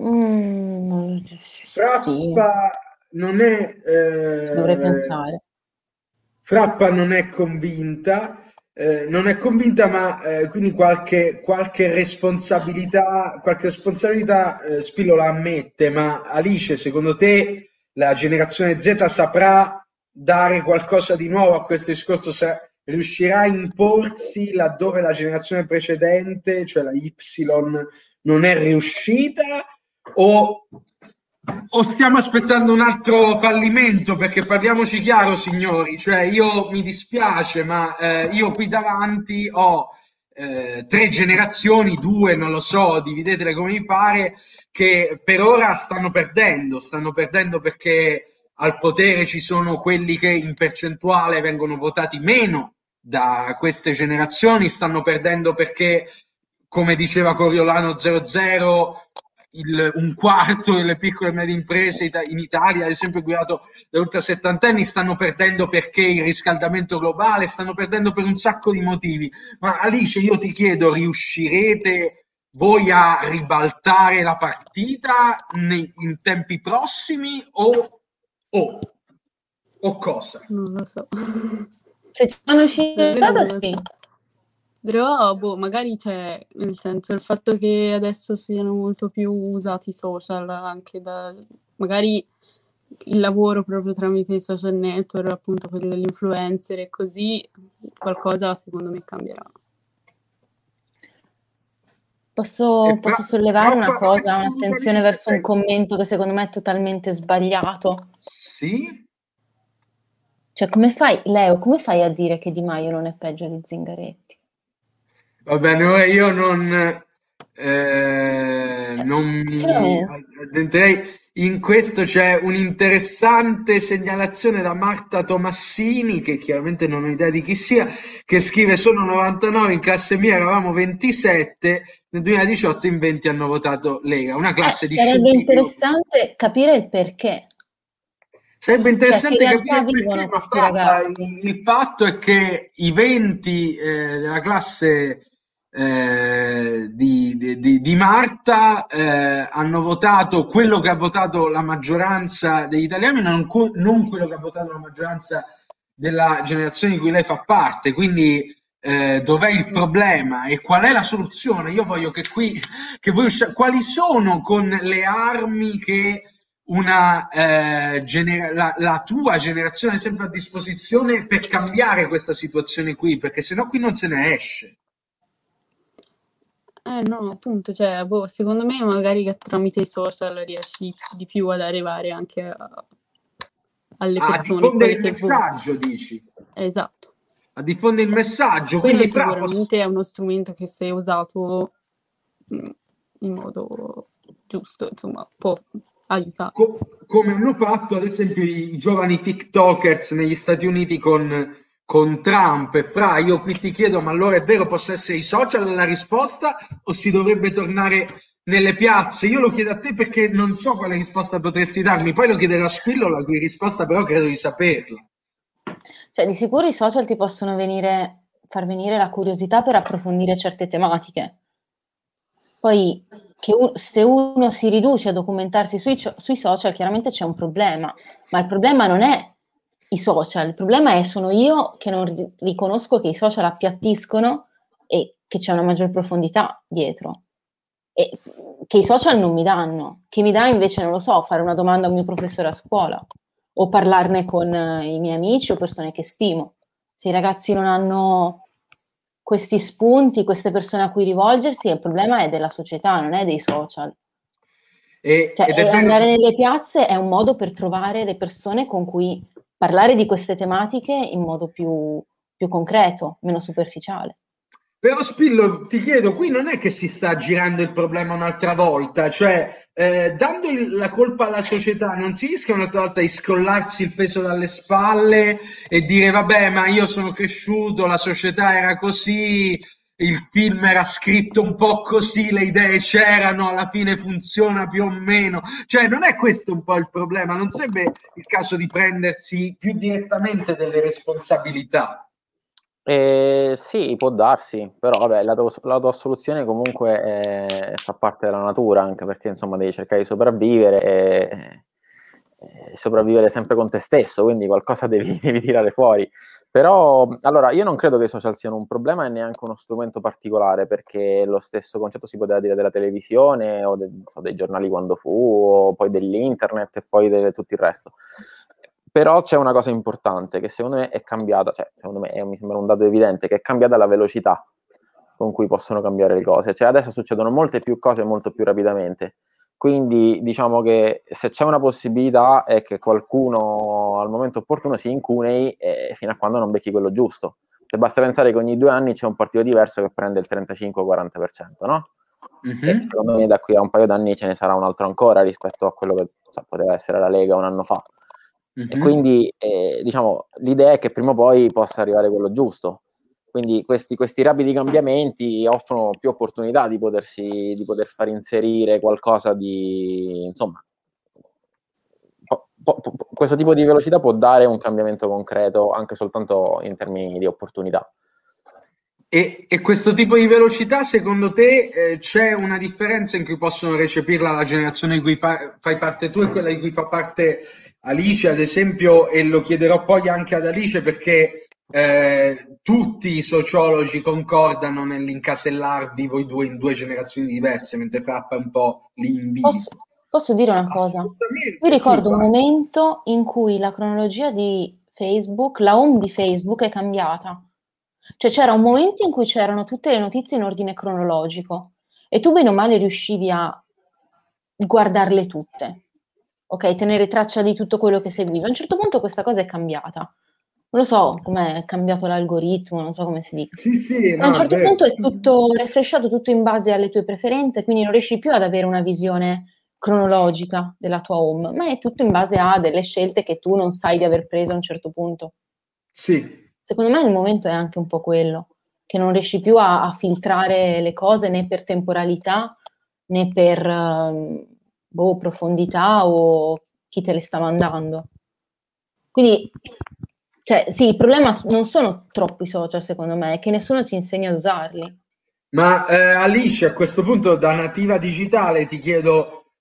[SPEAKER 3] Mm,
[SPEAKER 1] Frappa sì. non è... Eh,
[SPEAKER 3] dovrei pensare.
[SPEAKER 1] Frappa non è convinta, eh, non è convinta, ma eh, quindi qualche, qualche responsabilità, qualche responsabilità eh, Spillo la ammette, ma Alice, secondo te la generazione Z saprà dare qualcosa di nuovo a questo discorso? Se riuscirà a imporsi laddove la generazione precedente, cioè la Y, non è riuscita? O, o stiamo aspettando un altro fallimento? Perché parliamoci chiaro, signori, cioè io mi dispiace, ma eh, io qui davanti ho eh, tre generazioni, due, non lo so, dividetele come mi pare, che per ora stanno perdendo, stanno perdendo perché al potere ci sono quelli che in percentuale vengono votati meno da queste generazioni, stanno perdendo perché, come diceva Coriolano 00, il, un quarto delle piccole e medie imprese in Italia, ad esempio guidato da ultra settantenni, stanno perdendo perché il riscaldamento globale, stanno perdendo per un sacco di motivi. Ma Alice, io ti chiedo, riuscirete voi a ribaltare la partita nei, in tempi prossimi o, o, o cosa?
[SPEAKER 4] Non lo so.
[SPEAKER 3] Se ci fanno uscire da casa, sì.
[SPEAKER 4] Però, boh, magari c'è, nel senso, il fatto che adesso siano molto più usati i social, anche da, magari il lavoro proprio tramite i social network, appunto quelli dell'influencer e così, qualcosa secondo me cambierà.
[SPEAKER 3] Posso, posso sollevare una cosa, un'attenzione verso un commento che secondo me è totalmente sbagliato?
[SPEAKER 1] Sì?
[SPEAKER 3] Cioè, come fai, Leo, come fai a dire che Di Maio non è peggio di Zingaretti?
[SPEAKER 1] Va bene, io non, eh, non mi addentrerei. In questo c'è un'interessante segnalazione da Marta Tomassini, che chiaramente non ho idea di chi sia, che scrive sono 99, in classe mia eravamo 27, nel 2018 in 20 hanno votato Lega. Una classe
[SPEAKER 3] eh,
[SPEAKER 1] di
[SPEAKER 3] Sarebbe interessante capire il perché.
[SPEAKER 1] Sarebbe interessante cioè, capire perché, questi ragazzi. Il fatto è che i 20 eh, della classe eh, di, di, di, Marta eh, hanno votato quello che ha votato la maggioranza degli italiani, non, non, quello che ha votato la maggioranza della generazione di cui lei fa parte. Quindi eh, dov'è il problema e qual è la soluzione? Io voglio che qui, che voi, quali sono con le armi che una, eh, genera- la, la, tua generazione sempre a disposizione per cambiare questa situazione qui, perché sennò qui non se ne esce.
[SPEAKER 4] Eh no, appunto, cioè, boh, secondo me magari tramite i social riesci di più ad arrivare anche a, alle
[SPEAKER 1] ah, persone. A diffondere il messaggio, vuoi. dici?
[SPEAKER 4] Esatto.
[SPEAKER 1] A diffondere il messaggio.
[SPEAKER 4] Quello quindi sicuramente è uno strumento che se usato mm, in modo giusto, insomma, può aiutare.
[SPEAKER 1] Co- come hanno fatto ad esempio i giovani TikTokers negli Stati Uniti con con Trump e fra io qui ti chiedo ma allora è vero possono essere i social la risposta o si dovrebbe tornare nelle piazze? Io lo chiedo a te perché non so quale risposta potresti darmi, poi lo chiederò a Spillo la cui risposta però credo di saperla.
[SPEAKER 3] Cioè di sicuro i social ti possono venire, far venire la curiosità per approfondire certe tematiche. Poi un, se uno si riduce a documentarsi sui, sui social chiaramente c'è un problema, ma il problema non è i social. Il problema è sono io che non riconosco che i social appiattiscono e che c'è una maggior profondità dietro. E che i social non mi danno, che mi dà invece, non lo so, fare una domanda a un mio professore a scuola o parlarne con i miei amici o persone che stimo. Se i ragazzi non hanno questi spunti, queste persone a cui rivolgersi, il problema è della società, non è dei social. E, cioè, andare nelle piazze è un modo per trovare le persone con cui parlare di queste tematiche in modo più, più concreto, meno superficiale.
[SPEAKER 1] Però Spillo, ti chiedo, qui non è che si sta girando il problema un'altra volta, cioè eh, dando il, la colpa alla società non si rischia un'altra volta di scrollarsi il peso dalle spalle e dire vabbè ma io sono cresciuto, la società era così, il film era scritto un po' così, le idee c'erano, alla fine funziona più o meno. Cioè, non è questo un po' il problema? Non sarebbe il caso di prendersi più direttamente delle responsabilità?
[SPEAKER 2] Eh, sì, può darsi, però vabbè, la, tua, la tua soluzione comunque è, fa parte della natura, anche perché insomma devi cercare di sopravvivere e, e sopravvivere sempre con te stesso, quindi qualcosa devi, devi tirare fuori. Però, allora, io non credo che i social siano un problema e neanche uno strumento particolare, perché lo stesso concetto si poteva dire della televisione o de, so, dei giornali quando fu, o poi dell'internet e poi di tutto il resto. Però c'è una cosa importante che secondo me è cambiata, cioè secondo me è, mi sembra un dato evidente, che è cambiata la velocità con cui possono cambiare le cose. Cioè adesso succedono molte più cose molto più rapidamente. Quindi diciamo che se c'è una possibilità è che qualcuno al momento opportuno si incunei fino a quando non becchi quello giusto. Cioè, basta pensare che ogni due anni c'è un partito diverso che prende il 35-40%, no? Mm-hmm. secondo me da qui a un paio d'anni ce ne sarà un altro ancora rispetto a quello che so, poteva essere la Lega un anno fa. Mm-hmm. E quindi eh, diciamo, l'idea è che prima o poi possa arrivare quello giusto. Quindi questi, questi rapidi cambiamenti offrono più opportunità di, potersi, di poter far inserire qualcosa di, insomma, po, po, po, questo tipo di velocità può dare un cambiamento concreto anche soltanto in termini di opportunità.
[SPEAKER 1] E, e, questo tipo di velocità, secondo te, eh, c'è una differenza in cui possono recepirla la generazione di cui fa, fai parte tu e quella di cui fa parte Alice, ad esempio, e lo chiederò poi anche ad Alice perché eh, tutti i sociologi concordano nell'incasellarvi voi due in due generazioni diverse, mentre Frappa è un po' lì
[SPEAKER 3] Posso, posso dire una cosa? Io ricordo sì, un momento in cui la cronologia di Facebook, la home di Facebook è cambiata. Cioè c'era un momento in cui c'erano tutte le notizie in ordine cronologico e tu bene o male riuscivi a guardarle tutte, ok? Tenere traccia di tutto quello che seguiva. A un certo punto questa cosa è cambiata. Non lo so come è cambiato l'algoritmo, non so come si dica.
[SPEAKER 1] Sì, sì,
[SPEAKER 3] no, a un certo beh. punto è tutto refresciato, tutto in base alle tue preferenze, quindi non riesci più ad avere una visione cronologica della tua home, ma è tutto in base a delle scelte che tu non sai di aver preso a un certo punto.
[SPEAKER 1] Sì,
[SPEAKER 3] Secondo me il momento è anche un po' quello, che non riesci più a, a filtrare le cose né per temporalità né per uh, boh, profondità o chi te le sta mandando. Quindi, cioè, sì, il problema non sono troppi social, secondo me, è che nessuno ci insegna ad usarli.
[SPEAKER 1] Ma eh, Alice, a questo punto, da nativa digitale, ti chiedo,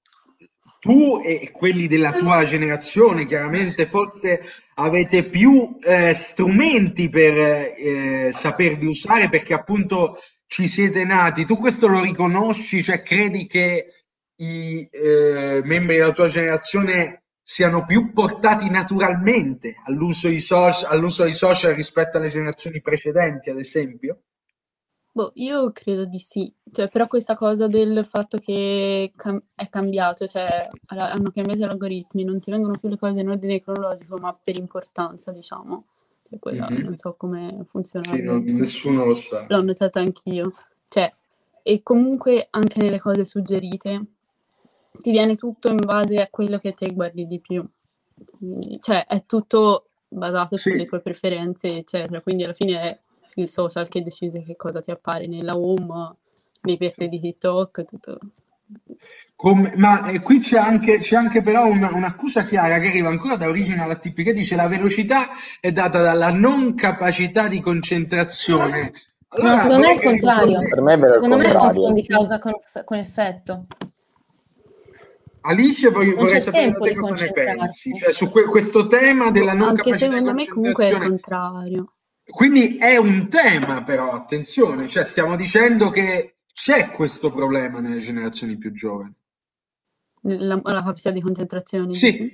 [SPEAKER 1] tu e quelli della tua generazione, chiaramente, forse avete più eh, strumenti per eh, sapervi usare perché appunto ci siete nati. Tu questo lo riconosci? Cioè credi che i eh, membri della tua generazione siano più portati naturalmente all'uso di, social, all'uso di social rispetto alle generazioni precedenti, ad esempio?
[SPEAKER 4] Boh, io credo di sì, cioè, però questa cosa del fatto che cam- è cambiato, cioè hanno cambiato gli algoritmi, non ti vengono più le cose in ordine cronologico, ma per importanza, diciamo. Cioè, quella mm-hmm. non so come funziona.
[SPEAKER 1] Sì, non, nessuno lo sa.
[SPEAKER 4] L'ho notata anch'io. Cioè, e comunque anche nelle cose suggerite ti viene tutto in base a quello che te guardi di più. Quindi, cioè, è tutto basato sì. sulle tue preferenze, eccetera. Quindi alla fine è il social che decide che cosa ti appare nella home, nei pette di TikTok, tutto.
[SPEAKER 1] Come, ma eh, qui c'è anche, c'è anche però una, un'accusa chiara che arriva ancora da Original ATP che dice la velocità è data dalla non capacità di concentrazione.
[SPEAKER 3] Allora, no, secondo me è il contrario.
[SPEAKER 2] Per me è vero
[SPEAKER 3] secondo
[SPEAKER 2] me è
[SPEAKER 3] confondi di causa con, con effetto.
[SPEAKER 1] Alice, voglio, vorrei sapere da te cosa ne pensi, cioè su que- questo tema della non
[SPEAKER 4] Anche
[SPEAKER 1] capacità
[SPEAKER 4] secondo me comunque è il contrario.
[SPEAKER 1] Quindi è un tema, però, attenzione, cioè stiamo dicendo che c'è questo problema nelle generazioni più giovani.
[SPEAKER 4] La, la capacità di concentrazione?
[SPEAKER 1] Sì,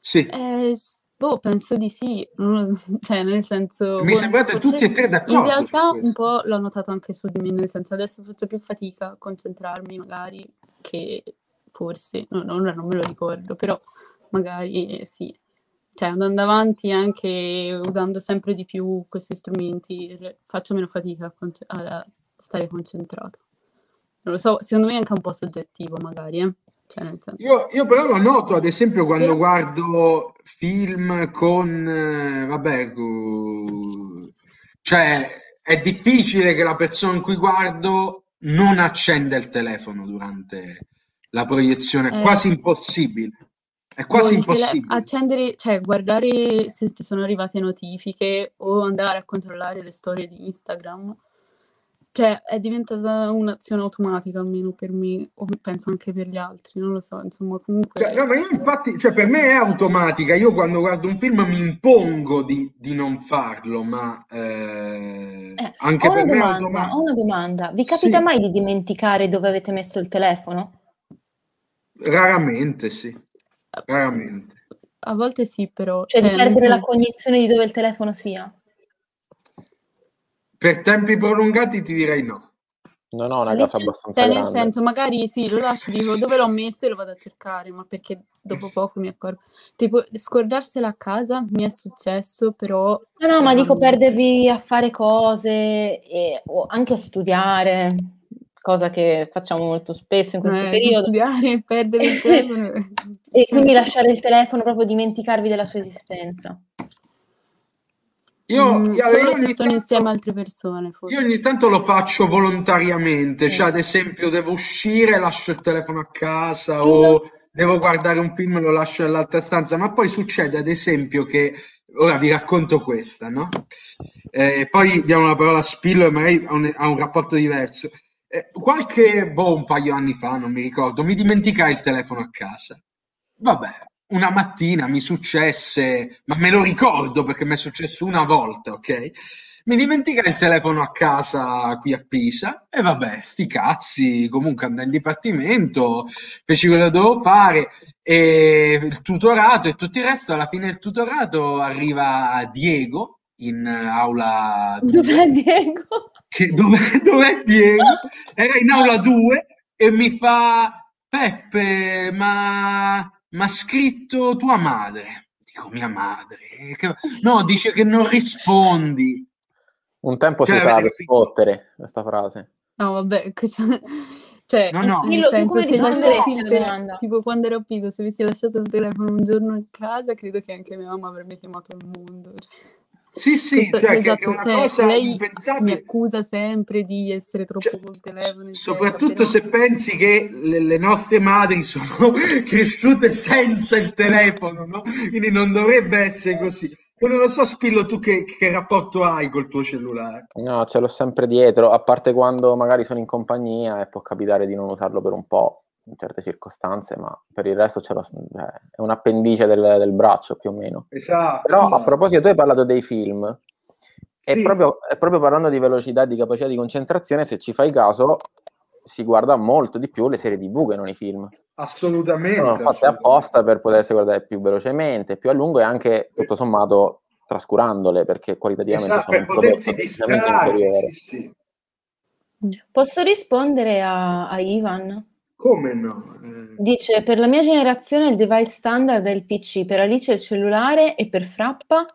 [SPEAKER 1] sì.
[SPEAKER 4] Eh, boh, penso di sì, cioè nel senso...
[SPEAKER 1] Mi boh, sembrate tutti e tre d'accordo.
[SPEAKER 4] In realtà un po' l'ho notato anche su di me, nel senso adesso faccio più fatica a concentrarmi magari che forse, no, no, non me lo ricordo, però magari eh, sì, cioè andando avanti anche usando sempre di più questi strumenti faccio meno fatica a, con- a stare concentrato. Non lo so, secondo me è anche un po' soggettivo magari, eh? cioè, senso...
[SPEAKER 1] io, io, però lo noto, ad esempio, quando però... guardo film con, eh, vabbè, cioè è difficile che la persona in cui guardo non accenda il telefono durante la proiezione, è eh, quasi impossibile. È quasi impossibile.
[SPEAKER 4] Accendere, cioè guardare se ti sono arrivate notifiche o andare a controllare le storie di Instagram. Cioè, è diventata un'azione automatica almeno per me, o penso anche per gli altri, non lo so, insomma, comunque...
[SPEAKER 1] Cioè, no, ma io infatti, cioè, per me è automatica, io quando guardo un film mi impongo di, di non farlo, ma eh, eh, anche per
[SPEAKER 3] domanda,
[SPEAKER 1] me è automatica.
[SPEAKER 3] Ho una domanda, vi capita sì. mai di dimenticare dove avete messo il telefono?
[SPEAKER 1] Raramente, sì. Veramente.
[SPEAKER 4] a volte sì, però...
[SPEAKER 3] Cioè,
[SPEAKER 4] cioè
[SPEAKER 3] di perdere
[SPEAKER 4] so...
[SPEAKER 3] la cognizione di dove il telefono sia?
[SPEAKER 1] Per tempi prolungati ti direi no.
[SPEAKER 2] Non ho una
[SPEAKER 3] Lì
[SPEAKER 2] casa abbastanza
[SPEAKER 4] Cioè, nel
[SPEAKER 2] grande.
[SPEAKER 4] senso, magari sì, lo lascio, dico dove l'ho messo e lo vado a cercare, ma perché dopo poco mi accorgo. Tipo, scordarsela a casa mi è successo, però...
[SPEAKER 3] No, no, ma dico perdervi a fare cose e, o anche a studiare, cosa che facciamo molto spesso in questo
[SPEAKER 4] eh,
[SPEAKER 3] periodo.
[SPEAKER 4] studiare e perdere il telefono.
[SPEAKER 3] E
[SPEAKER 4] Sì.
[SPEAKER 3] quindi lasciare il telefono, proprio dimenticarvi della sua esistenza.
[SPEAKER 1] Io,
[SPEAKER 4] Mm,
[SPEAKER 1] io-
[SPEAKER 4] se sono
[SPEAKER 1] tanto-
[SPEAKER 4] insieme a altre persone, forse.
[SPEAKER 1] Io ogni tanto lo faccio volontariamente,
[SPEAKER 3] Sì.
[SPEAKER 1] cioè ad esempio devo uscire, lascio il telefono a casa o devo guardare un film e lo lascio nell'altra stanza, ma poi succede ad esempio che, ora vi racconto questa, no? Eh, poi diamo la parola a Spillo e magari ha un, ha un rapporto diverso. Eh, qualche, boh, un paio di anni fa, non mi ricordo, mi dimenticai il telefono a casa. Vabbè, una mattina mi successe, ma me lo ricordo perché mi è successo una volta, ok? Mi dimenticai il telefono a casa qui a Pisa e vabbè, sti cazzi, comunque andai in dipartimento, feci quello che dovevo fare e il tutorato e tutto il resto, alla fine del tutorato arriva Diego in aula 2
[SPEAKER 3] Dov'è Diego?
[SPEAKER 1] che dov'è, dov'è Diego? Era in aula 2 e mi fa Peppe, ma ma ha scritto tua madre. Dico mia madre. No, dice che non rispondi.
[SPEAKER 2] Un tempo si
[SPEAKER 1] Cioè,
[SPEAKER 2] usava per
[SPEAKER 1] avete-
[SPEAKER 2] sfottere questa frase.
[SPEAKER 4] No, vabbè, questa... Cioè,
[SPEAKER 1] No, no.
[SPEAKER 4] nel senso,
[SPEAKER 3] come
[SPEAKER 4] se lasciassi il
[SPEAKER 3] alla
[SPEAKER 4] tele-
[SPEAKER 3] domanda?
[SPEAKER 4] tipo quando ero piccola, se avessi lasciato il telefono un giorno a casa, credo che anche mia mamma avrebbe chiamato il mondo. Cioè,
[SPEAKER 1] Sì, sì,
[SPEAKER 4] questo-
[SPEAKER 1] cioè, che- che è
[SPEAKER 4] esatto,
[SPEAKER 1] una
[SPEAKER 4] cioè,
[SPEAKER 1] cosa
[SPEAKER 4] lei mi
[SPEAKER 1] impensabile.
[SPEAKER 4] accusa sempre di essere troppo
[SPEAKER 1] Cioè,
[SPEAKER 4] col telefono,
[SPEAKER 1] soprattutto se pensi che le, le nostre madri sono cresciute senza il telefono, no? Quindi non dovrebbe essere così. Poi non lo so, Spillo, tu che, che rapporto hai col tuo cellulare?
[SPEAKER 2] No, ce l'ho sempre dietro, a parte quando magari sono in compagnia e può capitare di non usarlo per un po' in certe circostanze, ma per il resto ce l'ho, cioè, è un appendice del, del braccio più o meno.
[SPEAKER 1] Esatto.
[SPEAKER 2] Però a proposito, tu hai parlato dei film, e
[SPEAKER 1] Sì.
[SPEAKER 2] proprio, e proprio parlando di velocità e di capacità di concentrazione, se ci fai caso, si guarda molto di più le serie TV che non i film.
[SPEAKER 1] Assolutamente.
[SPEAKER 2] Sono fatte
[SPEAKER 1] assolutamente.
[SPEAKER 2] apposta per potersi guardare più velocemente, più a lungo e anche tutto sommato trascurandole perché qualitativamente
[SPEAKER 1] Esatto,
[SPEAKER 2] sono un prodotto decisamente inferiore.
[SPEAKER 1] Sì, sì.
[SPEAKER 3] Posso rispondere a, a Ivan?
[SPEAKER 1] Come no? Eh,
[SPEAKER 3] Dice, per la mia generazione il device standard è il PC, per Alice il cellulare e per Frappa?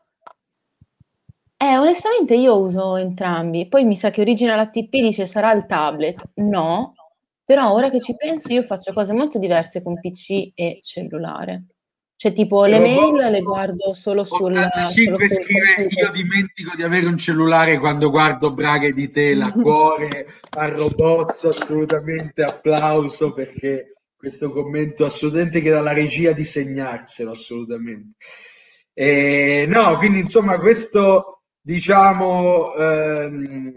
[SPEAKER 3] Eh, onestamente io uso entrambi. Poi mi sa che Original ATP dice sarà il tablet. No, però ora che ci penso io faccio cose molto diverse con PC e cellulare. Cioè tipo le mail le guardo solo sul, solo
[SPEAKER 1] 85
[SPEAKER 3] sul
[SPEAKER 1] scrive io dimentico di avere un cellulare quando guardo braghe di tela, cuore a robozzo, assolutamente applauso perché questo commento assolutamente che dalla regia di segnarselo assolutamente. E, no, quindi insomma questo diciamo ehm,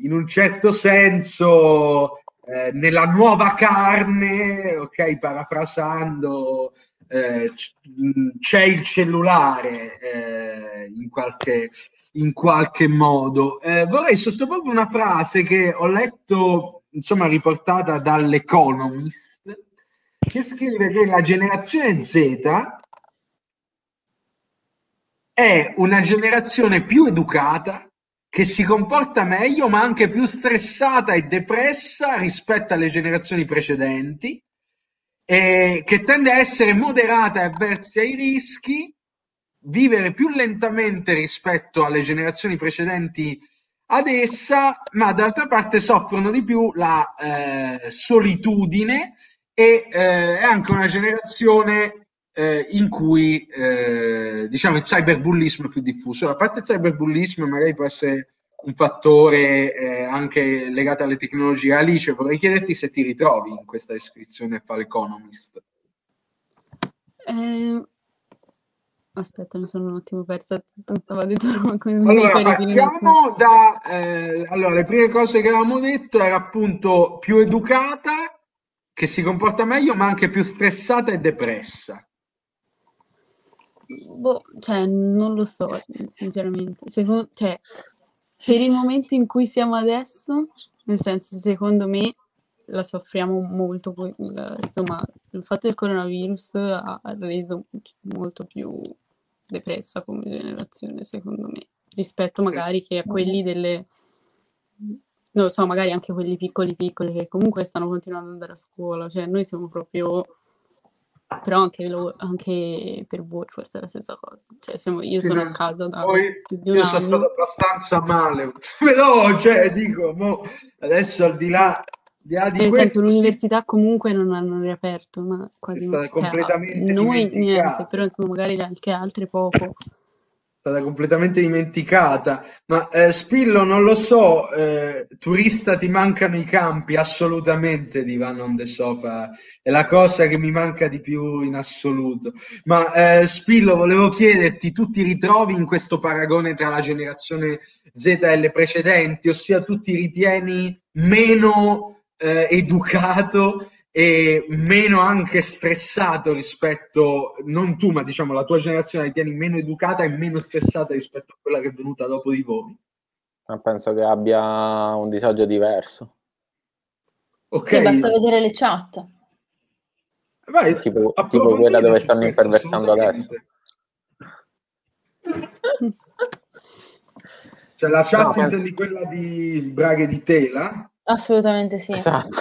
[SPEAKER 1] in un certo senso eh, nella nuova carne, ok, parafrasando eh, c'è il cellulare eh, in qualche, in qualche modo. Eh, vorrei sottoporre una frase che ho letto, insomma, riportata dall'Economist, che scrive che la generazione Z è una generazione più educata, che si comporta meglio, ma anche più stressata e depressa rispetto alle generazioni precedenti e che tende a essere moderata e avversa ai rischi, vivere più lentamente rispetto alle generazioni precedenti ad essa, ma d'altra parte soffrono di più la eh, solitudine e eh, è anche una generazione eh, in cui eh, diciamo il cyberbullismo è più diffuso. A parte il cyberbullismo, magari può essere un fattore eh, anche legato alle tecnologie. Alice, vorrei chiederti se ti ritrovi in questa descrizione fa l'Economist.
[SPEAKER 4] Eh, Aspetta, mi sono un attimo persa. Dentro come
[SPEAKER 1] Allora, partiamo da... eh, allora, le prime cose che avevamo detto era appunto più educata, che si comporta meglio, ma anche più stressata e depressa.
[SPEAKER 4] Boh, cioè, non lo so, sinceramente. Secondo, cioè, per il momento in cui siamo adesso, nel senso, secondo me, la soffriamo molto, insomma, il fatto del coronavirus ha reso molto più depressa come generazione, secondo me, rispetto magari che a quelli delle, non lo so, magari anche quelli piccoli piccoli che comunque stanno continuando ad andare a scuola, cioè noi siamo proprio però anche, lo, anche, per voi forse è la stessa cosa. Cioè, siamo, io sì, sono a casa da
[SPEAKER 1] poi più di un io anno. sono stato abbastanza male, però cioè, dico, mo, adesso al di là, di, là di
[SPEAKER 4] Nel questo, senso, l'università comunque non hanno riaperto, ma quasi
[SPEAKER 1] è stata cioè, completamente
[SPEAKER 4] noi niente, però insomma magari anche altre poco
[SPEAKER 1] stata completamente dimenticata. Ma eh, Spillo, non lo so, eh, turista ti mancano i campi? Assolutamente di Van on the Sofa, è la cosa che mi manca di più in assoluto. Ma eh, Spillo, volevo chiederti, tu ti ritrovi in questo paragone tra la generazione Z e le precedenti, ossia tu ti ritieni meno eh, educato e meno anche stressato rispetto, non tu, ma diciamo la tua generazione la tieni meno educata e meno stressata rispetto a quella che è venuta dopo di voi?
[SPEAKER 2] Ma penso che abbia un disagio diverso.
[SPEAKER 3] Ok. Sì, basta vedere le chat.
[SPEAKER 2] Vai, tipo, tipo quella dove stanno imperversando adesso.
[SPEAKER 1] Cioè la chat no, penso... di quella di Braghe di Tela?
[SPEAKER 3] Assolutamente sì.
[SPEAKER 2] Esatto.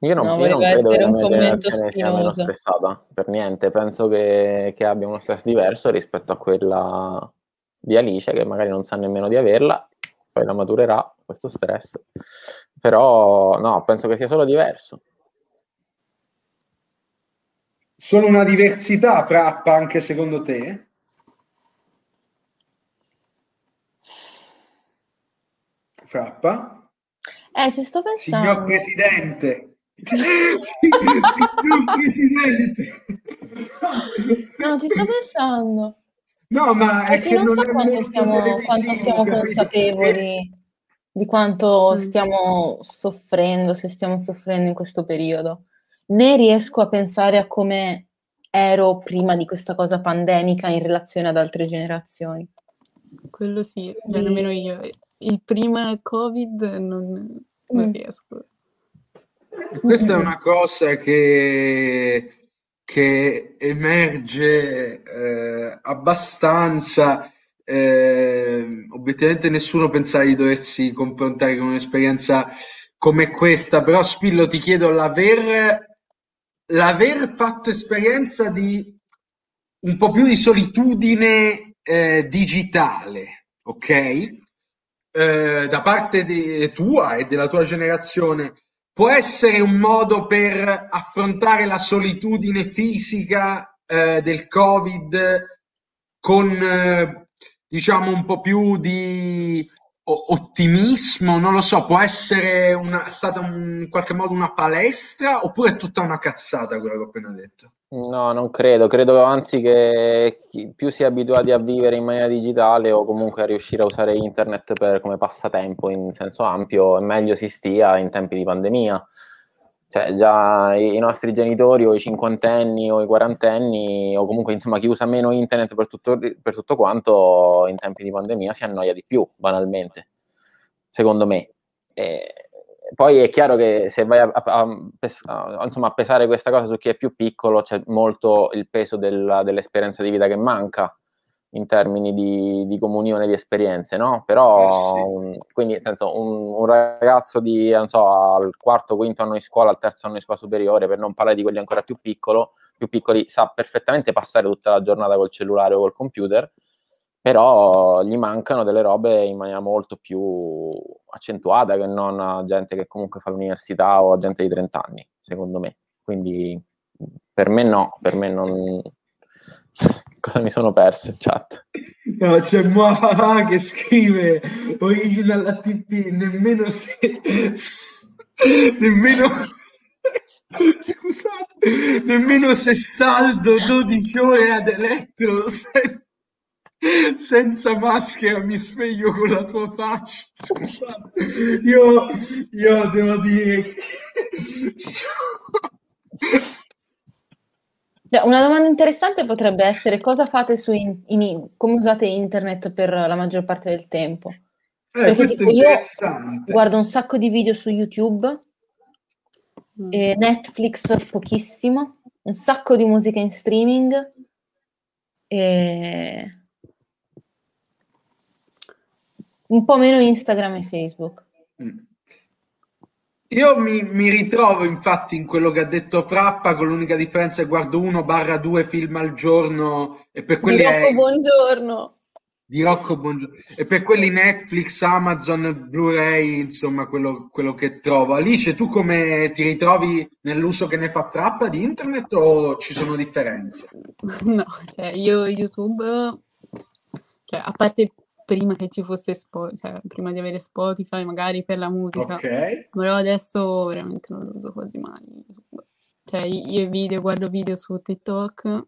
[SPEAKER 2] Io non, no, io non credo essere un commento spinoso. stressata per niente, penso che, che, abbia uno stress diverso rispetto a quella di Alice che magari non sa nemmeno di averla, poi la maturerà questo stress, però no, penso che sia solo diverso.
[SPEAKER 1] Solo una diversità, Frappa, anche secondo te? Frappa?
[SPEAKER 3] Eh, ci sto pensando.
[SPEAKER 1] Signor Presidente. signor
[SPEAKER 3] Presidente. No, ci sto pensando.
[SPEAKER 1] No, ma
[SPEAKER 3] è che, non so quanto siamo, quanto siamo consapevoli di quanto mm. stiamo soffrendo, se stiamo soffrendo in questo periodo. Né riesco a pensare a come ero prima di questa cosa pandemica in relazione ad altre generazioni.
[SPEAKER 4] Quello sì, cioè, almeno io il prima Covid non, non mm. riesco.
[SPEAKER 1] Questa è una cosa che, che emerge eh, abbastanza. Eh, obiettivamente nessuno pensava di doversi confrontare con un'esperienza come questa, però Spillo ti chiedo l'aver, l'aver fatto esperienza di un po' più di solitudine eh, digitale, ok? Eh, da parte di, tua e della tua generazione può essere un modo per affrontare la solitudine fisica eh, del Covid con eh, diciamo un po' più di ottimismo, non lo so, può essere una, stata un, in qualche modo una palestra oppure è tutta una cazzata quello che ho appena detto?
[SPEAKER 2] No, non credo, credo anzi che più si è abituati a vivere in maniera digitale o comunque a riuscire a usare internet per, come passatempo in senso ampio, meglio si stia in tempi di pandemia. Cioè, già i nostri genitori o i cinquantenni o i quarantenni o comunque insomma chi usa meno internet per tutto, per tutto quanto in tempi di pandemia si annoia di più, banalmente, secondo me. E, poi è chiaro che se vai a, a, a, insomma, a, pesare questa cosa su chi è più piccolo, c'è molto il peso della, dell'esperienza di vita che manca in termini di, di comunione di esperienze, no? Però, eh sì. un, quindi, nel senso, un, un, ragazzo di, non so, al quarto, quinto anno di scuola, al terzo anno di scuola superiore, per non parlare di quelli ancora più, piccolo, più piccoli, sa perfettamente passare tutta la giornata col cellulare o col computer, però gli mancano delle robe in maniera molto più accentuata che non a gente che comunque fa l'università o a gente di 30 anni, secondo me. Quindi per me no, per me non... Cosa mi sono perso in chat?
[SPEAKER 1] No, c'è Moa che scrive original ATP, nemmeno se... nemmeno... Scusate, nemmeno se saldo 12 ore ad elettro senza maschera mi sveglio con la tua faccia. Io, io devo dire
[SPEAKER 3] Una domanda interessante potrebbe essere cosa fate su in, in, come usate internet per la maggior parte del tempo? Eh, Perché tipo io guardo un sacco di video su YouTube, mm. e Netflix pochissimo, un sacco di musica in streaming e un po' meno Instagram e Facebook. Mm.
[SPEAKER 1] Io mi, mi, ritrovo infatti in quello che ha detto Frappa, con l'unica differenza che guardo uno barra due film al giorno e per quelli
[SPEAKER 3] di Rocco è... Buongiorno.
[SPEAKER 1] Di Rocco Buongiorno. E per quelli Netflix, Amazon, Blu-ray, insomma, quello, quello, che trovo. Alice, tu come ti ritrovi nell'uso che ne fa Frappa di internet o ci sono differenze?
[SPEAKER 4] No, cioè io YouTube, cioè, a parte prima che ci fosse Spotify, cioè prima di avere Spotify magari per la musica. Ok. Però adesso veramente non lo uso quasi mai. Cioè io video, guardo video su TikTok,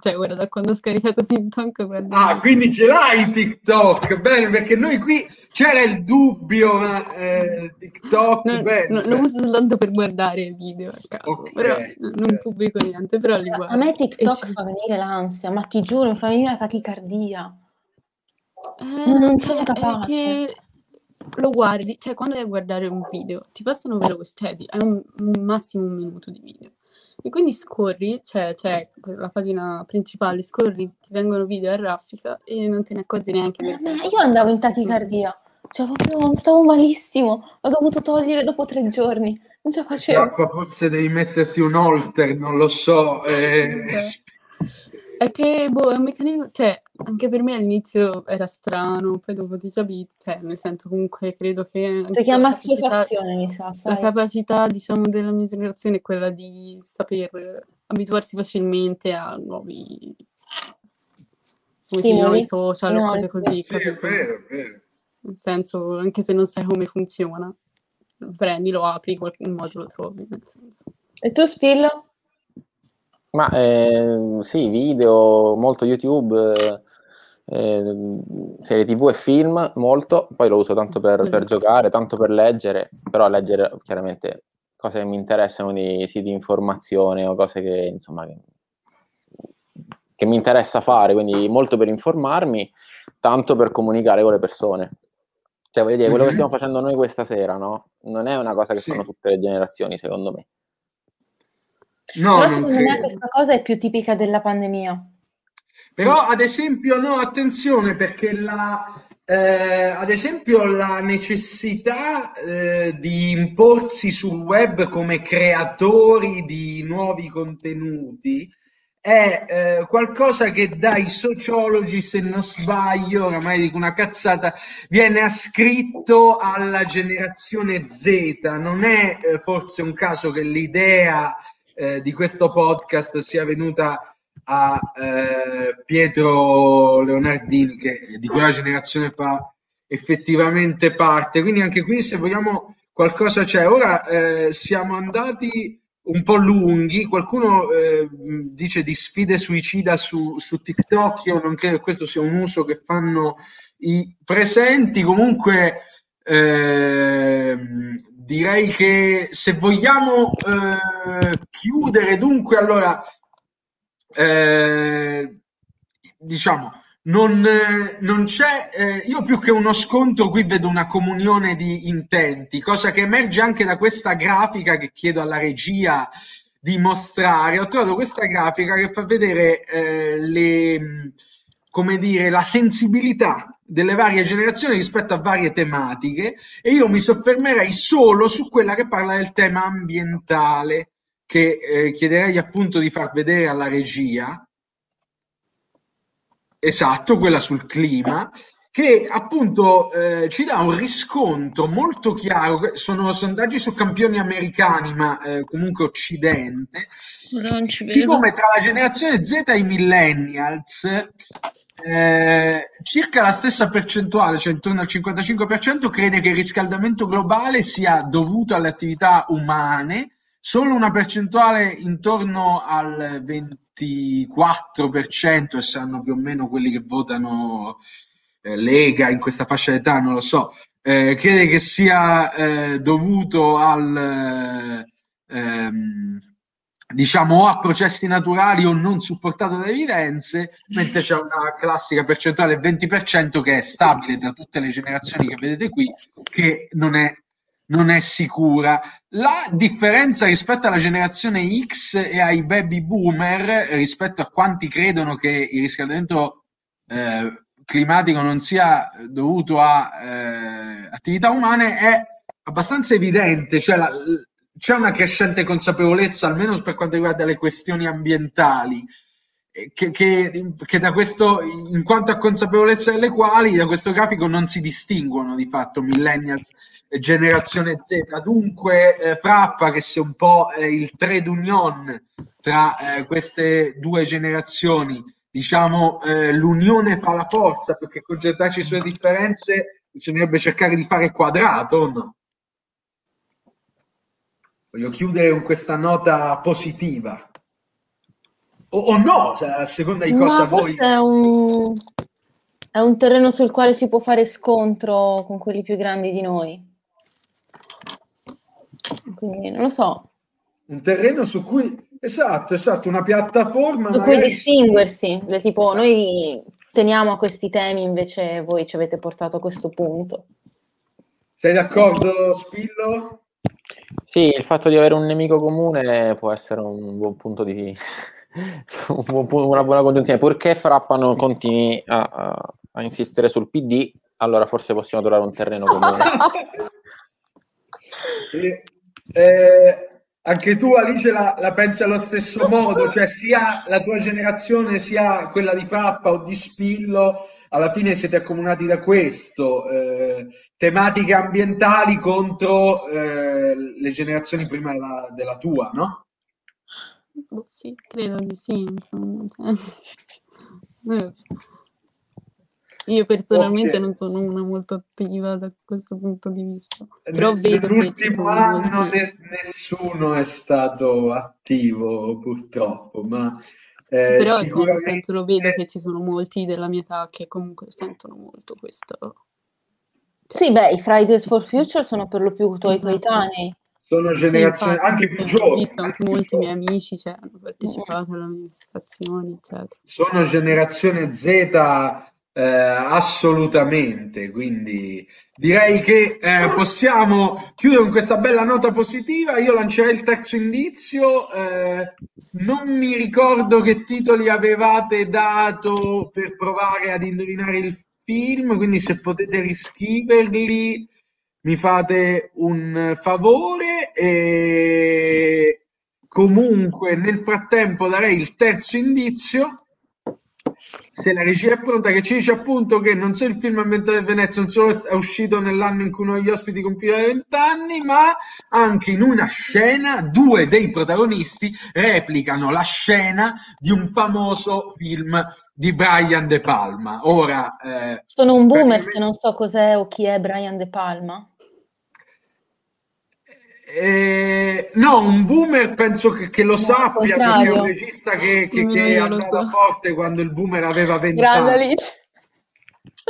[SPEAKER 4] cioè guarda da quando ho scaricato TikTok guardo
[SPEAKER 1] Ah, quindi ce l'hai TikTok, bene, perché noi qui c'era il dubbio, eh, TikTok,
[SPEAKER 4] no,
[SPEAKER 1] bene,
[SPEAKER 4] no, lo uso soltanto per guardare video a caso, okay, però okay. non pubblico niente, però li guardo.
[SPEAKER 3] A me TikTok fa venire l'ansia, ma ti giuro, mi fa venire la tachicardia.
[SPEAKER 4] Eh, non sono capace. Che lo guardi, cioè quando devi guardare un video, ti passano veloci, cioè è un, un, massimo un minuto di video. E quindi scorri, cioè, cioè la pagina principale, scorri, ti vengono video a raffica e non te ne accorgi neanche.
[SPEAKER 3] Eh, io andavo in tachicardia, cioè proprio stavo malissimo, l'ho dovuto togliere dopo tre giorni, non ce la facevo.
[SPEAKER 1] Forse devi metterti un holter, non lo so. Eh, sì.
[SPEAKER 4] È che, boh, è un meccanismo, cioè, anche per me all'inizio era strano, poi dopo ti ci abiti, cioè, nel senso comunque credo che...
[SPEAKER 3] Si chiama assuefazione, mi sa,
[SPEAKER 4] sai. La capacità, diciamo, della mia generazione è quella di saper abituarsi facilmente a nuovi... nuovi social o cose così, sì, capito? È vero, è vero. Nel senso, anche se non sai come funziona, prendi, lo apri, in qualche modo lo trovi, nel senso.
[SPEAKER 3] E tu, Spillo?
[SPEAKER 2] Ma eh, sì, video, molto YouTube, eh, serie TV e film, molto, poi lo uso tanto per, per, giocare, tanto per leggere, però leggere chiaramente cose che mi interessano di siti di informazione o cose che insomma che, che mi interessa fare, quindi molto per informarmi, tanto per comunicare con le persone. Cioè, voglio dire, quello che mhm. stiamo facendo noi questa sera, no? Non è una cosa che sì. fanno tutte le generazioni, secondo me.
[SPEAKER 3] No, Però secondo credo. me questa cosa è più tipica della pandemia.
[SPEAKER 1] Però ad esempio no, attenzione perché la, eh, ad esempio la necessità eh, di imporsi sul web come creatori di nuovi contenuti è eh, qualcosa che dai sociologi, se non sbaglio, oramai dico una cazzata, viene ascritto alla generazione Z. Non è eh, forse un caso che l'idea eh, di questo podcast sia venuta a eh, Pietro Leonardini, che di quella generazione fa effettivamente parte. Quindi anche qui, se vogliamo, qualcosa c'è. Ora eh, siamo andati un po' lunghi, qualcuno eh, dice di sfide suicida su, su TikTok, io non credo che questo sia un uso che fanno i presenti, comunque eh, direi che se vogliamo eh, chiudere, dunque, allora, eh, diciamo, non, non c'è, eh, io più che uno scontro qui vedo una comunione di intenti, cosa che emerge anche da questa grafica che chiedo alla regia di mostrare. Ho trovato questa grafica che fa vedere eh, le, come dire, la sensibilità delle varie generazioni rispetto a varie tematiche e io mi soffermerei solo su quella che parla del tema ambientale che eh, chiederei appunto di far vedere alla regia esatto, quella sul clima che appunto eh, ci dà un riscontro molto chiaro, sono sondaggi su campioni americani, ma eh, comunque occidente, di come tra la generazione Z e i millennials eh, circa la stessa percentuale, cioè intorno al 55%, crede che il riscaldamento globale sia dovuto alle attività umane, solo una percentuale intorno al 24%, e saranno più o meno quelli che votano eh, Lega in questa fascia d'età, non lo so, eh, crede che sia eh, dovuto al, ehm, diciamo o a processi naturali o non supportato da evidenze, mentre c'è una classica percentuale 20% che è stabile da tutte le generazioni che vedete qui, che non è, non è sicura. La differenza rispetto alla generazione X e ai baby boomer, rispetto a quanti credono che il riscaldamento eh, climatico non sia dovuto a eh, attività umane, è abbastanza evidente, cioè la, c'è una crescente consapevolezza, almeno per quanto riguarda le questioni ambientali, che, che, che, da questo, in quanto a consapevolezza delle quali, da questo grafico non si distinguono di fatto millennials e generazione Z. Dunque, eh, Frappa, che sia un po' eh, il trade union tra eh, queste due generazioni, diciamo eh, l'unione fa la forza, perché concentrarci sulle differenze bisognerebbe cercare di fare quadrato, no? Voglio chiudere con questa nota positiva. O, o no, cioè, a seconda di
[SPEAKER 3] Ma
[SPEAKER 1] cosa voi...
[SPEAKER 3] È un, è un terreno sul quale si può fare scontro con quelli più grandi di noi. Quindi non lo so.
[SPEAKER 1] Un terreno su cui... Esatto, esatto, una piattaforma...
[SPEAKER 3] Su cui distinguersi. Tipo, noi teniamo a questi temi, invece voi ci avete portato a questo punto.
[SPEAKER 1] Sei d'accordo, Spillo?
[SPEAKER 2] Sì, il fatto di avere un nemico comune può essere un buon punto di... una buona congiunzione, purché Frappa non continui a, a, a, insistere sul PD, allora forse possiamo trovare un terreno comune.
[SPEAKER 1] e, eh, anche tu Alice la, la, pensi allo stesso modo, cioè sia la tua generazione sia quella di Frappa o di Spillo, alla fine siete accomunati da questo. Eh, tematiche ambientali contro eh, le generazioni prima della, della tua, no?
[SPEAKER 4] Oh, sì, credo di sì, insomma. Cioè... Io personalmente okay. non sono una molto attiva da questo punto di vista, però N- vedo
[SPEAKER 1] Nell'ultimo anno molti... ne- nessuno è stato attivo purtroppo, ma
[SPEAKER 4] eh, però cioè, sicuramente... nel senso lo vedo che ci sono molti della mia età che comunque sentono molto questo
[SPEAKER 3] sì, beh, i Fridays for Future sono per lo più tuoi esatto. coetanei.
[SPEAKER 1] Sono generazioni sì, anche più giovani. Ho
[SPEAKER 4] visto anche molti miei amici cioè, hanno partecipato alle manifestazioni, eccetera.
[SPEAKER 1] Sono generazione Z eh, assolutamente, quindi direi che eh, possiamo chiudere con questa bella nota positiva. Io lancerei il terzo indizio. Eh, non mi ricordo che titoli avevate dato per provare ad indovinare il film, quindi se potete riscriverli mi fate un favore e comunque nel frattempo darei il terzo indizio se la regia è pronta che ci dice appunto che non solo il film ambientato a Venezia non solo è uscito nell'anno in cui uno degli ospiti compiva 20 anni ma anche in una scena due dei protagonisti replicano la scena di un famoso film di Brian De Palma. Ora,
[SPEAKER 3] eh, Sono un boomer se non so cos'è o chi è Brian De Palma.
[SPEAKER 1] Eh, no, un boomer penso che, che lo no, sappia perché è un regista che, che, che andava so. forte quando il boomer aveva 20 Grande anni.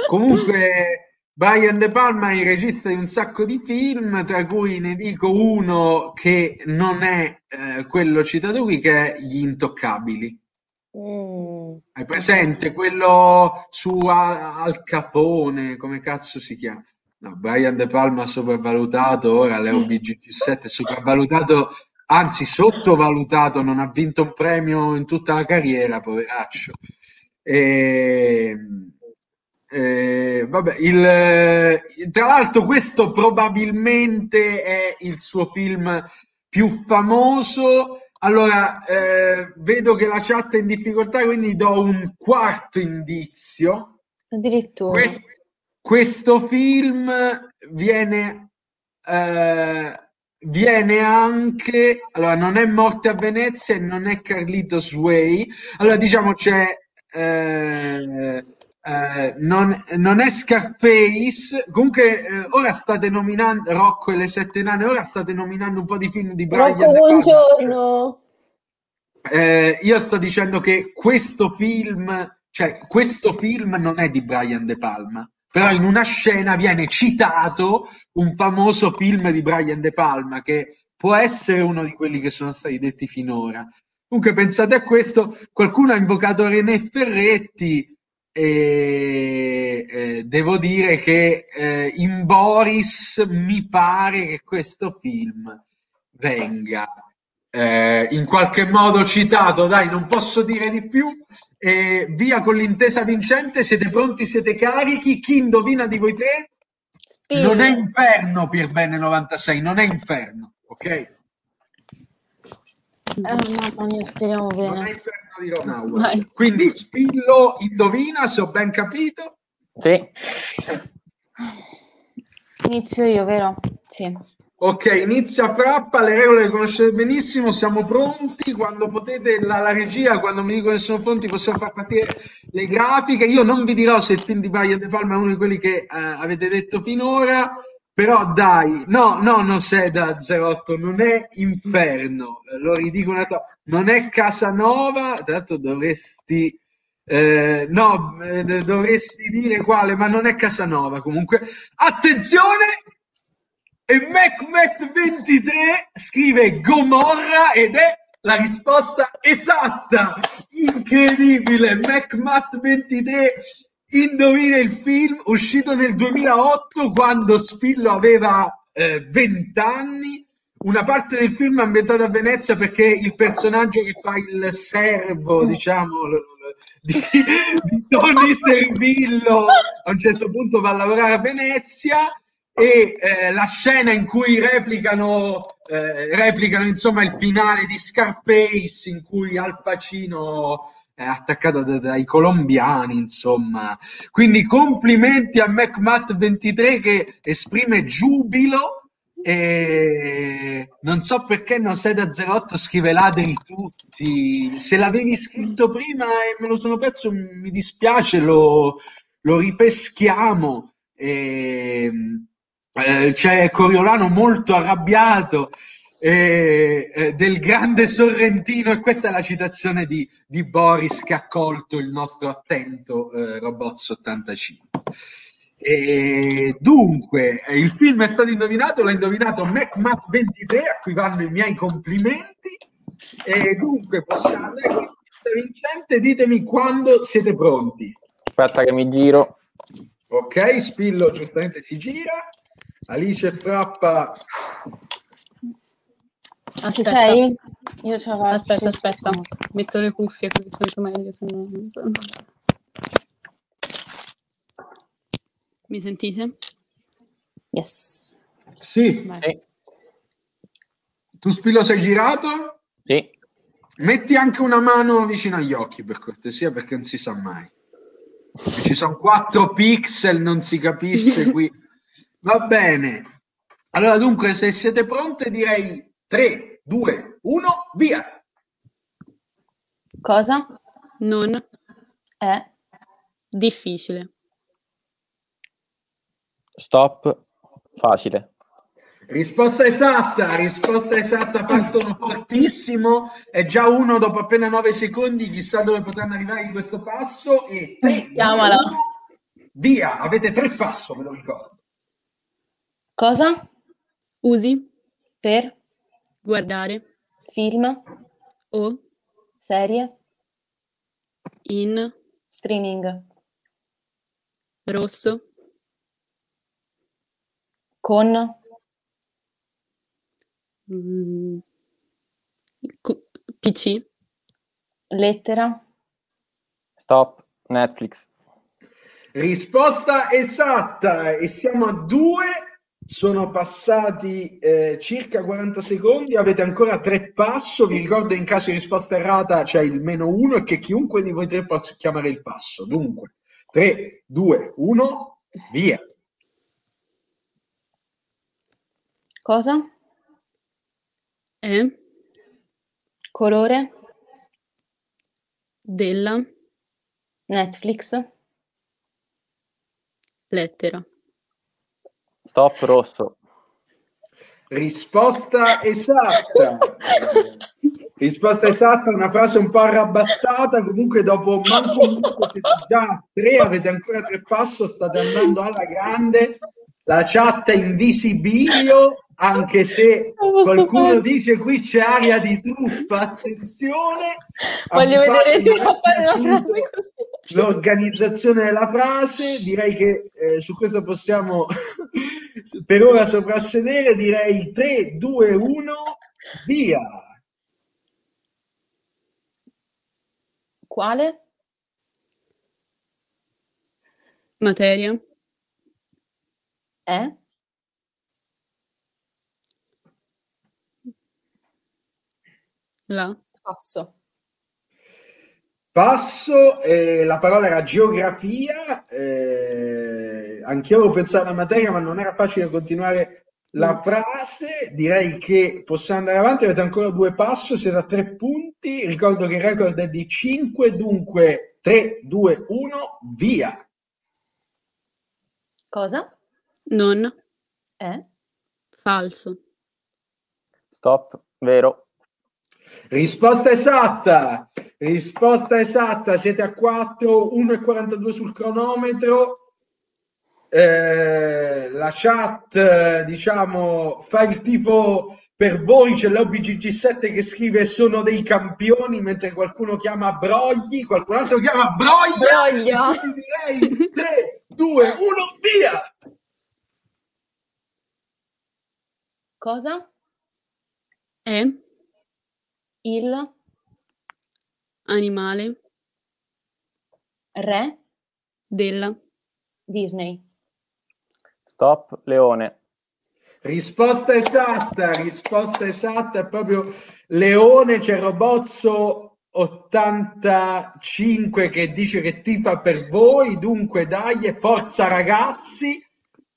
[SPEAKER 1] Comunque, Brian De Palma è il regista di un sacco di film, tra cui ne dico uno che non è eh, quello citato qui, che è Gli Intoccabili. Mm. Hai presente quello su Al Capone, come cazzo si chiama? No, Brian De Palma sopravvalutato, ora Leo BG7 è sopravvalutato, anzi sottovalutato, non ha vinto un premio in tutta la carriera, poveraccio. E, e, vabbè, il, tra l'altro questo probabilmente è il suo film più famoso allora, eh, vedo che la chat è in difficoltà, quindi do un quarto indizio.
[SPEAKER 3] Addirittura.
[SPEAKER 1] Questo, questo film viene, eh, viene anche... Allora, non è Morte a Venezia e non è Carlitos Way. Allora, diciamo c'è... Eh, eh, non, non, è Scarface. Comunque, eh, ora state nominando Rocco e le sette nane. Ora state nominando un po' di film di Brian.
[SPEAKER 3] Rocco, buongiorno.
[SPEAKER 1] Eh, io sto dicendo che questo film, cioè questo film non è di Brian De Palma, però in una scena viene citato un famoso film di Brian De Palma che può essere uno di quelli che sono stati detti finora. Comunque pensate a questo, qualcuno ha invocato René Ferretti e eh, devo dire che eh, in Boris mi pare che questo film venga eh, in qualche modo citato, dai, non posso dire di più. E via con l'intesa vincente, siete pronti, siete carichi? Chi indovina di voi tre? Spiro. Non è inferno per bene 96, non è inferno, ok? Eh,
[SPEAKER 3] mamma mia, speriamo bene. Non è inferno
[SPEAKER 1] di Ronaldo. Quindi Spillo indovina, se ho ben capito.
[SPEAKER 2] Sì.
[SPEAKER 3] Inizio io, vero? Sì.
[SPEAKER 1] Ok, inizia Frappa, le regole le conoscete benissimo, siamo pronti, quando potete, la, la, regia, quando mi dicono che sono pronti possiamo far partire le grafiche, io non vi dirò se il film di Brian De Palma è uno di quelli che eh, avete detto finora, però dai, no, no, non sei da 08, non è Inferno, lo ridico una volta, non è Casanova, l'altro dovresti... Eh, no, eh, dovresti dire quale, ma non è Casanova comunque. Attenzione, e MacMath23 scrive Gomorra ed è la risposta esatta. Incredibile. MacMath23 indovina il film uscito nel 2008 quando Spillo aveva eh, 20 anni. Una parte del film è ambientata a Venezia perché il personaggio che fa il servo, diciamo, di, di Tony Servillo a un certo punto va a lavorare a Venezia e eh, la scena in cui replicano, eh, replicano insomma il finale di Scarface in cui Al Pacino è attaccato da, dai colombiani insomma. Quindi complimenti a MacMatt23 che esprime giubilo e non so perché non sei da 08 scrive ladri tutti. Se l'avevi scritto prima e me lo sono perso mi dispiace lo, lo ripeschiamo. E eh, c'è Coriolano molto arrabbiato eh, eh, del grande Sorrentino e questa è la citazione di, di Boris che ha colto il nostro attento eh, Robots 85. E dunque, il film è stato indovinato, l'ha indovinato MacMath23, a cui vanno i miei complimenti. E dunque possiamo andare con vincente, ditemi quando siete pronti.
[SPEAKER 2] Aspetta che mi giro.
[SPEAKER 1] Ok, Spillo giustamente si gira. Alice Frappa.
[SPEAKER 3] Aspetta. Ci sei? Io ce la
[SPEAKER 4] Aspetta, aspetta. Metto le cuffie così sento meglio. Se no... Mi sentite?
[SPEAKER 3] Yes.
[SPEAKER 1] Sì. Vai. Tu Spillo sei girato?
[SPEAKER 2] Sì.
[SPEAKER 1] Metti anche una mano vicino agli occhi per cortesia perché non si sa mai. Ci sono quattro pixel, non si capisce qui. Va bene. Allora, dunque, se siete pronte, direi 3, 2, 1, via.
[SPEAKER 3] Cosa?
[SPEAKER 4] Non
[SPEAKER 3] è
[SPEAKER 4] difficile.
[SPEAKER 2] Stop. Facile.
[SPEAKER 1] Risposta esatta, risposta esatta, partono fortissimo, è già uno dopo appena 9 secondi, chissà dove potranno arrivare in questo passo e 3,
[SPEAKER 3] Chiamala.
[SPEAKER 1] via, avete tre passo, me lo ricordo.
[SPEAKER 3] Cosa?
[SPEAKER 4] Usi.
[SPEAKER 3] Per?
[SPEAKER 4] Guardare.
[SPEAKER 3] Film?
[SPEAKER 4] O.
[SPEAKER 3] Serie?
[SPEAKER 4] In.
[SPEAKER 3] Streaming?
[SPEAKER 4] Rosso.
[SPEAKER 3] Con?
[SPEAKER 4] Mm, PC
[SPEAKER 3] lettera?
[SPEAKER 2] Stop. Netflix.
[SPEAKER 1] Risposta esatta. E siamo a due sono passati eh, circa 40 secondi, avete ancora tre passo. Vi ricordo in caso di risposta errata c'è il meno uno e che chiunque di voi tre può chiamare il passo. Dunque, 3, 2, 1, via.
[SPEAKER 3] Cosa?
[SPEAKER 4] È
[SPEAKER 3] colore
[SPEAKER 4] della
[SPEAKER 3] Netflix
[SPEAKER 4] lettera.
[SPEAKER 2] Stop rosso.
[SPEAKER 1] Risposta esatta. Risposta esatta, una frase un po' arrabattata, comunque dopo manco un minuto siete già tre, avete ancora tre passo, state andando alla grande. La chat è in anche se qualcuno fare. dice qui c'è aria di truffa, attenzione.
[SPEAKER 3] Voglio vedere tu a fare una frase così.
[SPEAKER 1] L'organizzazione della frase, direi che eh, su questo possiamo per ora soprassedere, direi 3, 2, 1, via.
[SPEAKER 3] Quale?
[SPEAKER 4] Materia.
[SPEAKER 3] Eh?
[SPEAKER 4] La.
[SPEAKER 3] Passo.
[SPEAKER 1] Passo, eh, la parola era geografia, eh, anch'io avevo pensato alla materia ma non era facile continuare la mm. frase, direi che possiamo andare avanti, avete ancora due passi, siete a tre punti, ricordo che il record è di 5, dunque 3, 2, 1, via.
[SPEAKER 3] Cosa?
[SPEAKER 4] Non.
[SPEAKER 3] È?
[SPEAKER 4] Falso.
[SPEAKER 2] Stop, vero.
[SPEAKER 1] Risposta esatta, risposta esatta, siete a 4, 1 e 42 sul cronometro. Eh, la chat, diciamo, fa il tifo per voi, c'è l'OBGG7 che scrive sono dei campioni, mentre qualcuno chiama Brogli, qualcun altro chiama Broglia.
[SPEAKER 3] Broglia.
[SPEAKER 1] Direi 3, 2, 1, via!
[SPEAKER 3] Cosa?
[SPEAKER 4] È?
[SPEAKER 3] Il?
[SPEAKER 4] Animale?
[SPEAKER 3] Re?
[SPEAKER 4] Della?
[SPEAKER 3] Disney.
[SPEAKER 2] Stop, leone.
[SPEAKER 1] Risposta esatta, risposta esatta è proprio Leone, c'è Robozzo 85 che dice che tifa per voi, dunque dai, forza ragazzi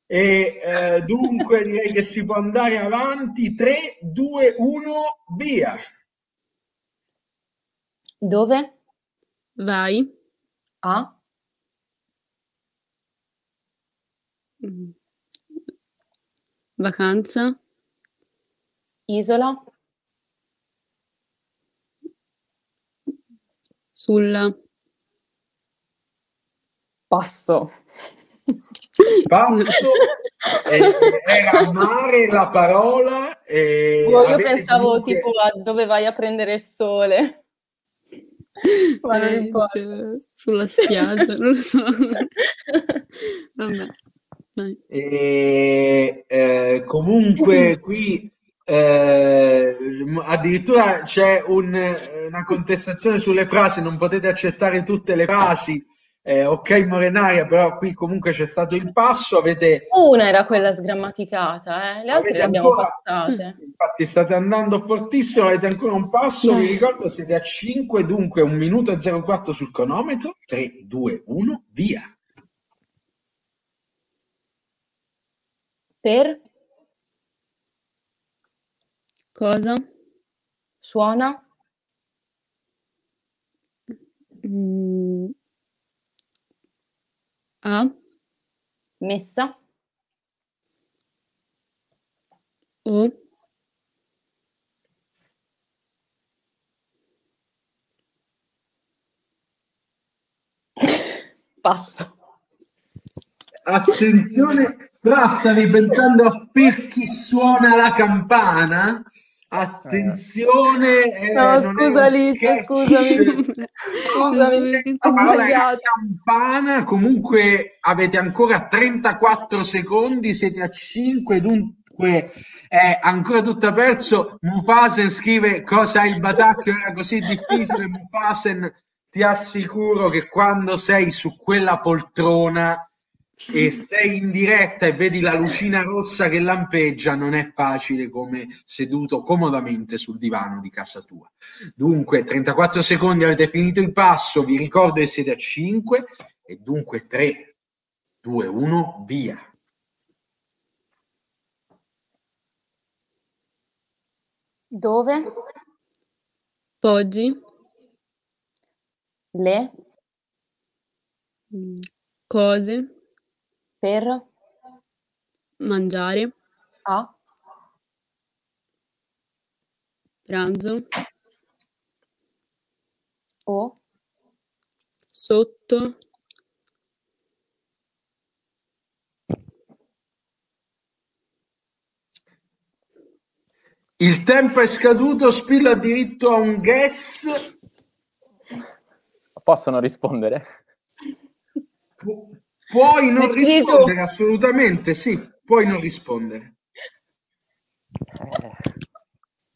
[SPEAKER 1] e eh, dunque direi che si può andare avanti 3, 2, 1, via.
[SPEAKER 3] Dove?
[SPEAKER 4] Vai.
[SPEAKER 3] A.
[SPEAKER 4] Mm. Vacanza.
[SPEAKER 3] Isola.
[SPEAKER 4] Sulla.
[SPEAKER 3] Passo.
[SPEAKER 1] Passo. eh, era mare la parola. Eh,
[SPEAKER 3] io pensavo comunque... tipo a dove vai a prendere il sole.
[SPEAKER 4] Ma eh, cioè, sulla spiaggia, non lo so. Vabbè.
[SPEAKER 1] E, eh, comunque qui eh, addirittura c'è un, una contestazione sulle frasi, non potete accettare tutte le frasi. Eh, ok, Morenaria, però qui comunque c'è stato il passo. Avete...
[SPEAKER 3] Una era quella sgrammaticata, eh? le altre le abbiamo ancora... passate.
[SPEAKER 1] Infatti, state andando fortissimo. Avete ancora un passo. Vi ricordo, siete a 5, dunque un minuto e 04 sul cronometro. 3, 2, 1, via.
[SPEAKER 3] Per?
[SPEAKER 4] Cosa?
[SPEAKER 3] Suona?
[SPEAKER 4] Mm. A?
[SPEAKER 3] Messa?
[SPEAKER 4] O?
[SPEAKER 3] Passo.
[SPEAKER 1] Attenzione però stavi pensando a per chi suona la campana? Attenzione,
[SPEAKER 3] eh, no, scusa Alice, scusami, scusami,
[SPEAKER 1] sbagliato. Campana, comunque avete ancora 34 secondi, siete a 5, dunque è ancora tutto perso. Mufasen scrive cosa il batacchio era così difficile. Mufasen, ti assicuro che quando sei su quella poltrona e sei in diretta e vedi la lucina rossa che lampeggia, non è facile come seduto comodamente sul divano di casa tua. Dunque, 34 secondi avete finito il passo, vi ricordo che siete a 5 e dunque 3, 2, 1, via.
[SPEAKER 3] Dove?
[SPEAKER 4] Poggi.
[SPEAKER 3] Le.
[SPEAKER 4] Cose.
[SPEAKER 3] Per?
[SPEAKER 4] Mangiare.
[SPEAKER 3] A?
[SPEAKER 4] Pranzo.
[SPEAKER 3] O?
[SPEAKER 4] Sotto.
[SPEAKER 1] Il tempo è scaduto, Spillo ha diritto a un guess.
[SPEAKER 2] Possono rispondere?
[SPEAKER 1] Pu- puoi non rispondere, assolutamente, sì, puoi non rispondere.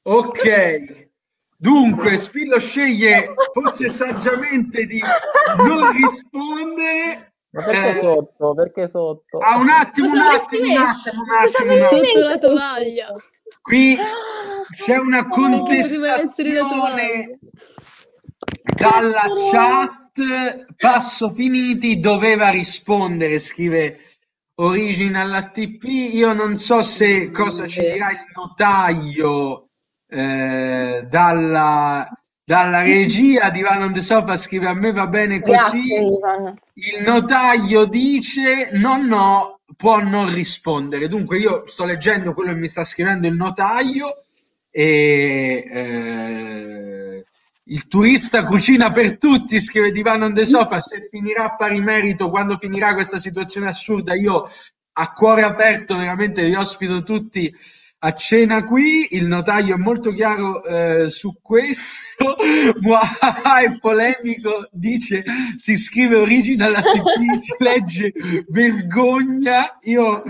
[SPEAKER 1] Ok, dunque Spillo sceglie forse saggiamente di non rispondere.
[SPEAKER 2] Ma perché eh, sotto? Perché sotto?
[SPEAKER 1] Ah, un attimo, un attimo, un attimo, un attimo, un attimo.
[SPEAKER 4] Sotto la tovaglia.
[SPEAKER 1] Qui c'è una contestazione dalla chat. Passo finiti, doveva rispondere, scrive Original ATP. Io non so se cosa ci dirà il notaio eh, dalla, dalla regia di on the Sofa scrive a me va bene così.
[SPEAKER 3] Grazie.
[SPEAKER 1] Il notaio dice no, no, può non rispondere. Dunque io sto leggendo quello che mi sta scrivendo il notaio e eh, il turista cucina per tutti, scrive Divano on the Sofa, se finirà a pari merito, quando finirà questa situazione assurda, io a cuore aperto veramente vi ospito tutti a cena qui, il notaio è molto chiaro eh, su questo, è polemico, dice si scrive original si legge vergogna, io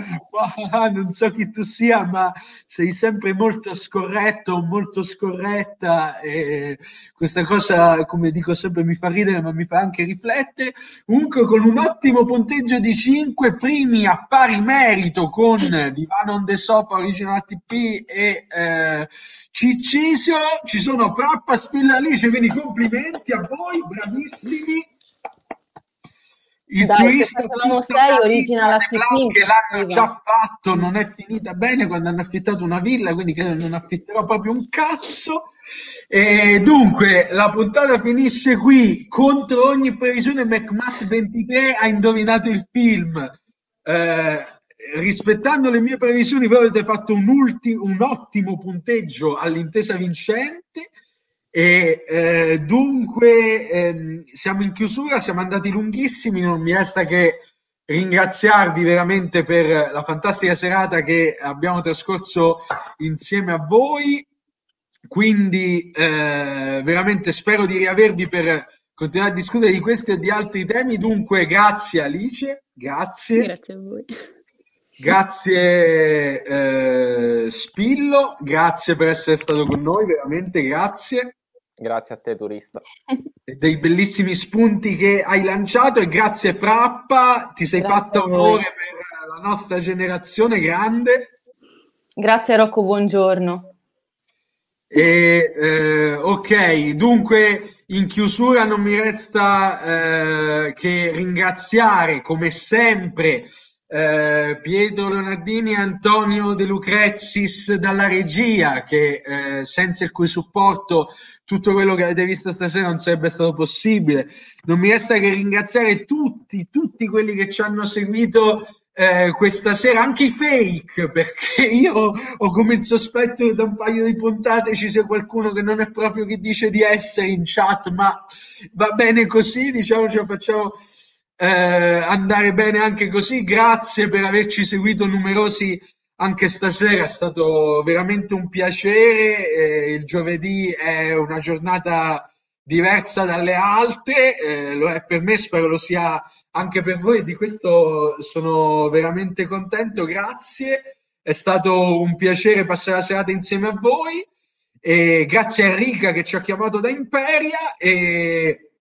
[SPEAKER 1] non so chi tu sia, ma sei sempre molto scorretto, molto scorretta, e questa cosa, come dico sempre, mi fa ridere, ma mi fa anche riflettere. Comunque con un ottimo punteggio di 5 primi a pari merito con Divano on the Sofa original ATP e eh, Ciccisio, ci sono Prappa, Spillalice, quindi complimenti a voi, bravissimi.
[SPEAKER 3] Il Dai, se facevamo 6 original
[SPEAKER 1] ATP che l'hanno già fatto, non è finita bene quando hanno affittato una villa, quindi credo non affitterò proprio un cazzo. E dunque, la puntata finisce qui. Contro ogni previsione, McMath23 ha indovinato il film. Eh, rispettando le mie previsioni, voi avete fatto un, ulti- un ottimo punteggio all'intesa vincente. E eh, dunque ehm, siamo in chiusura, siamo andati lunghissimi, non mi resta che ringraziarvi veramente per la fantastica serata che abbiamo trascorso insieme a voi. Quindi eh, veramente spero di riavervi per continuare a discutere di questi e di altri temi. Dunque, grazie Alice, grazie.
[SPEAKER 4] Grazie a voi.
[SPEAKER 1] Grazie eh, Spillo, grazie per essere stato con noi, veramente grazie.
[SPEAKER 2] Grazie a te, turista.
[SPEAKER 1] E dei bellissimi spunti che hai lanciato e grazie Frappa, ti sei grazie fatta onore per la nostra generazione grande.
[SPEAKER 3] Grazie Rocco, buongiorno.
[SPEAKER 1] E, eh, ok, dunque in chiusura non mi resta eh, che ringraziare come sempre eh, Pietro Leonardini e Antonio De Lucrezis dalla regia, che eh, senza il cui supporto tutto quello che avete visto stasera non sarebbe stato possibile. Non mi resta che ringraziare tutti, tutti quelli che ci hanno seguito eh, questa sera, anche i fake, perché io ho come il sospetto che da un paio di puntate ci sia qualcuno che non è proprio chi dice di essere in chat, ma va bene così, diciamo, ce la facciamo eh, andare bene anche così. Grazie per averci seguito numerosi anche stasera, è stato veramente un piacere. Eh, il giovedì è una giornata diversa dalle altre, eh, lo è per me, spero lo sia anche per voi. Di questo sono veramente contento. Grazie, è stato un piacere passare la serata insieme a voi. E grazie a Enrica che ci ha chiamato da Imperia e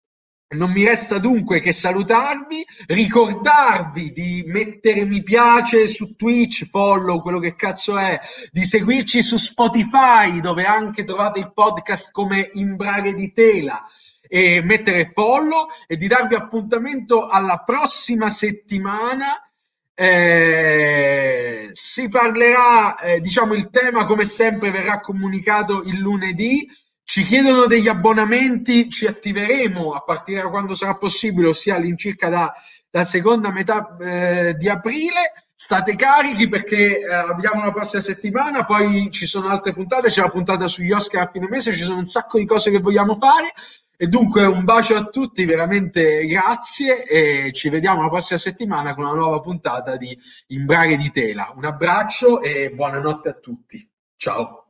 [SPEAKER 1] non mi resta dunque che salutarvi, ricordarvi di mettere mi piace su Twitch, follow, quello che cazzo è, di seguirci su Spotify dove anche trovate il podcast come Imbraghe di Tela e mettere follow e di darvi appuntamento alla prossima settimana. Eh, si parlerà, eh, diciamo il tema come sempre verrà comunicato il lunedì ci chiedono degli abbonamenti, ci attiveremo a partire da quando sarà possibile, ossia all'incirca da, da seconda metà eh, di aprile. State carichi perché eh, abbiamo la prossima settimana, poi ci sono altre puntate, c'è la puntata sugli Oscar a fine mese, ci sono un sacco di cose che vogliamo fare. E dunque un bacio a tutti, veramente grazie e ci vediamo la prossima settimana con una nuova puntata di Imbraghe di Tela. Un abbraccio e buonanotte a tutti. Ciao.